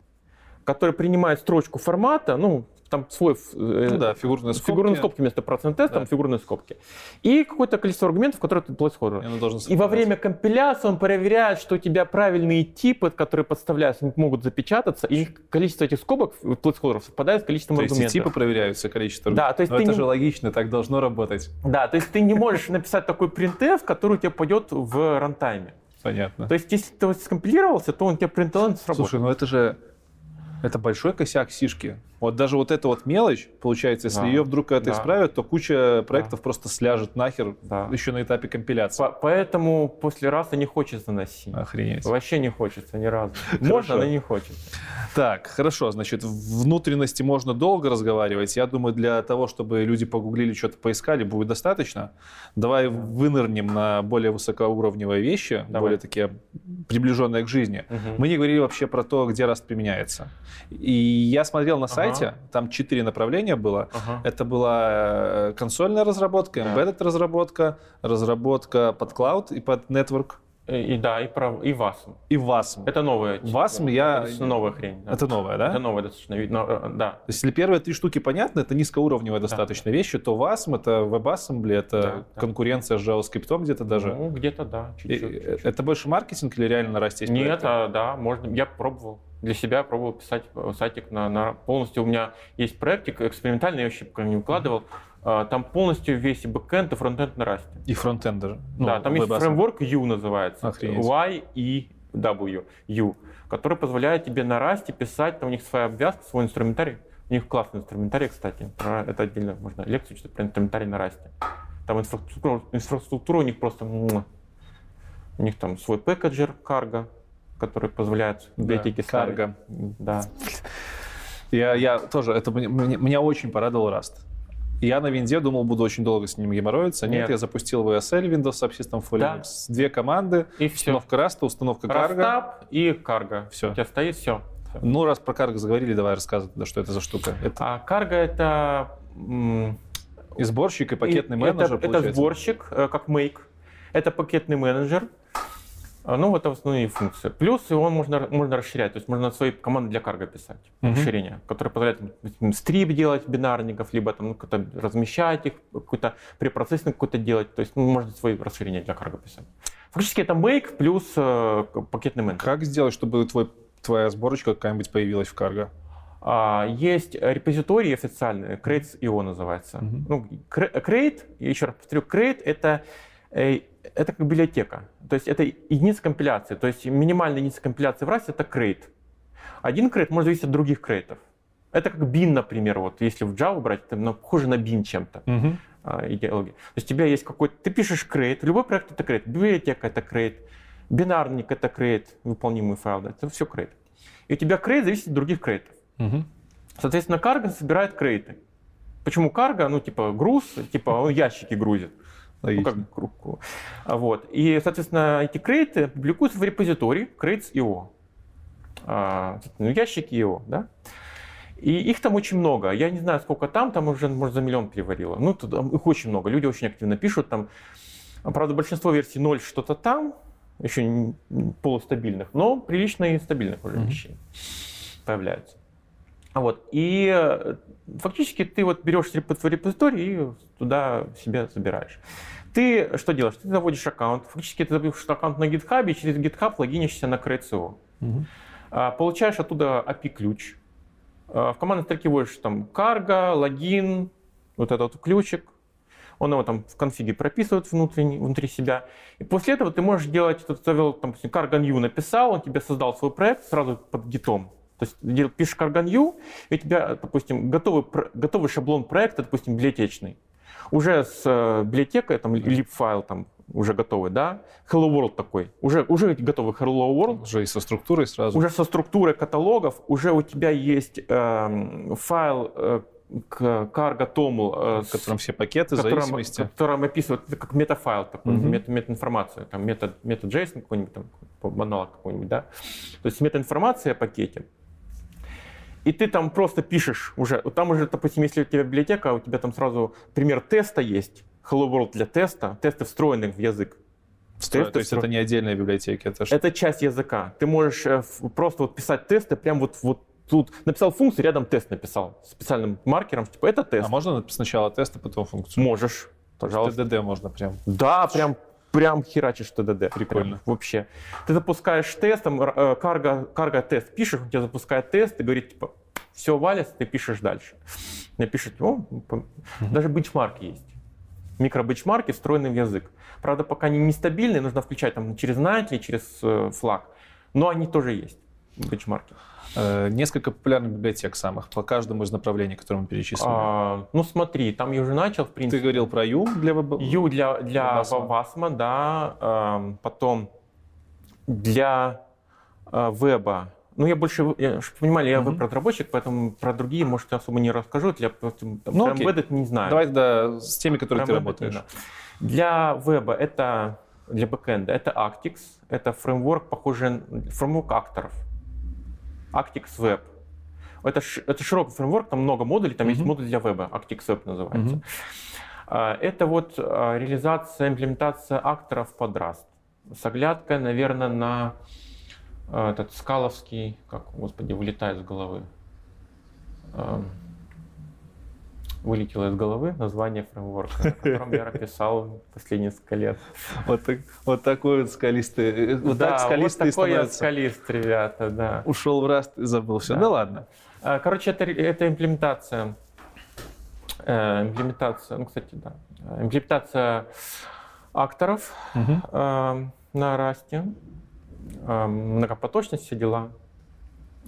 который принимает строчку формата, ну, там свой...
Э, ну да, фигурные
скобки. Фигурные скобки вместо процент тест, да. там фигурные скобки. И какое-то количество аргументов, которые ты placeholder. И, во время компиляции он проверяет, что у тебя правильные типы, которые подставляются, могут запечататься, и количество этих скобок, placeholder, совпадает с количеством
то
аргументов.
Есть типы проверяются, количество Да, то есть Но ты это не... же логично, так должно работать.
Да, то есть ты не можешь написать такой printf, который у тебя пойдет в рантайме.
Понятно.
То есть, если ты скомпилировался, то он тебе println сработает.
Слушай, ну это же это большой косяк сишки. Вот даже вот эта вот мелочь, получается, если да, ее вдруг это да. исправят, то куча проектов да. просто сляжет нахер да. еще на этапе компиляции. По
поэтому после раза не хочется носить.
Охренеть.
Вообще не хочется ни разу. Можно, но не хочется.
Так, хорошо, значит, внутренности можно долго разговаривать. Я думаю, для того, чтобы люди погуглили, что-то поискали, будет достаточно. Давай вынырнем на более высокоуровневые вещи, Давай. более такие приближенные к жизни. Угу. Мы не говорили вообще про то, где Rust применяется. И я смотрел на сайте, ага. там четыре направления было. Ага. Это была э, консольная разработка, embedded разработка, разработка под cloud и под network.
И, да, и, про, и VASM.
И VASM.
Это новая.
VASM я...
Это новая хрень.
Да. Это новая, да?
Это новая достаточно, но, э, да. То
есть, если первые три штуки понятны, это низкоуровневые да. достаточно вещи, то VASM это WebAssembly, это да, конкуренция да. с JavaScript где-то даже.
Ну, где-то да, чуть-чуть,
и, чуть-чуть. Это больше маркетинг или реально нарастить?
Нет, а, да, можно. Я пробовал для себя пробовал писать э, сайтик на, на полностью. У меня есть проектик экспериментальный, я вообще пока не укладывал. А, там полностью весь бэкэнд и фронтенд на расте.
И фронтенд даже?
Ну, да, там есть фреймворк U называется.
Охренеть.
Y, E, W, U, который позволяет тебе на расте писать, там у них своя обвязка, свой инструментарий. У них классный инструментарий, кстати. Про это отдельно можно лекцию читать про инструментарий на расте. Там инфраструктура, инфраструктура у них просто... У них там свой пэкэджер, карго, который позволяет библиотеке
да, карго.
Да.
Я, я тоже, это меня, меня очень порадовал Rust. Я на винде думал, буду очень долго с ним геморроиться. Нет, Нет я запустил VSL, Windows Subsystem for
да.
Две команды.
И
установка все. Rust, установка Cargo.
и Cargo.
Все.
У тебя стоит все.
Ну, раз про Cargo заговорили, давай рассказывай, что это за штука. Это...
А Cargo это...
И сборщик, и пакетный и менеджер,
это, это сборщик, э, как Make. Это пакетный менеджер, ну, это основные функции. Плюс его можно, можно расширять, то есть можно свои команды для карго писать, uh-huh. расширение, которое позволяет там, стрип делать бинарников, либо там, ну, размещать их, какой-то препроцессинг какой-то делать, то есть ну, можно свои расширения для карго писать. Фактически это make плюс э, пакетный менеджер.
Как сделать, чтобы твой, твоя сборочка какая-нибудь появилась в карго?
А, есть репозитории официальные, Crates.io называется. Uh-huh. Ну, Crate, еще раз повторю, Crate это э, это как библиотека. То есть это единица компиляции. То есть минимальная единица компиляции в Rust это крейт. Один крейт может зависеть от других крейтов. Это как bin, например, вот если в Java брать, это ну, похоже на bin чем-то.
Угу.
а, идеология. То есть у тебя есть какой-то, ты пишешь create, любой проект это create, библиотека это create, бинарник это create, выполнимый файл, да, это все create. И у тебя create зависит от других крейтов.
Мгм.
Соответственно, Cargo собирает крейты. Почему Cargo? Ну, типа груз, типа он ящики грузит. Ну, как крупку. А Вот. И, соответственно, эти крейты публикуются в репозитории crates.io. А, Ну, ящики .io, да? И их там очень много. Я не знаю, сколько там, там уже, может, за миллион переварило. Ну, тут, их очень много. Люди очень активно пишут. Там, правда, большинство версий 0 что-то там, еще полустабильных, но прилично и стабильных уже
Мгм.
вещей появляются. Вот. И э, фактически ты вот берешь репозиторий и туда себе забираешь. Ты что делаешь? Ты заводишь аккаунт. Фактически ты заводишь аккаунт на GitHub и через GitHub логинишься на Crates.io.
Мгм.
А, Получаешь оттуда API-ключ. А, В командной строке вводишь там карго, логин, вот этот вот ключик. Он его там в конфиге прописывает внутренне, внутри себя. И после этого ты можешь делать, ты завел, там, cargo new написал, он тебе создал свой проект сразу под гитом. То есть пишешь new, и у тебя, допустим, готовый, готовый шаблон проекта, допустим, библиотечный. Уже с э, библиотекой, там, lib-файл там уже готовый, да? Hello World такой. Уже, уже готовый Hello World.
Уже и со структурой сразу.
Уже со структурой каталогов, уже у тебя есть эм, файл э, к Cargo Toml, э,
в котором все пакеты,
которым,
зависимости.
которым описывает это как метафайл такой,
Мгм.
мета, метаинформация, там метод, метод JSON какой-нибудь, там, аналог какой-нибудь, да. То есть метаинформация о пакете. И ты там просто пишешь уже, там уже, допустим, если у тебя библиотека, у тебя там сразу пример теста есть, Hello World для теста, тесты встроены в язык.
Встроен.
тесты
То есть
встро-
это не отдельные библиотеки, это что?
это часть языка. Ты можешь э, просто вот писать тесты прям вот, вот тут. Написал функцию, рядом тест написал. Специальным маркером, типа это тест.
А можно сначала тест, а потом функцию?
Можешь, пожалуйста.
TDD можно прям.
Да, прям, прям херачишь TDD.
Прикольно.
Прям вообще. Ты запускаешь тест, там, э, карго, карго тест пишешь, он тебе запускает тест и говорит, типа, все валится, ты пишешь дальше. Напишет, о, даже бенчмарк есть. Микробенчмарки, встроенные в язык. Правда, пока они нестабильные, нужно включать там через Nightly, через э, флаг. Но они тоже есть, бенчмарки.
Э, Несколько популярных библиотек самых по каждому из направлений, которые мы перечислили.
А, ну смотри, там я уже начал, в
Ты
принципе.
говорил про Ю для.
Ю для, для
Вавасма.
Вавасма, да. эм, потом для э, веба. Ну, я больше, я, чтобы понимали, я
Мгм.
веб-разработчик, поэтому про другие, может, особо не расскажу. Для, там,
Ну,
embedded не знаю.
Давай тогда с теми, которые ты работаешь.
Для веба это, для бэкэнда, это Actix, это фреймворк, похожий на фреймворк акторов. Actix Web. Это, это широкий фреймворк, там много модулей, там есть
Мгм.
модуль для веба, Actix Web называется. А, Это вот а, реализация, имплементация акторов под Rust. С оглядкой, наверное, на этот скаловский, как, господи, вылетает из головы. Ам, Вылетело из головы название фреймворка, на котором я написал последние несколько лет.
Вот, так- вот такой вот скалистый. э, Вот
да,
так скалистый
вот такой я
становится.
скалист, ребята, да.
Ушел в раст и забыл все.
Да.
Ну ладно.
Короче, это, это имплементация. э, Имплементация, ну, кстати, да. э, Имплементация акторов
Мгм.
э, на расте. Э, Многопоточность, все дела.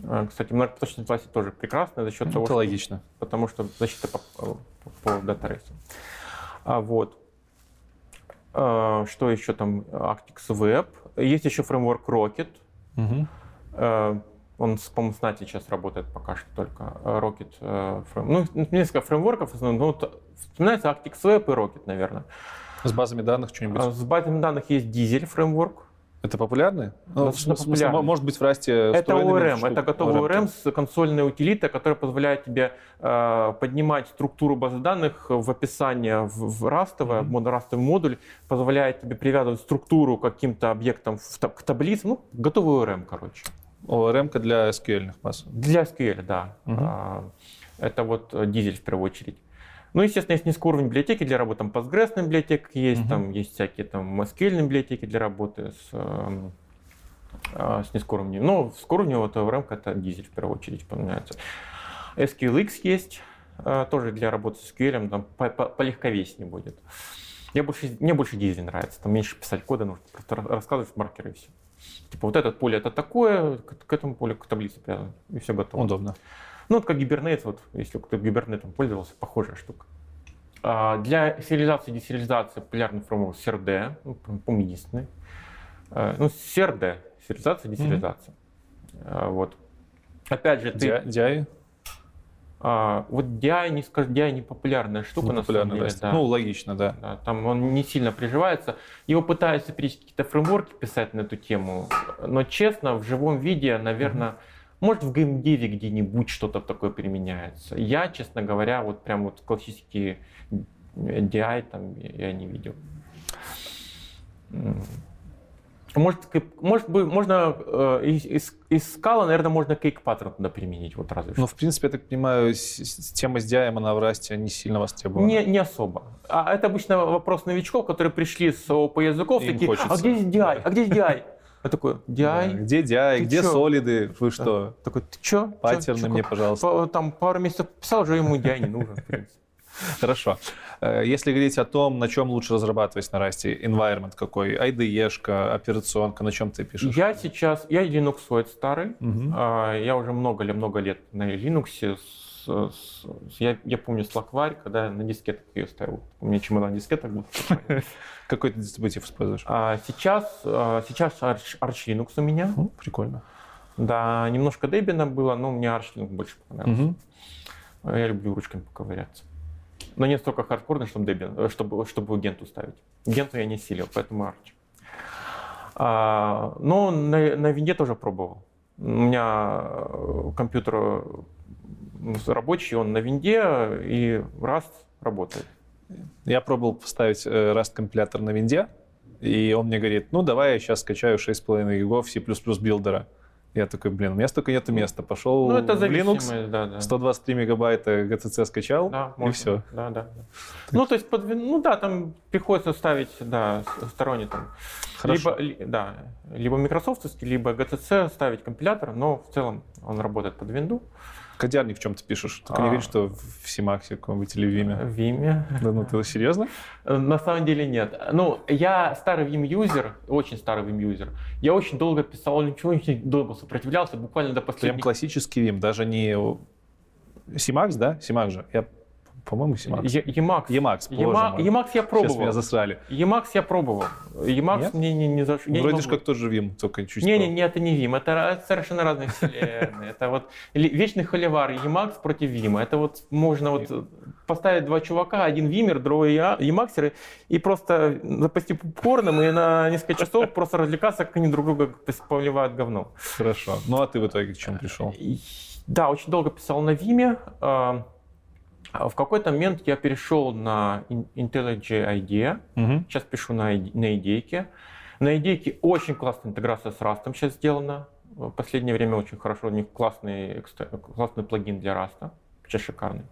Э, Кстати, многопоточность власти тоже прекрасная за счет того,
Это
что
логично.
потому что защита по, по, по датарейсу. А вот. А, Что еще там? Actix Web. Есть еще фреймворк Rocket. Э, Он, с- по-моему, с Nightly сейчас работает пока что только. Rocket. э, фрейм- Ну, несколько фреймворков. в основном. Ну, вот вспоминается Actix Web и Rocket, наверное.
С базами данных что-нибудь.
А С базами данных есть Diesel фреймворк.
Это популярный? Ну, в
Достаточно
смысле,
популярный.
мо- может быть, в расте
Это ORM, это готовый
ORM.
ORM с консольной утилитой, которая позволяет тебе э, поднимать структуру базы данных в описание в, в растовое, мод- растовый модуль, позволяет тебе привязывать структуру к каким-то объектам в к таблице, ну, готовый ORM, короче.
ORM для SQL баз.
Для SQL, да. А, Это вот э, дизель в первую очередь. Ну, естественно, есть низкоуровневые библиотеки для работы, там Postgres библиотека есть,
Мгм.
там есть всякие там SQL библиотеки для работы с, эм, а, с низкоуровневым. Ну, высокоуровневый это ORM, это дизель в первую очередь упоминается. SQLX есть, э, тоже для работы с SQL, там по- по- полегковеснее будет. Я больше, мне больше дизель нравится, там меньше писать кода, нужно просто ра- рассказывать в маркеры и все. Типа вот это поле это такое, к, к этому полю к таблице привязано, и все готово.
Удобно.
Ну, вот как Гибернет, вот, если кто-то гибернетом пользовался, похожая штука. А, Для сериализации и десериализации популярный фреймворк CRD, ну, по-моему, единственный. Э, Ну, CRD, сериализация и десериализация. А, Вот. Опять же, ты...
DI
а, Вот DI, не скажу, DI не популярная штука,
не
на
популярно
самом деле. да.
Ну, логично, да.
Да, там он не сильно приживается. Его пытаются периодически какие-то фреймворки писать на эту тему, но честно, в живом виде, наверное, может в геймдеве где-нибудь что-то такое применяется. Я, честно говоря, вот прям вот классические DI там я не видел. Может, может быть, можно э, из, из, скала, наверное, можно кейк паттерн туда применить, вот разве что.
Ну, в принципе, я так понимаю, тема с DI она в расте не сильно востребована.
Не, не особо. А это обычно вопрос новичков, которые пришли с ООП языков,
Им
такие,
хочется.
а где здесь DI? А где здесь DI? Я такой,
Да,
DI?
Где DI,
Ты
где
чё?
солиды, вы что?
Такой, ты чё?
Паттерны мне, пожалуйста.
Па- Там пару месяцев писал, уже ему DI не нужен, в принципе.
Хорошо. Э, Если говорить о том, на чем лучше разрабатывать на расте, environment какой, IDE-шка, операционка, на чем ты пишешь?
Я сейчас, я линуксоид старый,
Мгм.
А, Я уже много ли много лет на Linux. С- с- с- я, я помню слакварь, когда я на дискетах ее ставил. У меня чемодан дискеток был.
Какой ты дистрибутив используешь?
А сейчас, а, сейчас Arch, Arch Linux у меня.
Ну, Прикольно.
Да, немножко Debian было, но мне Arch Linux больше понравился. А Я люблю ручками поковыряться. Но не столько хардкорно, чтобы Debian, э, чтобы, чтобы Генту ставить. Генту я не силил, поэтому Arch. А, но на, на винде тоже пробовал. У меня э, компьютер рабочий, он на винде, и Rust работает.
Я пробовал поставить э, Rust компилятор на винде, и он мне говорит, ну давай я сейчас скачаю 6,5 гигов C++ builder а. Я такой, блин, у меня столько нету места. Пошел
Ну, это
в Linux,
да, да.
123 мегабайта GCC скачал,
Да,
и
можно.
все.
Да, да. Ну, то есть, под, ну да, там приходится ставить, да, сторонний там.
Хорошо.
Либо, ли- да, либо микрософтовский, либо GTC ставить компилятор, но в целом он работает под винду.
Кодярник в чем ты пишешь? Только не
А.
говори, что в CMAX каком-нибудь или в Vim.
В Vim.
Да ну ты серьезно?
Э, На самом деле нет. Ну, я старый Vim юзер, очень старый Vim юзер. Я очень долго писал, ничего очень долго сопротивлялся, буквально до
Прям
последних...
классический Vim, даже не CMAX, да? CMAX же. Я, по-моему, CMAX.
Е- Emacs.
Emacs, боже
Ема-
мой.
Emacs я
Сейчас
пробовал.
меня засрали.
Emacs я пробовал.
Нет?
мне не, не не
Вроде же как тот же Vim, только чуть
Не, не, не, это не Vim, это совершенно разные вселенные. Это вот вечный холивар Emacs против Vim. Это вот можно вот поставить два чувака, один Вимер, другой Emacs, и просто запасти попкорном и на несколько часов просто развлекаться, как они друг друга поливают говном.
Хорошо. Ну а ты в итоге к чему пришел?
Да, очень долго писал на Vim. А, В какой-то момент я перешел на In- IntelliJ IDEA.
Мгм.
Сейчас пишу на, на идейке. На идейке очень классная интеграция с Rust сейчас сделана. В последнее время очень хорошо. У них классный, классный плагин для Rust. Вообще шикарный.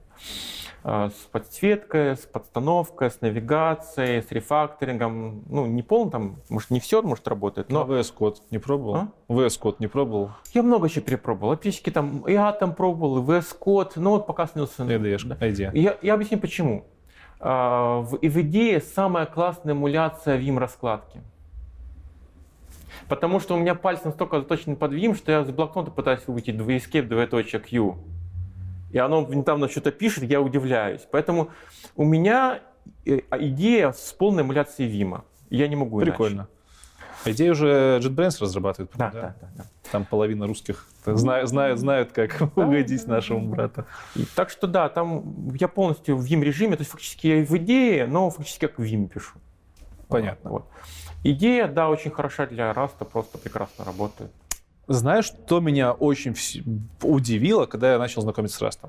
А, С подсветкой, с подстановкой, с навигацией, с рефакторингом. Ну, не полный там, может, не все, может, работает,
Но
но
VS Code не пробовал?
А?
VS Code не пробовал?
я много чего перепробовал. Отлички там, и Atom пробовал, и VS Code, но вот пока снился...
IDE-шка,
Да.
IDE.
Я, я объясню почему. А, В, и в идее самая классная эмуляция Vim раскладки. Потому что у меня пальцы настолько заточены под Vim, что я с блокнота пытаюсь выйти escape двоеточие Q. И оно недавно что-то пишет, я удивляюсь. Поэтому у меня э, идея с полной эмуляцией Vim. Я не могу иначе.
Прикольно. IDE уже JetBrains разрабатывает,
Да,
правда?
да, да, да.
Там половина русских знают, знают, знают как угодить нашему брату.
И так что да, там я полностью в Vim режиме, то есть фактически я в идее, но фактически как в Vim пишу.
Понятно.
Вот. Идея, да, очень хороша для Раста, просто прекрасно работает.
Знаешь, что меня очень удивило, когда я начал знакомиться с Rust?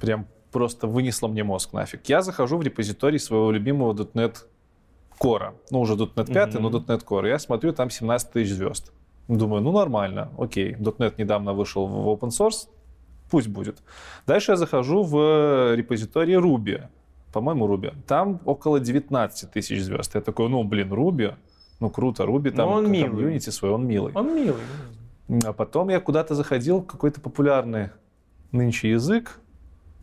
Прям просто вынесло мне мозг нафиг. Я захожу в репозиторий своего любимого .NET Core. Ну, уже .NET 5,
Мгм.
но .NET Core. Я смотрю, там 17 тысяч звезд. Думаю, ну нормально, окей. .NET недавно вышел в open source, пусть будет. Дальше я захожу в репозиторий Ruby. По-моему, Ruby. Там около 19 тысяч звезд. Я такой, ну, блин, Ruby, ну круто, Ruby там
Ну, он милый.
комьюнити свой, он милый.
Он милый.
А потом я куда-то заходил, какой-то популярный нынче язык.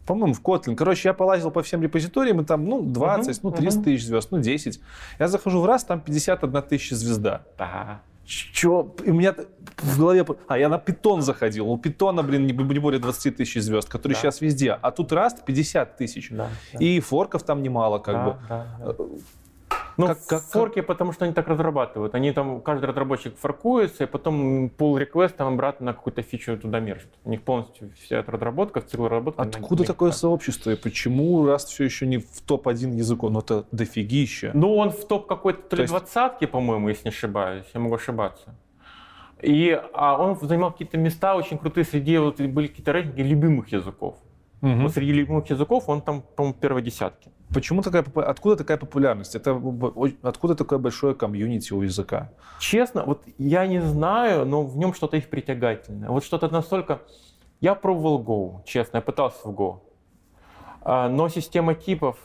По-моему, в Kotlin. Короче, я полазил по всем репозиториям, и там, ну, 20,
Мгм,
ну, 30
мгм.
тысяч звезд, ну, 10. Я захожу в раз, там 51 тысяча звезда.
Да.
Чё? И у меня в голове... А, я на питон заходил. У питона, блин, не, не более 20 тысяч звезд, который да. сейчас везде. А тут раст 50 тысяч. Да, да. И форков там немало, как
да,
бы.
Да, да. Ну, как, как, форки, как... потому что они так разрабатывают. Они там, каждый разработчик форкуется, и потом pull request там обратно на какую-то фичу туда мержит. У них полностью вся эта разработка, цикл разработки.
Откуда на, такое на сообщество? И почему раз все еще не в топ-1 языков? Ну, это дофигища.
Ну, он в топ какой-то то ли есть... двадцатки, по-моему, если не ошибаюсь. Я могу ошибаться. И а он занимал какие-то места очень крутые, среди вот, были какие-то рейтинги любимых языков. Угу. Вот среди любимых языков он там, по-моему, первой десятки.
Почему такая, откуда такая популярность? Это откуда такое большое комьюнити у языка?
Честно, вот я не знаю, но в нем что-то есть притягательное. Вот что-то настолько... Я пробовал Go, честно, я пытался в Go. А, но система типов,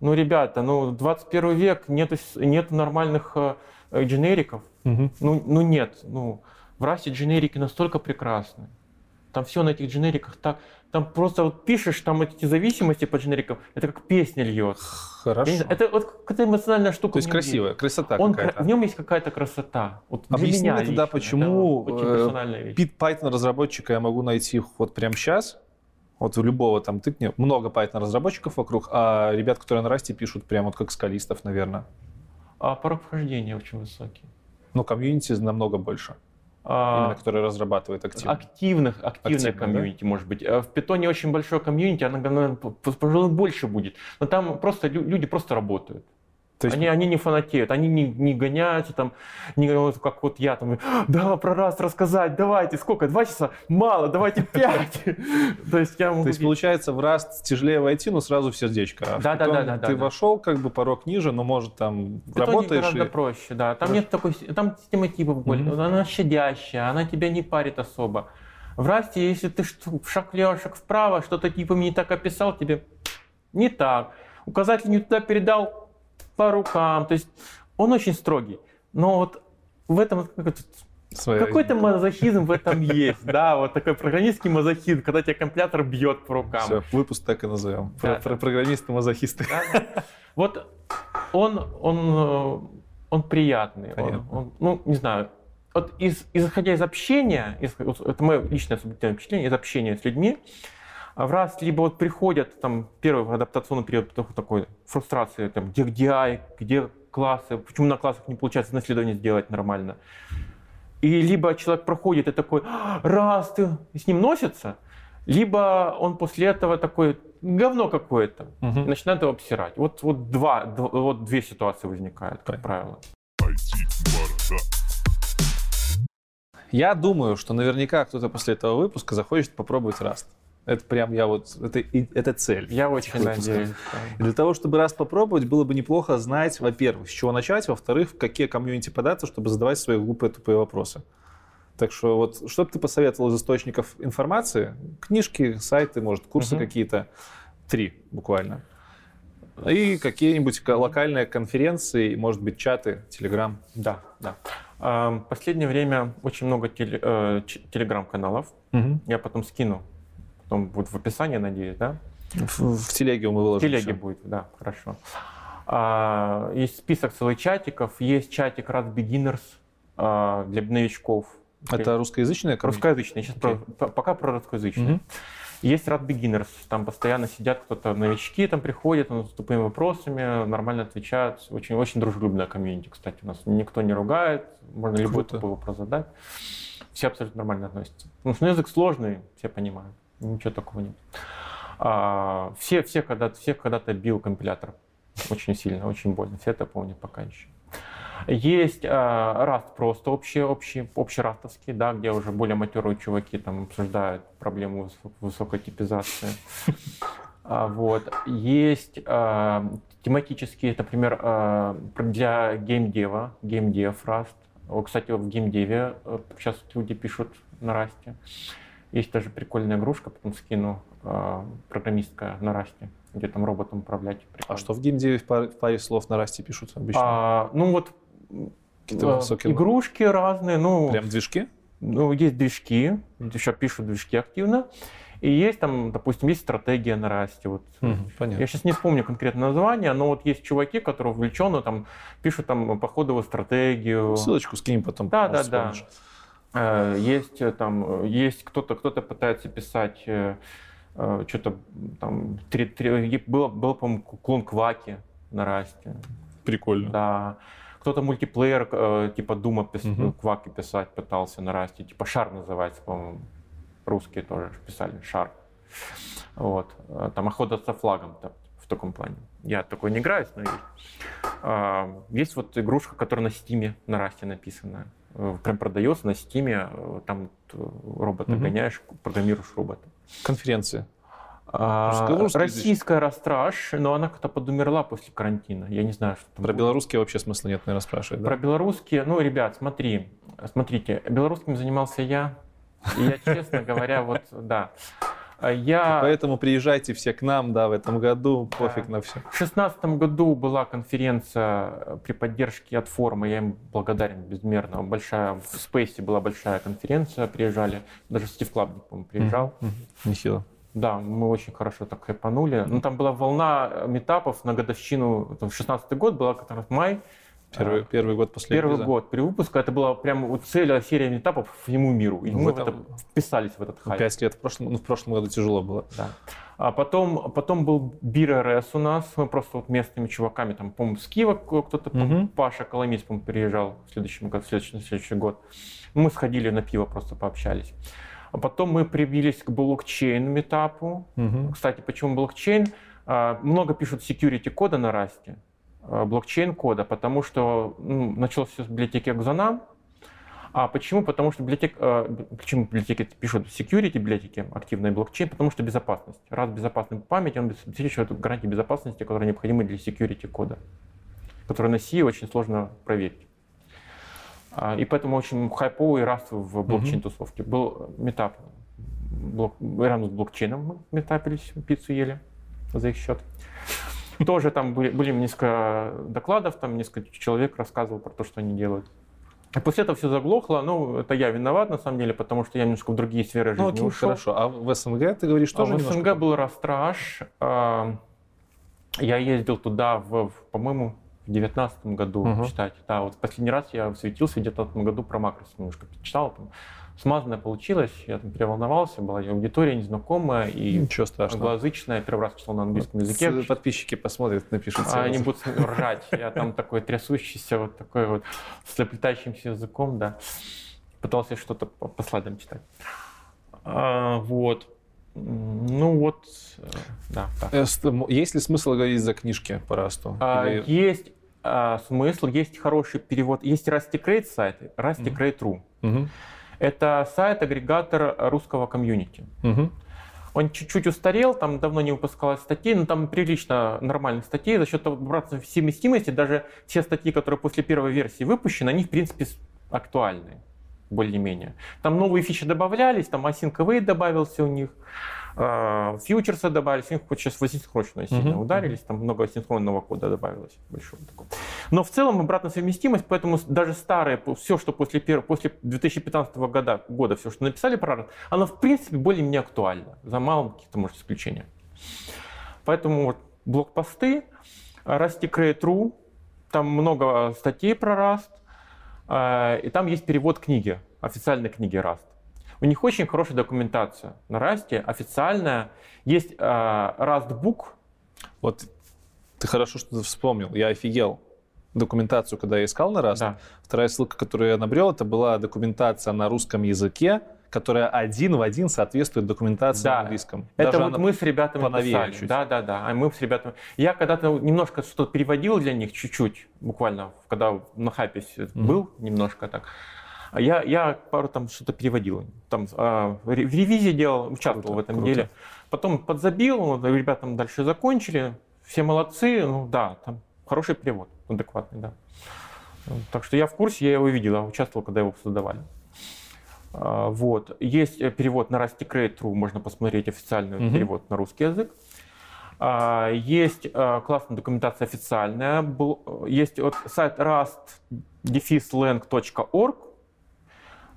ну, ребята, ну, 21 век, нет, нет нормальных э, дженериков. Угу. Ну, ну, нет. Ну, в расе дженерики настолько прекрасны. Там все на этих дженериках так... Там просто вот пишешь, там эти зависимости по дженерикам, это как песня льет.
Хорошо.
Знаю, это вот какая-то эмоциональная штука.
То есть красивая, есть. красота
Он, какая-то. В нем есть какая-то красота.
Вот Объясни мне тогда, почему э, Пит Python разработчика я могу найти вот прямо сейчас, вот у любого там тыкни, много Python разработчиков вокруг, а ребят, которые на расте пишут прям вот как скалистов, наверное.
А порог вхождения очень высокий.
Но комьюнити намного больше. А, Именно, который разрабатывает активно.
Активных, активное комьюнити, да? может быть. Э, в питоне очень большое комьюнити, оно, пожалуй, больше будет. Но там просто люди просто работают. То есть... они, они не фанатеют, они не, не гоняются там, не как вот я там, да, про раз рассказать, давайте, сколько, два часа? Мало, давайте пять.
То есть я могу... То есть получается в раз тяжелее войти, но сразу в сердечко. А
да, да, да, да.
Ты вошел, как бы порог ниже, но может там работаешь
гораздо проще, да. Там нет такой, там система типов более, она щадящая, она тебя не парит особо. В расте, если ты шаг влево, шаг вправо, что-то типами не так описал, тебе не так. Указатель не туда передал, по рукам. То есть он очень строгий. Но вот в этом Своя... Какой-то мазохизм в этом есть, да, вот такой программистский мазохизм, когда тебя компилятор бьет по рукам. Все,
выпуск так и назовем. Да, Про, да. Программисты-мазохисты. Да,
Вот он, он, э, он приятный. Он, он, ну, не знаю, вот из, исходя из общения, из, это мое личное субъективное впечатление, из общения с людьми, а в раз либо вот приходят там первый адаптационный период такой фрустрации, там, где DI, где классы, почему на классах не получается наследование сделать нормально. И либо человек проходит и такой, «А, раз ты с ним носится, либо он после этого такой, говно какое-то, угу. и начинает его обсирать. Вот, вот, два, вот две ситуации возникают, как правило.
Я думаю, что наверняка кто-то после этого выпуска захочет попробовать Раст. Это прям я вот, это, это цель.
Я очень надеюсь.
И для того, чтобы раз попробовать, было бы неплохо знать, во-первых, с чего начать, во-вторых, в какие комьюнити податься, чтобы задавать свои глупые тупые вопросы. Так что вот что бы ты посоветовал из источников информации? Книжки, сайты, может, курсы угу. какие-то. Три буквально. И какие-нибудь локальные конференции, может быть, чаты, телеграм.
Да, да. В последнее время очень много э, телеграм-каналов. Угу. Я потом скину потом будет в описании, надеюсь, да?
В, в телеге мы выложим.
В телеге все. будет, да, хорошо. А, есть список целый чатиков, есть чатик Rad Beginners а, для новичков.
Это русскоязычный?
Русскоязычный, сейчас okay. про, пока про русскоязычный. Угу. Есть Rad Beginners, там постоянно сидят кто-то, новички там приходят, с тупыми вопросами, нормально отвечают. Очень, очень дружелюбная комьюнити, кстати, у нас никто не ругает, можно Круто. любой тупой вопрос задать. Все абсолютно нормально относятся. Потому что язык сложный, все понимают. Ничего такого нет. А, все, все когда-то, всех когда-то бил компилятор. Очень сильно, очень больно. Все это помнят пока еще. Есть Rust просто общий, общий, общерастовский, да, где уже более матерые чуваки там обсуждают проблему высокой типизации. А, вот. Есть а, тематические, например, а, для геймдева, геймдев. Вот, кстати, в геймдеве сейчас люди пишут на Расте. Есть даже прикольная игрушка, потом скину, э, программистка на расте, где там роботом управлять.
Прикольно. А что в геймдеве в паре, в паре слов на расте пишут обычно?
А, ну вот э, игрушки разные. Ну,
Прям движки?
Ну, есть движки, еще пишут движки активно. И есть там, допустим, есть стратегия на расте. Вот.
понятно.
Я сейчас не вспомню конкретное название, но вот есть чуваки, которые увлеченно там пишут там походовую стратегию.
Ссылочку скинем потом.
Да, да, да. Э, есть э, там, есть кто-то, кто-то пытается писать э, что-то там, три, три, было, было, по-моему, клон Кваки на расте.
Прикольно.
Да. Кто-то мультиплеер, типа Дума пис, угу. Кваки писать пытался на расте, типа Шар называется, по-моему русские тоже писали, шар. Вот. Там охота со флагом -то, в таком плане. Я такой не играю, но есть. Есть вот игрушка, которая на Стиме, на Расте написана. Э, прям продается на Стиме, э, там робота угу. гоняешь, программируешь робота.
Конференция.
А, российская Растраж, но она как-то подумерла после карантина. Я не знаю, что
там Про будет. белорусские вообще смысла нет, наверное, спрашивать.
Да? Про белорусские, ну, ребят, смотри, смотрите, белорусским занимался я, и я, честно говоря, вот, да. Я...
Поэтому приезжайте все к нам, да, в этом году, пофиг да. на все.
В шестнадцатом году была конференция при поддержке от форума, я им благодарен безмерно. Большая, в Спейсе была большая конференция, приезжали, даже Стив Клабник, по-моему, приезжал.
Mm-hmm. Нехило.
Да, мы очень хорошо так хайпанули. Ну, там была волна метапов на годовщину, там, 16 год была, как раз май,
Первый, а, первый год после
Первый виза. год при выпуске. Это была прям вот цель а, серия этапов всему миру. И ну, мы в этом, вписались в этот хайп.
Пять лет в прошлом, ну, в прошлом году тяжело было.
Да. А потом, потом был Бир у нас. Мы просто вот местными чуваками, там, по-моему, с Киева кто-то, угу. Паша Коломис, по-моему, переезжал в следующем году, в следующий, следующий год. Мы сходили на пиво, просто пообщались. А потом мы прибились к блокчейн метапу. Угу. Кстати, почему блокчейн? А, много пишут security кода на расте. Э, блокчейн-кода, потому что ну, началось все с библиотеки Exonam. А почему? Потому что библиотек, э, почему библиотеки пишут security библиотеки, активный блокчейн? Потому что безопасность. Раз безопасная память, он обеспечивает гарантии безопасности, которые необходимы для security кода, которые на C очень сложно проверить. А, и поэтому очень хайповый раз в блокчейн-тусовке. Был метап, блок, рядом с блокчейном мы метапились, пиццу ели за их счет. Тоже там были, были несколько докладов, там несколько человек рассказывал про то, что они делают. И после этого все заглохло. Ну, это я виноват, на самом деле, потому что я немножко в другие сферы ну, жизни ну, ушел.
Хорошо. А в СНГ ты говоришь тоже а
В СНГ был Растраж. А, я ездил туда, в, по-моему, в девятнадцатом году угу. читать. Да, вот последний раз я светился в девятнадцатом году про макрос немножко читал. Там смазанно получилось, я там переволновался, была аудитория незнакомая и
Ничего страшного.
англоязычная, первый раз читал на английском языке.
Подписчики посмотрят, напишут.
А они будут ржать, я там такой трясущийся, вот такой вот с заплетающимся языком, да, пытался что-то по слайдам читать. А, вот. Ну вот, э, да. Так. Э,
есть ли смысл говорить за книжки по Расту?
А, Или... Есть а, смысл, есть хороший перевод. Есть Rusty Crate сайт, Rusty Crate.ru. Mm-hmm. Это сайт-агрегатор русского комьюнити. Угу. Он чуть-чуть устарел, там давно не выпускалось статей, но там прилично нормальных статей. За счет обратной совместимости даже те статьи, которые после первой версии выпущены, они в принципе актуальны более-менее. Там новые фичи добавлялись, там async await добавился у них. А, фьючерсы добавились, у них сейчас в асинхронную сильно uh-huh. ударились, там много асинхронного кода добавилось. Большого такого. Но в целом обратная совместимость, поэтому даже старые, все, что после, после 2015 года, года, все, что написали про Rust, оно в принципе более-менее актуально, за малым каких-то, может, исключения. Поэтому вот блокпосты, Rusty там много статей про Rust, а, и там есть перевод книги, официальной книги Rust. У них очень хорошая документация на Расте, официальная. Есть э.
Вот ты хорошо, что ты вспомнил. Я офигел документацию, когда я искал на Rust. Да. Вторая ссылка, которую я набрел, это была документация на русском языке, которая один в один соответствует документации да. на английском.
Это Даже вот мы с ребятами писали. Чуть. Да, да, да. А мы с ребятами. Я когда-то немножко что-то переводил для них, чуть-чуть, буквально, когда на mm-hmm. был немножко так. А я, я пару там что-то переводил. Там а, в ревизии делал, участвовал круто, в этом круто. деле. Потом подзабил, ребята там дальше закончили. Все молодцы, ну да, там хороший перевод, адекватный, да. Так что я в курсе, я его видел, я участвовал, когда его создавали. А, вот. Есть э, перевод на Rusty можно посмотреть официальный угу. перевод на русский язык. А, есть э, классная документация официальная. Есть вот сайт rust-lang.org,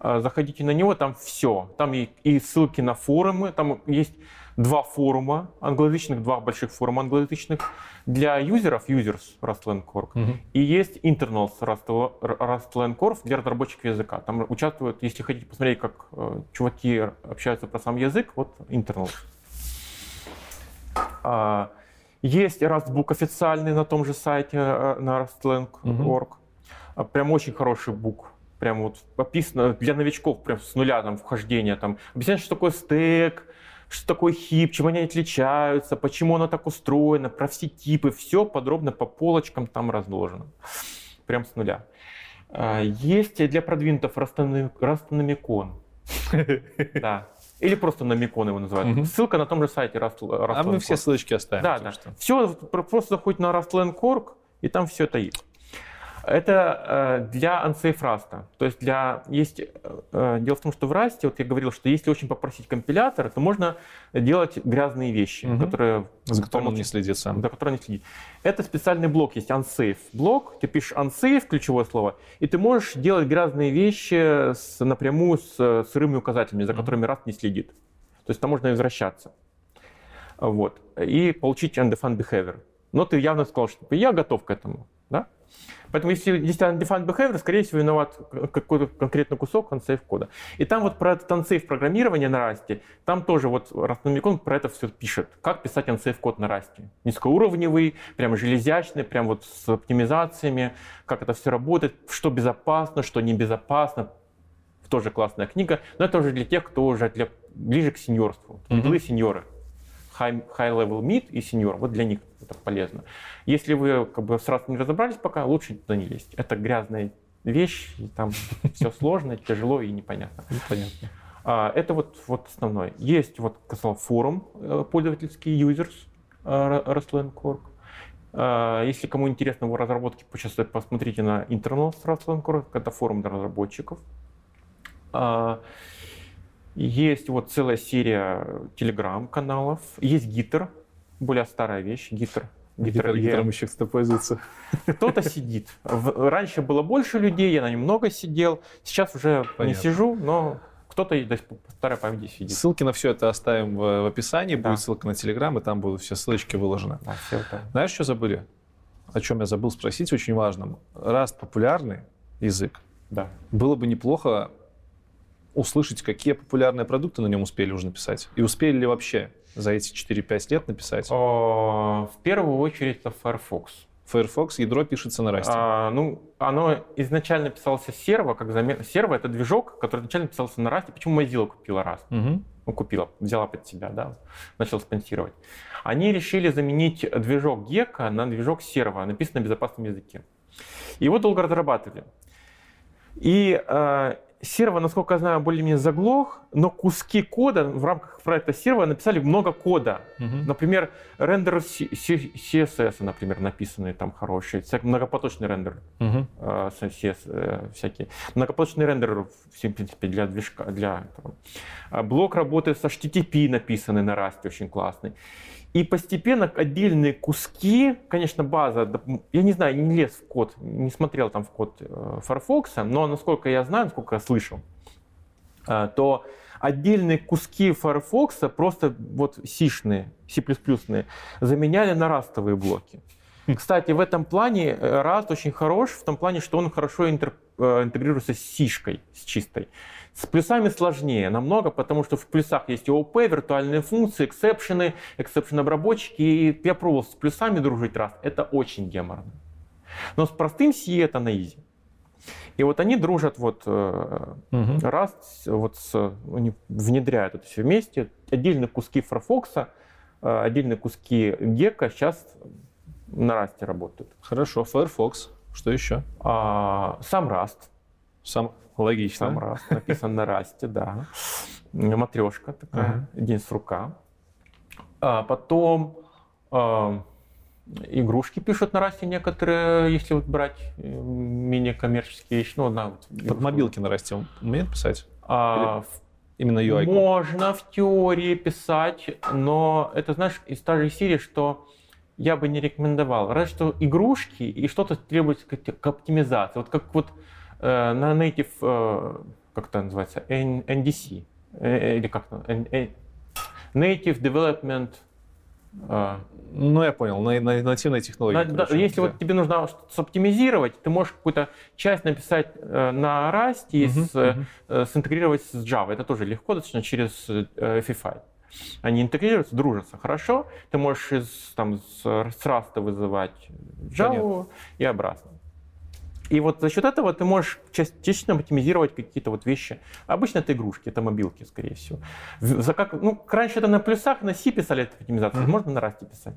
заходите на него, там все. Там и, и ссылки на форумы, там есть два форума англоязычных, два больших форума англоязычных для юзеров, users Rustlang Org,
Мгм.
и есть internals Rust- Rustlang Org для разработчиков языка. Там участвуют, если хотите посмотреть, как э, чуваки общаются про сам язык, вот internals. А, есть Rustbook официальный на том же сайте, э, на rustlang.org. А, Прям очень хороший бук. Прям вот описано для новичков, прям с нуля там вхождения. Там объясняет, что такое стек, что такое хип, чем они отличаются, почему оно так устроено, про все типы, все подробно по полочкам там разложено. Прям с нуля. А, Есть для продвинутых Rust Да. Или просто намикон его называют. Ссылка на том же сайте Rust, Rust
А мы все ссылочки оставим.
да, да.
что.
Все, просто заходите на Rustlang.org, и там все это есть. Это э, для unsafe Rust. То есть для есть э, э, дело в том, что в Rust, вот я говорил, что если очень попросить компилятор, то можно делать грязные вещи,
Мгм.
которые
За которым он не следит сам.
за которым не следит. Это специальный блок есть, unsafe блок. Ты пишешь unsafe, ключевое слово, и ты можешь делать грязные вещи с, напрямую с сырыми указателями, за которыми раз не следит. То есть там можно возвращаться. Вот. И получить undefined behavior. Но ты явно сказал, что я готов к этому. Поэтому если есть undefined behavior, скорее всего, виноват какой-то конкретный кусок unsafe кода. И там вот про этот unsafe программирование на расте, там тоже вот Rustnomicon про это все пишет. Как писать unsafe код на расте. Низкоуровневый, прям железячный, прям вот с оптимизациями, как это все работает, что безопасно, что небезопасно. Тоже классная книга, но это уже для тех, кто уже для, ближе к сеньорству. Были сеньоры. High, high level mid и senior. Вот для них это полезно. Если вы как бы сразу не разобрались пока, лучше туда не лезть. Это грязная вещь, и там все сложно, тяжело и непонятно.
Понятно.
А, Это вот, вот основное. Есть, вот, сказал, форум э, пользовательский users э, Rustlang.org. А, Если кому интересно его разработки, почувствовать, посмотрите на Internal Rustlang.org. Это форум для разработчиков. А, Есть вот целая серия телеграм-каналов. Есть Гитер, более старая вещь, Гитер.
Гитар- Гитаром еще кто пользуется.
Кто-то сидит. Раньше было больше людей, я на нем много сидел. Сейчас уже не сижу, но кто-то и до старой памяти сидит.
Ссылки на все это оставим в, описании.
Да.
Будет ссылка на Телеграм, и там будут все ссылочки выложены.
Да, это.
Знаешь, что забыли? О чем я забыл спросить, очень важным. Раз популярный язык,
Да.
было бы неплохо услышать, какие популярные продукты на нем успели уже написать. И успели ли вообще за эти 4-5 лет написать.
О, В первую очередь это Firefox.
Firefox ядро пишется на расте.
А, ну, оно изначально писался серво, как замена. Серво это движок, который изначально писался на расте. Почему Mozilla купила Rust?
Мгм.
ну, купила, взяла под себя, да, начал спонсировать. Они решили заменить движок Gecko на движок серво, написанный на безопасном языке. Его долго разрабатывали. И э, серво, насколько я знаю, более-менее заглох, но куски кода в рамках проекта серво написали много кода.
Мгм.
Например, рендер CSS, например, написанный там хороший, всяк- многопоточный рендер
Мгм.
э, с- CS, э, всякие. Многопоточный рендер, в принципе, для движка, для этого. А Блок работы с HTTP написанный на Rust, очень классный. И постепенно отдельные куски, конечно, база, я не знаю, не лез в код, не смотрел там в код э, Firefox, но насколько я знаю, насколько я слышал, э, то отдельные куски Firefox просто вот сишные, C++-ные, заменяли на растовые блоки. Кстати, в этом плане э, Rust очень хорош, в том плане, что он хорошо интер- интегрируется с сишкой, с чистой. С плюсами сложнее намного, потому что в плюсах есть ООП, виртуальные функции, exception ы, exception обработчики. И я пробовал с плюсами дружить Rust. Это очень геморно. Но с простым C это на easy. И вот они дружат вот
Мгм.
Rust, вот с, они внедряют это все вместе. Отдельные куски Firefox, э, отдельные куски Gecko сейчас на Rust работают.
Хорошо, Firefox. Что еще?
А, сам Rust,
Сам логично.
сам Rust написан на Rust, да. Матрешка такая,
Ага.
день с рука. А потом а, игрушки пишут на Rust некоторые, если вот брать э, менее коммерческие вещи. Ну, на, вот,
Под мобилки на расте он умеет писать?
А, в
Именно UI. -ку?
Можно в теории писать, но это, знаешь, из той же серии, что я бы не рекомендовал. Разве что игрушки и что-то требуется к, к оптимизации. Вот как вот э, на native э, как это называется, NDC, э, или как Native Development
ну, я понял, на, на, нативной технологии. На,
да, если да. вот тебе нужно что-то оптимизировать, ты можешь какую-то часть написать э, на Rust и uh-huh, с, uh-huh. Э, синтегрировать с Java. Это тоже легко, достаточно через э, FFI. Они интегрируются, дружатся хорошо. Ты можешь из, там, с, с Rust вызывать Java Понятно. и обратно. И вот за счет этого ты можешь частично оптимизировать какие-то вот вещи. Обычно это игрушки, это мобилки, скорее всего. За как, ну, раньше это на плюсах, на C писали эту оптимизацию, mm-hmm. можно на Rust писать.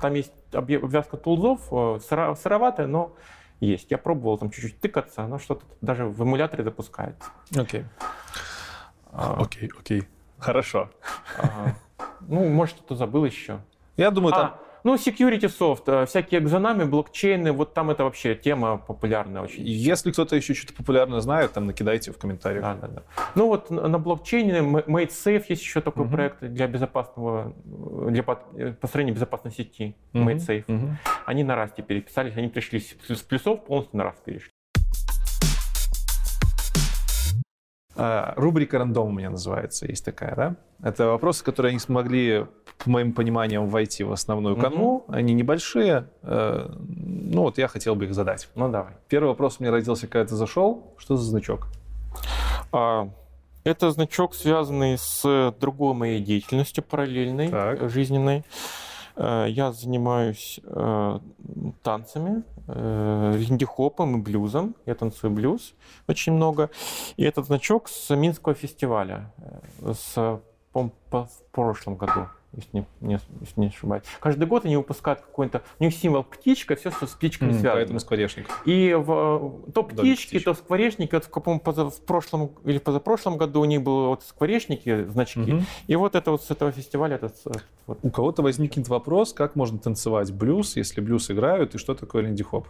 Там есть обвязка тулзов, э, сыроватая, но есть. Я пробовал там чуть-чуть тыкаться, она что-то даже в эмуляторе запускается.
Окей. А. Окей, окей. Хорошо.
Ну, может, что-то забыл еще.
Я думаю, там...
Ну, security soft, э, всякие экзонами, блокчейны, вот там это вообще тема популярная очень.
Если кто-то еще что-то популярное знает, там накидайте в комментариях. Да, да,
да. Ну вот на блокчейне Made Safe есть еще такой uh-huh. проект для безопасного, для э, построения безопасной сети uh-huh. Made Safe. Uh-huh. Они на Расте переписались, они пришли с плюсов полностью на Раст перешли.
Рубрика «Рандом» у меня называется, есть такая, да? Это вопросы, которые они смогли, по моим пониманиям, войти в основную канву. Угу. Они небольшие. Э, ну вот я хотел бы их задать.
Ну давай.
Первый вопрос у меня родился, когда ты зашел. Что за значок?
А, это значок, связанный с другой моей деятельностью параллельной, так. жизненной. Э, я занимаюсь э, танцами, э, линди-хопом и блюзом. Я танцую блюз очень много. И этот значок с Минского фестиваля с, в прошлом году если не, не, если не ошибаюсь. Каждый год они выпускают какой-то... У них символ птичка, все, что с птичками mm, связано.
Поэтому скворечник.
И в, то птички, то скворечники. Вот, в, поза, в прошлом или позапрошлом году у них были вот скворечники, значки. Mm-hmm. И вот это вот с этого фестиваля... Этот, вот.
У кого-то возникнет вопрос, как можно танцевать блюз, если блюз играют, и что такое линди-хоп?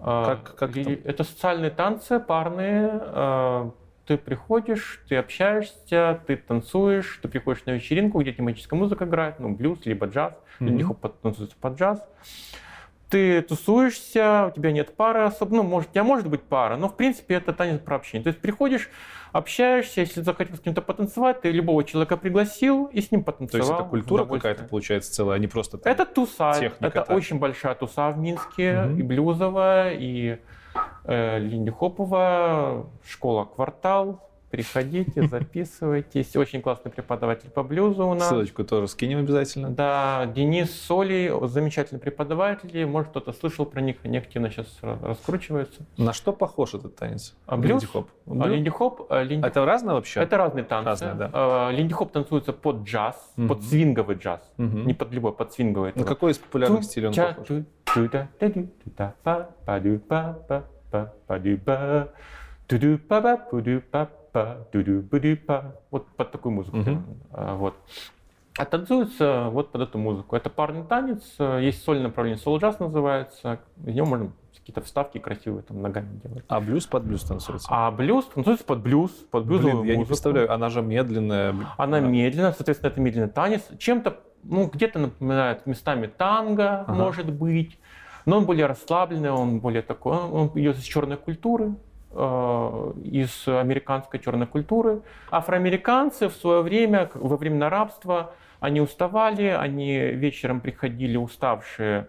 А, как, как это? это социальные танцы, парные, а, ты приходишь, ты общаешься, ты танцуешь, ты приходишь на вечеринку, где тематическая музыка играет, ну, блюз, либо джаз, mm-hmm. либо танцуется под джаз. Ты тусуешься, у тебя нет пары особо, ну, может, у тебя может быть пара, но, в принципе, это танец про общение. То есть приходишь, общаешься, если захотел с кем-то потанцевать, ты любого человека пригласил и с ним потанцевал.
То есть это культура какая-то получается целая, а не просто
там, Это туса, это так. очень большая туса в Минске, угу. и блюзовая, и Э, Линди-Хопова, школа «Квартал». Приходите, записывайтесь. Очень классный преподаватель по блюзу у нас.
Ссылочку тоже скинем обязательно.
Да, Денис Соли, замечательный преподаватель. Может, кто-то слышал про них, они активно сейчас раскручиваются.
На что похож этот танец?
А, блюз? Линди-хоп.
А, линди-хоп, а, линди... Это разное вообще?
Это разные танцы. Разные, да. А, линди-хоп танцуется под джаз, угу. под свинговый джаз. Угу. Не под любой, под свинговый.
На какой из популярных стилей он похож?
Па ду ду бу па Вот под такую музыку. Uh-huh. А, вот. А танцуется вот под эту музыку. Это парный танец, есть сольное направление, сол-джаз называется. В нем можно какие-то вставки красивые там ногами делать.
А блюз под блюз танцуется?
А блюз танцуется под блюз, под блюзовую Блин,
я музыку. не представляю, она же медленная.
Она да. медленная, соответственно, это медленный танец. Чем-то, ну, где-то напоминает местами танго, ага. может быть. Но он более расслабленный, он более такой, он идет из черной культуры, э, из американской черной культуры. Афроамериканцы в свое время, во времена рабства, они уставали, они вечером приходили уставшие,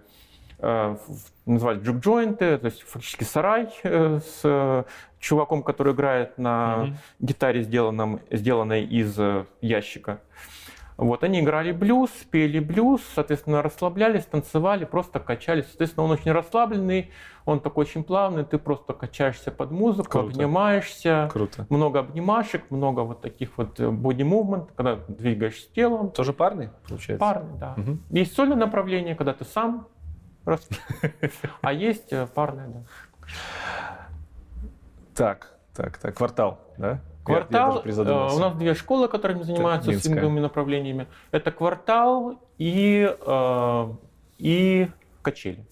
э, называли джук-джойнты, то есть фактически сарай э, с чуваком, который играет на mm-hmm. гитаре, сделанном, сделанной из ящика. Вот, они играли блюз, пели блюз, соответственно, расслаблялись, танцевали, просто качались. Соответственно, он очень расслабленный, он такой очень плавный, ты просто качаешься под музыку, Круто. обнимаешься.
Круто.
Много обнимашек, много вот таких вот body movement, когда двигаешься телом.
Тоже парный, получается?
Парный, да. Угу. Есть сольное направление, когда ты сам, а есть э, парное, да.
Так, так, так, квартал, да?
Квартал, я, я э, у нас две школы, которыми занимаются свинговыми направлениями. Это квартал и, э, и качели.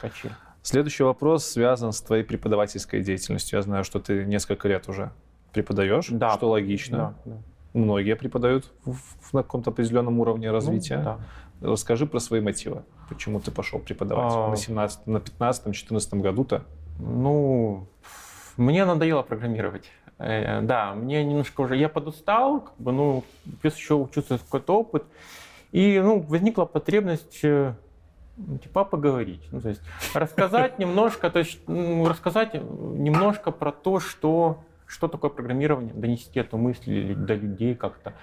качели.
Следующий вопрос связан с твоей преподавательской деятельностью. Я знаю, что ты несколько лет уже преподаешь,
да.
что логично. Да, да. Многие преподают в, в, на каком-то определенном уровне развития. Ну, да. Расскажи про свои мотивы. Почему ты пошел преподавать а... на 17, на 15-14 году-то?
Ну, мне надоело программировать. Э, да, мне немножко уже, я подустал, как бы, ну, плюс еще учился какой-то опыт. И, ну, возникла потребность э, ну, типа поговорить. Ну, то есть рассказать немножко, то есть ну, рассказать немножко про то, что, что такое программирование, донести эту мысль до людей как-то,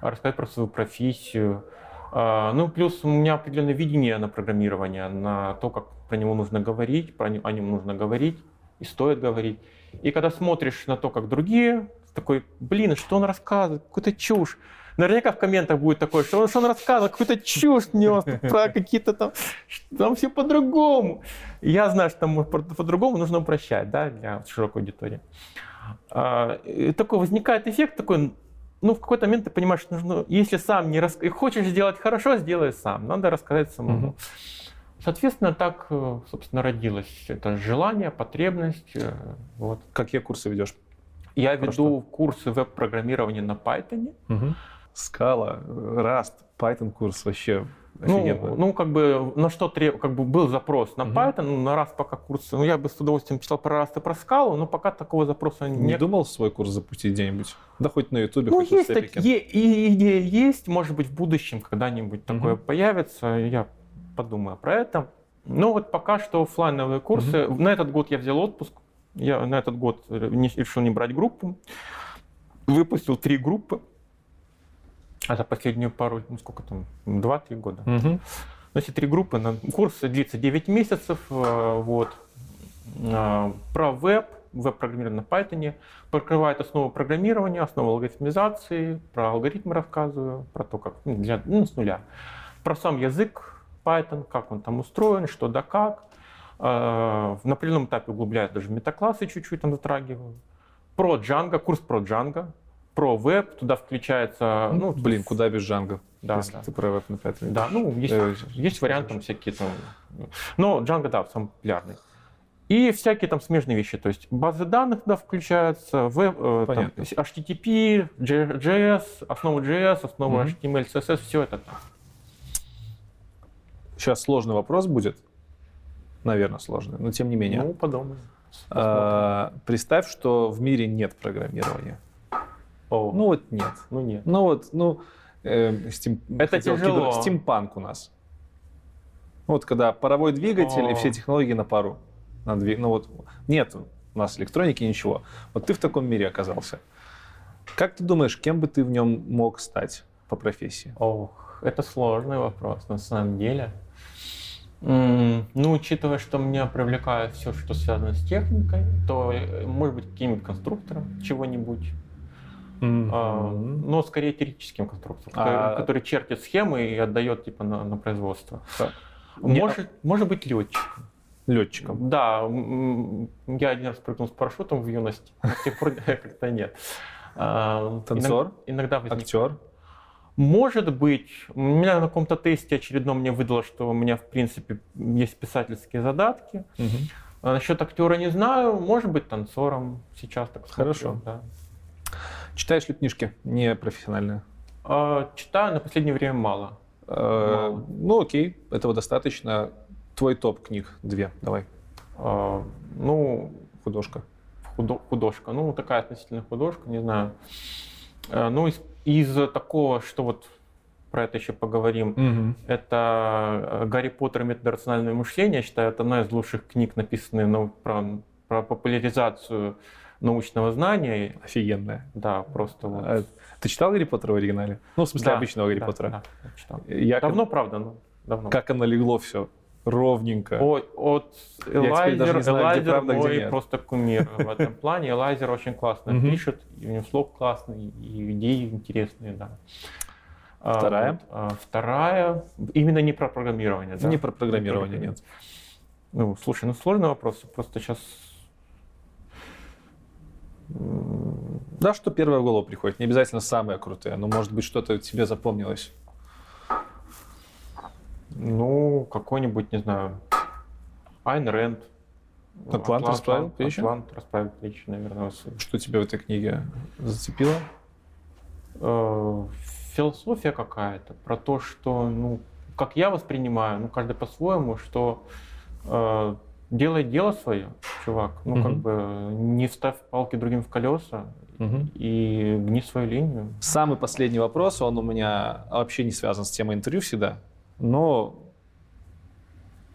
рассказать про свою профессию. А, ну, плюс у меня определенное видение на программирование, на то, как про него нужно говорить, про о нем нужно говорить и стоит говорить. И когда смотришь на то, как другие, такой, блин, что он рассказывает, какую-то чушь. Наверняка в комментах будет такое, что он, что он рассказывал, какую-то чушь нес про какие-то там, там все по-другому. Я знаю, что там по-другому нужно упрощать, да, для широкой аудитории. А, и такой возникает эффект такой, ну, в какой-то момент ты понимаешь, нужно, если сам не рас... хочешь сделать хорошо, сделай сам. Надо рассказать самому. Угу. Соответственно, так, э, собственно, родилось это желание, потребность. Э, вот.
Какие курсы ведешь?
Я Про веду что? курсы веб-программирования на Python.
Угу. Scala, Rust, Python курс вообще
ну, ну, как бы на что треб... как бы был запрос на Python, ну, на Rust пока курсы. Ну, я бы с удовольствием читал про Rust и про Scala, но пока такого запроса
не... Не думал свой курс запустить где-нибудь? Да хоть на YouTube,
ну,
хоть
есть так, и идея есть, может быть, в будущем когда-нибудь угу. такое появится. Я подумаю про это. Но вот пока что офлайновые курсы. Угу. На этот год я взял отпуск. Я на этот год не, решил не брать группу. Выпустил три группы. А за последнюю пару, ну сколько там, два-три года. Угу. Значит, три группы. На курс длится 9 месяцев. Э, вот. Э, про веб, веб-программирование на Python, покрывает основу программирования, основу алгоритмизации, про алгоритмы рассказываю, про то, как ну, для, ну, с нуля. Про сам язык Python, как он там устроен, что да как. Э, на определенном этапе углубляюсь даже метаклассы чуть-чуть там затрагиваю. Про Django, курс про Django, про веб, туда включается...
Ну, Блин, куда без Django, да, если да. ты про веб на Python.
Да, ну, есть, э, есть варианты там всякие там... Но Django, да, самый популярный. И всякие там смежные вещи, то есть базы данных туда включаются, веб, э, там, HTTP, JS, основа JS, основа mm-hmm. HTML, CSS, все это там.
Сейчас сложный вопрос будет. Наверное, сложный, но тем не менее.
Ну, подумай.
А, представь, что в мире нет программирования.
О.
Ну вот нет.
Ну нет.
Ну вот, ну, э, стим,
это хотел, тяжело.
Кибер, стимпанк у нас. Вот когда паровой двигатель О. и все технологии на пару. На двиг... Ну вот нет у нас электроники ничего. Вот ты в таком мире оказался. Как ты думаешь, кем бы ты в нем мог стать по профессии?
Ох, это сложный вопрос на самом деле. Ну, учитывая, что меня привлекает все, что связано с техникой, то, э, может быть, каким-нибудь конструктором чего-нибудь. Mm-hmm. А, но скорее теоретическим конструктором, а... который чертит схемы и отдает типа на, на производство. А... Может, может быть летчиком.
Летчиком.
Да, я один раз прыгнул с парашютом в юности, но с тех пор как-то нет.
А, Танцор?
Иногда возникает.
Актер?
Может быть, у меня на каком-то тесте очередном мне выдало, что у меня, в принципе, есть писательские задатки. Угу. А насчет актера не знаю, может быть, танцором сейчас так
Хорошо.
Смотрю, да.
Читаешь ли книжки не профессиональные?
А, читаю, на последнее время мало.
А, мало. Ну, окей, этого достаточно. Твой топ книг, две, давай.
А, ну,
художка.
Худо, художка, ну, такая относительно художка, не знаю. А, ну, из из такого, что вот про это еще поговорим, угу. это Гарри Поттер и метод рационального мышления. Я считаю, это одна из лучших книг, написанных на, про, про популяризацию научного знания.
Офигенная.
Да, просто вот.
А, ты читал Гарри Поттера в оригинале? Ну, в смысле, да, обычного Гарри
да,
Поттера?
Да, читал. Я давно, как... правда, ну, давно.
Как оно легло все ровненько.
Ой, от Элайзер, Элайзер мой просто кумир в этом плане. Элайзер очень классно пишет, у него слог классный, и идеи интересные, да.
А, вторая?
А, вторая, именно не про программирование.
Не про программирование, нет.
Ну, слушай, ну сложный вопрос, просто сейчас...
Да, что первое в голову приходит, не обязательно самое крутое, но может быть что-то тебе запомнилось.
Ну, какой-нибудь, не знаю, Айн Рэнд.
Атлант, расправил плечи?
Атлант расправил плечи, наверное.
Что тебя в этой книге зацепило?
Э, философия какая-то про то, что, ну, как я воспринимаю, ну, каждый по-своему, что э, делай дело свое, чувак. Ну,
Мгм.
как бы не ставь палки другим в колеса
Мгм.
и гни свою линию.
Самый последний вопрос, он у меня вообще не связан с темой интервью всегда, но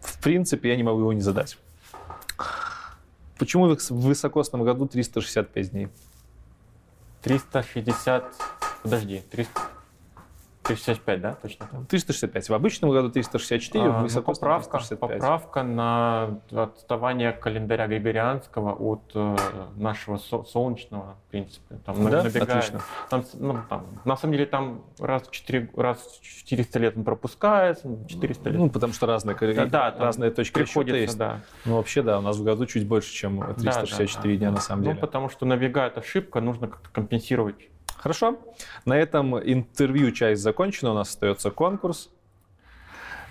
в принципе я не могу его не задать. Почему в высокосном году 365 дней?
360... Подожди, 300... 365, да, точно?
365. В обычном году 364,
А,
в
ну,
высокосном
поправка,
365.
поправка на отставание календаря Григорианского от э, нашего со- солнечного, в принципе. Там
Да?
набегает.
Отлично.
Там, ну, там, на самом деле там раз в, 4, раз в 400 лет он пропускается, 400 лет.
Ну, потому что разные,
Да, да,
разные точки
приходится,
есть.
да.
Ну, вообще, да, у нас в году чуть больше, чем
Да,
364
да, да.
дня на самом
Ну,
деле.
потому что набегает ошибка, нужно как-то компенсировать.
Хорошо. На этом интервью часть закончена. У нас остается конкурс.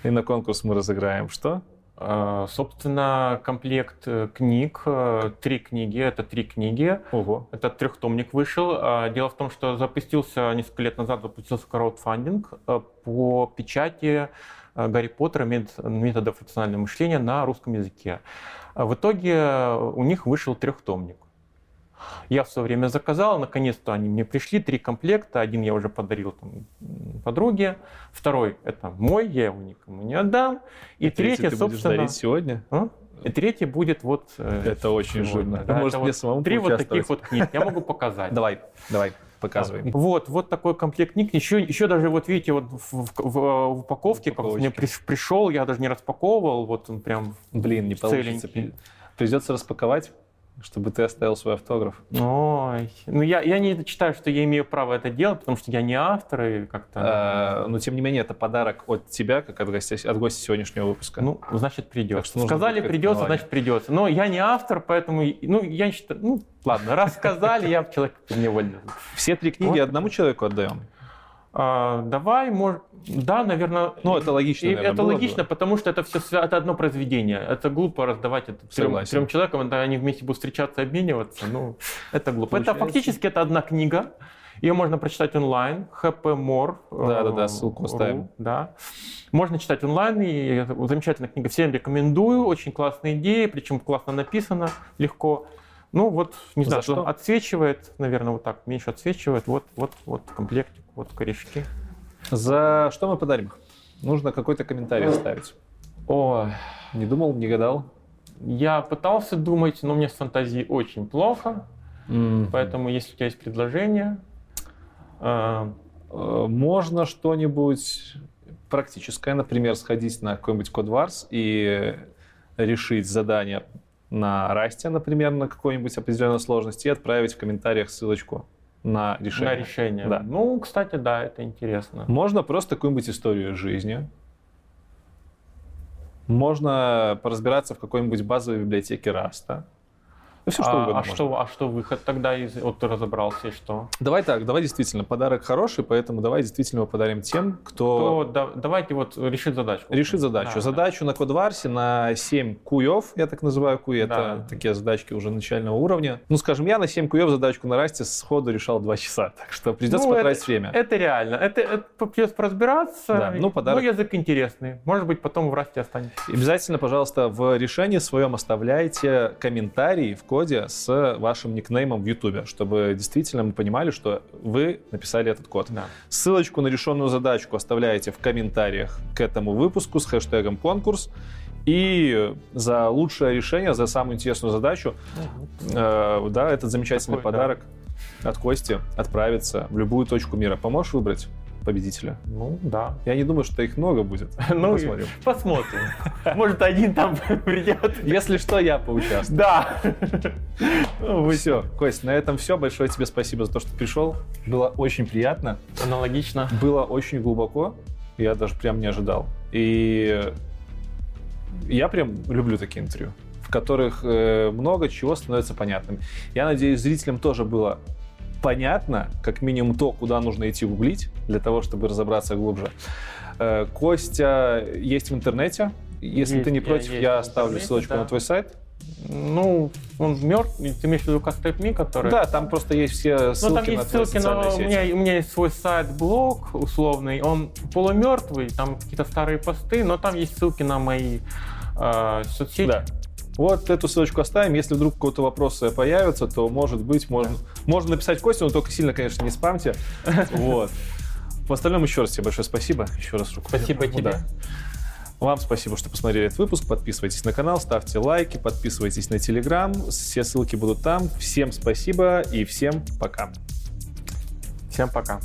И на конкурс мы разыграем что?
Э, Собственно, комплект э, книг, э, три книги, это три книги.
Ого.
Это трехтомник вышел. Дело в том, что запустился несколько лет назад запустился краудфандинг по печати Гарри Поттера мет- методов рационального мышления на русском языке. В итоге у них вышел трехтомник. Я в свое время заказал, наконец-то они мне пришли, три комплекта. Один я уже подарил там, подруге, второй это мой, я его никому не отдам. И
Третий
третий,
ты будешь
собственно,
дарить сегодня?
а? и третий будет вот. э,
Это очень жирно.
Да,
Может, мне
вот
самому
Три вот таких вот книг я могу показать.
Давай, давай, показывай.
Вот, вот такой комплект книг. Еще, еще даже вот видите, вот в, в- в- в упаковке, как мне
Упаковочке.
при- пришел, я даже не распаковывал, вот он прям
Блин, не получится.
целенький.
Придется распаковать, чтобы ты оставил свой автограф.
Ой, ну я, я не считаю, что я имею право это делать, потому что я не автор и как-то...
А, Но, тем не менее, это подарок от тебя, как от гостя, от гостя сегодняшнего выпуска.
Ну, значит, придется. Сказали, придется,
как-то
значит, придется. Но я не автор, поэтому, ну, я не считаю, ну, ладно, раз сказали, я человек невольно.
Все три книги одному человеку отдаем.
А, давай, может, да, наверное.
Ну, это логично,
И
наверное,
это
было бы.
логично, потому что это все это одно произведение. Это глупо раздавать это трем,
Согласен.
трем человекам, когда они вместе будут встречаться, обмениваться. Ну, это глупо. Это
Получается-
фактически это одна книга. Ее можно прочитать онлайн. HPMore.
Да-да-да,
э,
ссылку
ру,
оставим.
Да. Можно читать онлайн, и это замечательная книга. Всем рекомендую. Очень классная идея, причем классно написано, легко. Ну вот, не
За
знаю,
что?
отсвечивает, наверное, вот так, меньше отсвечивает. Вот, вот, вот комплектик, вот корешки.
За что мы подарим? Нужно какой-то комментарий оставить.
Ой,
Не думал, не гадал?
я пытался думать, но мне с фантазией очень плохо, поэтому если у тебя есть предложение, э,
Э, Можно что-нибудь практическое, например, сходить на какой-нибудь кодварс и решить задание на расте, например, на какой-нибудь определенной сложности и отправить в комментариях ссылочку на решение.
на решение.
Да.
Ну, кстати, да, это интересно.
Можно просто какую-нибудь историю жизни. Можно поразбираться в какой-нибудь базовой библиотеке Раста. Ну, все что
а,
угодно
а
можно.
что, а что выход тогда из... Вот ты разобрался, и что?
Давай так, давай действительно, подарок хороший, поэтому давай действительно его подарим тем, кто
То да- давайте вот решить задачку.
решит задачу.
Да,
задачу на Кодварсе на 7 куев, я так называю куи, это
Да.
такие задачки уже начального уровня. Ну, скажем, я на 7 куев задачку на расте сходу решал 2 часа, так что придется
Ну,
потратить
это-
время.
Это реально. Это, это придется поразбираться.
Да, ну, подарок.
Ну, язык интересный. Может быть, потом в расте останется.
Обязательно, пожалуйста, в решении своем оставляйте комментарий в коде с вашим никнеймом в YouTube, чтобы действительно мы понимали, что вы написали этот код.
Да.
Ссылочку на решенную задачку оставляете в комментариях к этому выпуску с хэштегом конкурс. И за лучшее решение, за самую интересную задачу, э, да, этот замечательный
Такой, да.
подарок от Кости отправится в любую точку мира. Поможешь выбрать победителя?
Ну, да.
Я не думаю, что их много будет.
Ну,
Посмотрим.
посмотрим. Может, один там придет.
Если что, я поучаствую.
Да.
Все, Кость, на этом все. Большое тебе спасибо за то, что пришел. Было очень приятно.
Аналогично.
Было очень глубоко. Я даже прям не ожидал. И я прям люблю такие интервью, в которых э, много чего становится понятным. Я надеюсь, зрителям тоже было понятно, как минимум то, куда нужно идти гуглить, для того, чтобы разобраться глубже. Э, Костя есть в интернете. Если
Есть,
ты не
я
против, я
в
оставлю ссылочку
да.
на твой сайт.
Ну, он мертв. Ты имеешь в виду Кастеп.ми, который...
Да, там просто есть все ссылки
Ну, там есть
на
ссылки на...
социальные
У
сети.
меня, у меня есть свой сайт-блог условный, он полумертвый, там какие-то старые посты, но там есть ссылки на мои э, соцсети.
Да. Вот эту ссылочку оставим. Если вдруг какого-то вопроса появятся, то, может быть, можно, можно написать Костю, но только сильно, конечно, не спамьте. Вот. В остальном еще раз тебе большое спасибо. Еще раз руку.
Спасибо тебе. Да.
Вам спасибо, что посмотрели этот выпуск. Подписывайтесь на канал, ставьте лайки, подписывайтесь на Телеграм. Все ссылки будут там. Всем спасибо и всем пока.
Всем пока.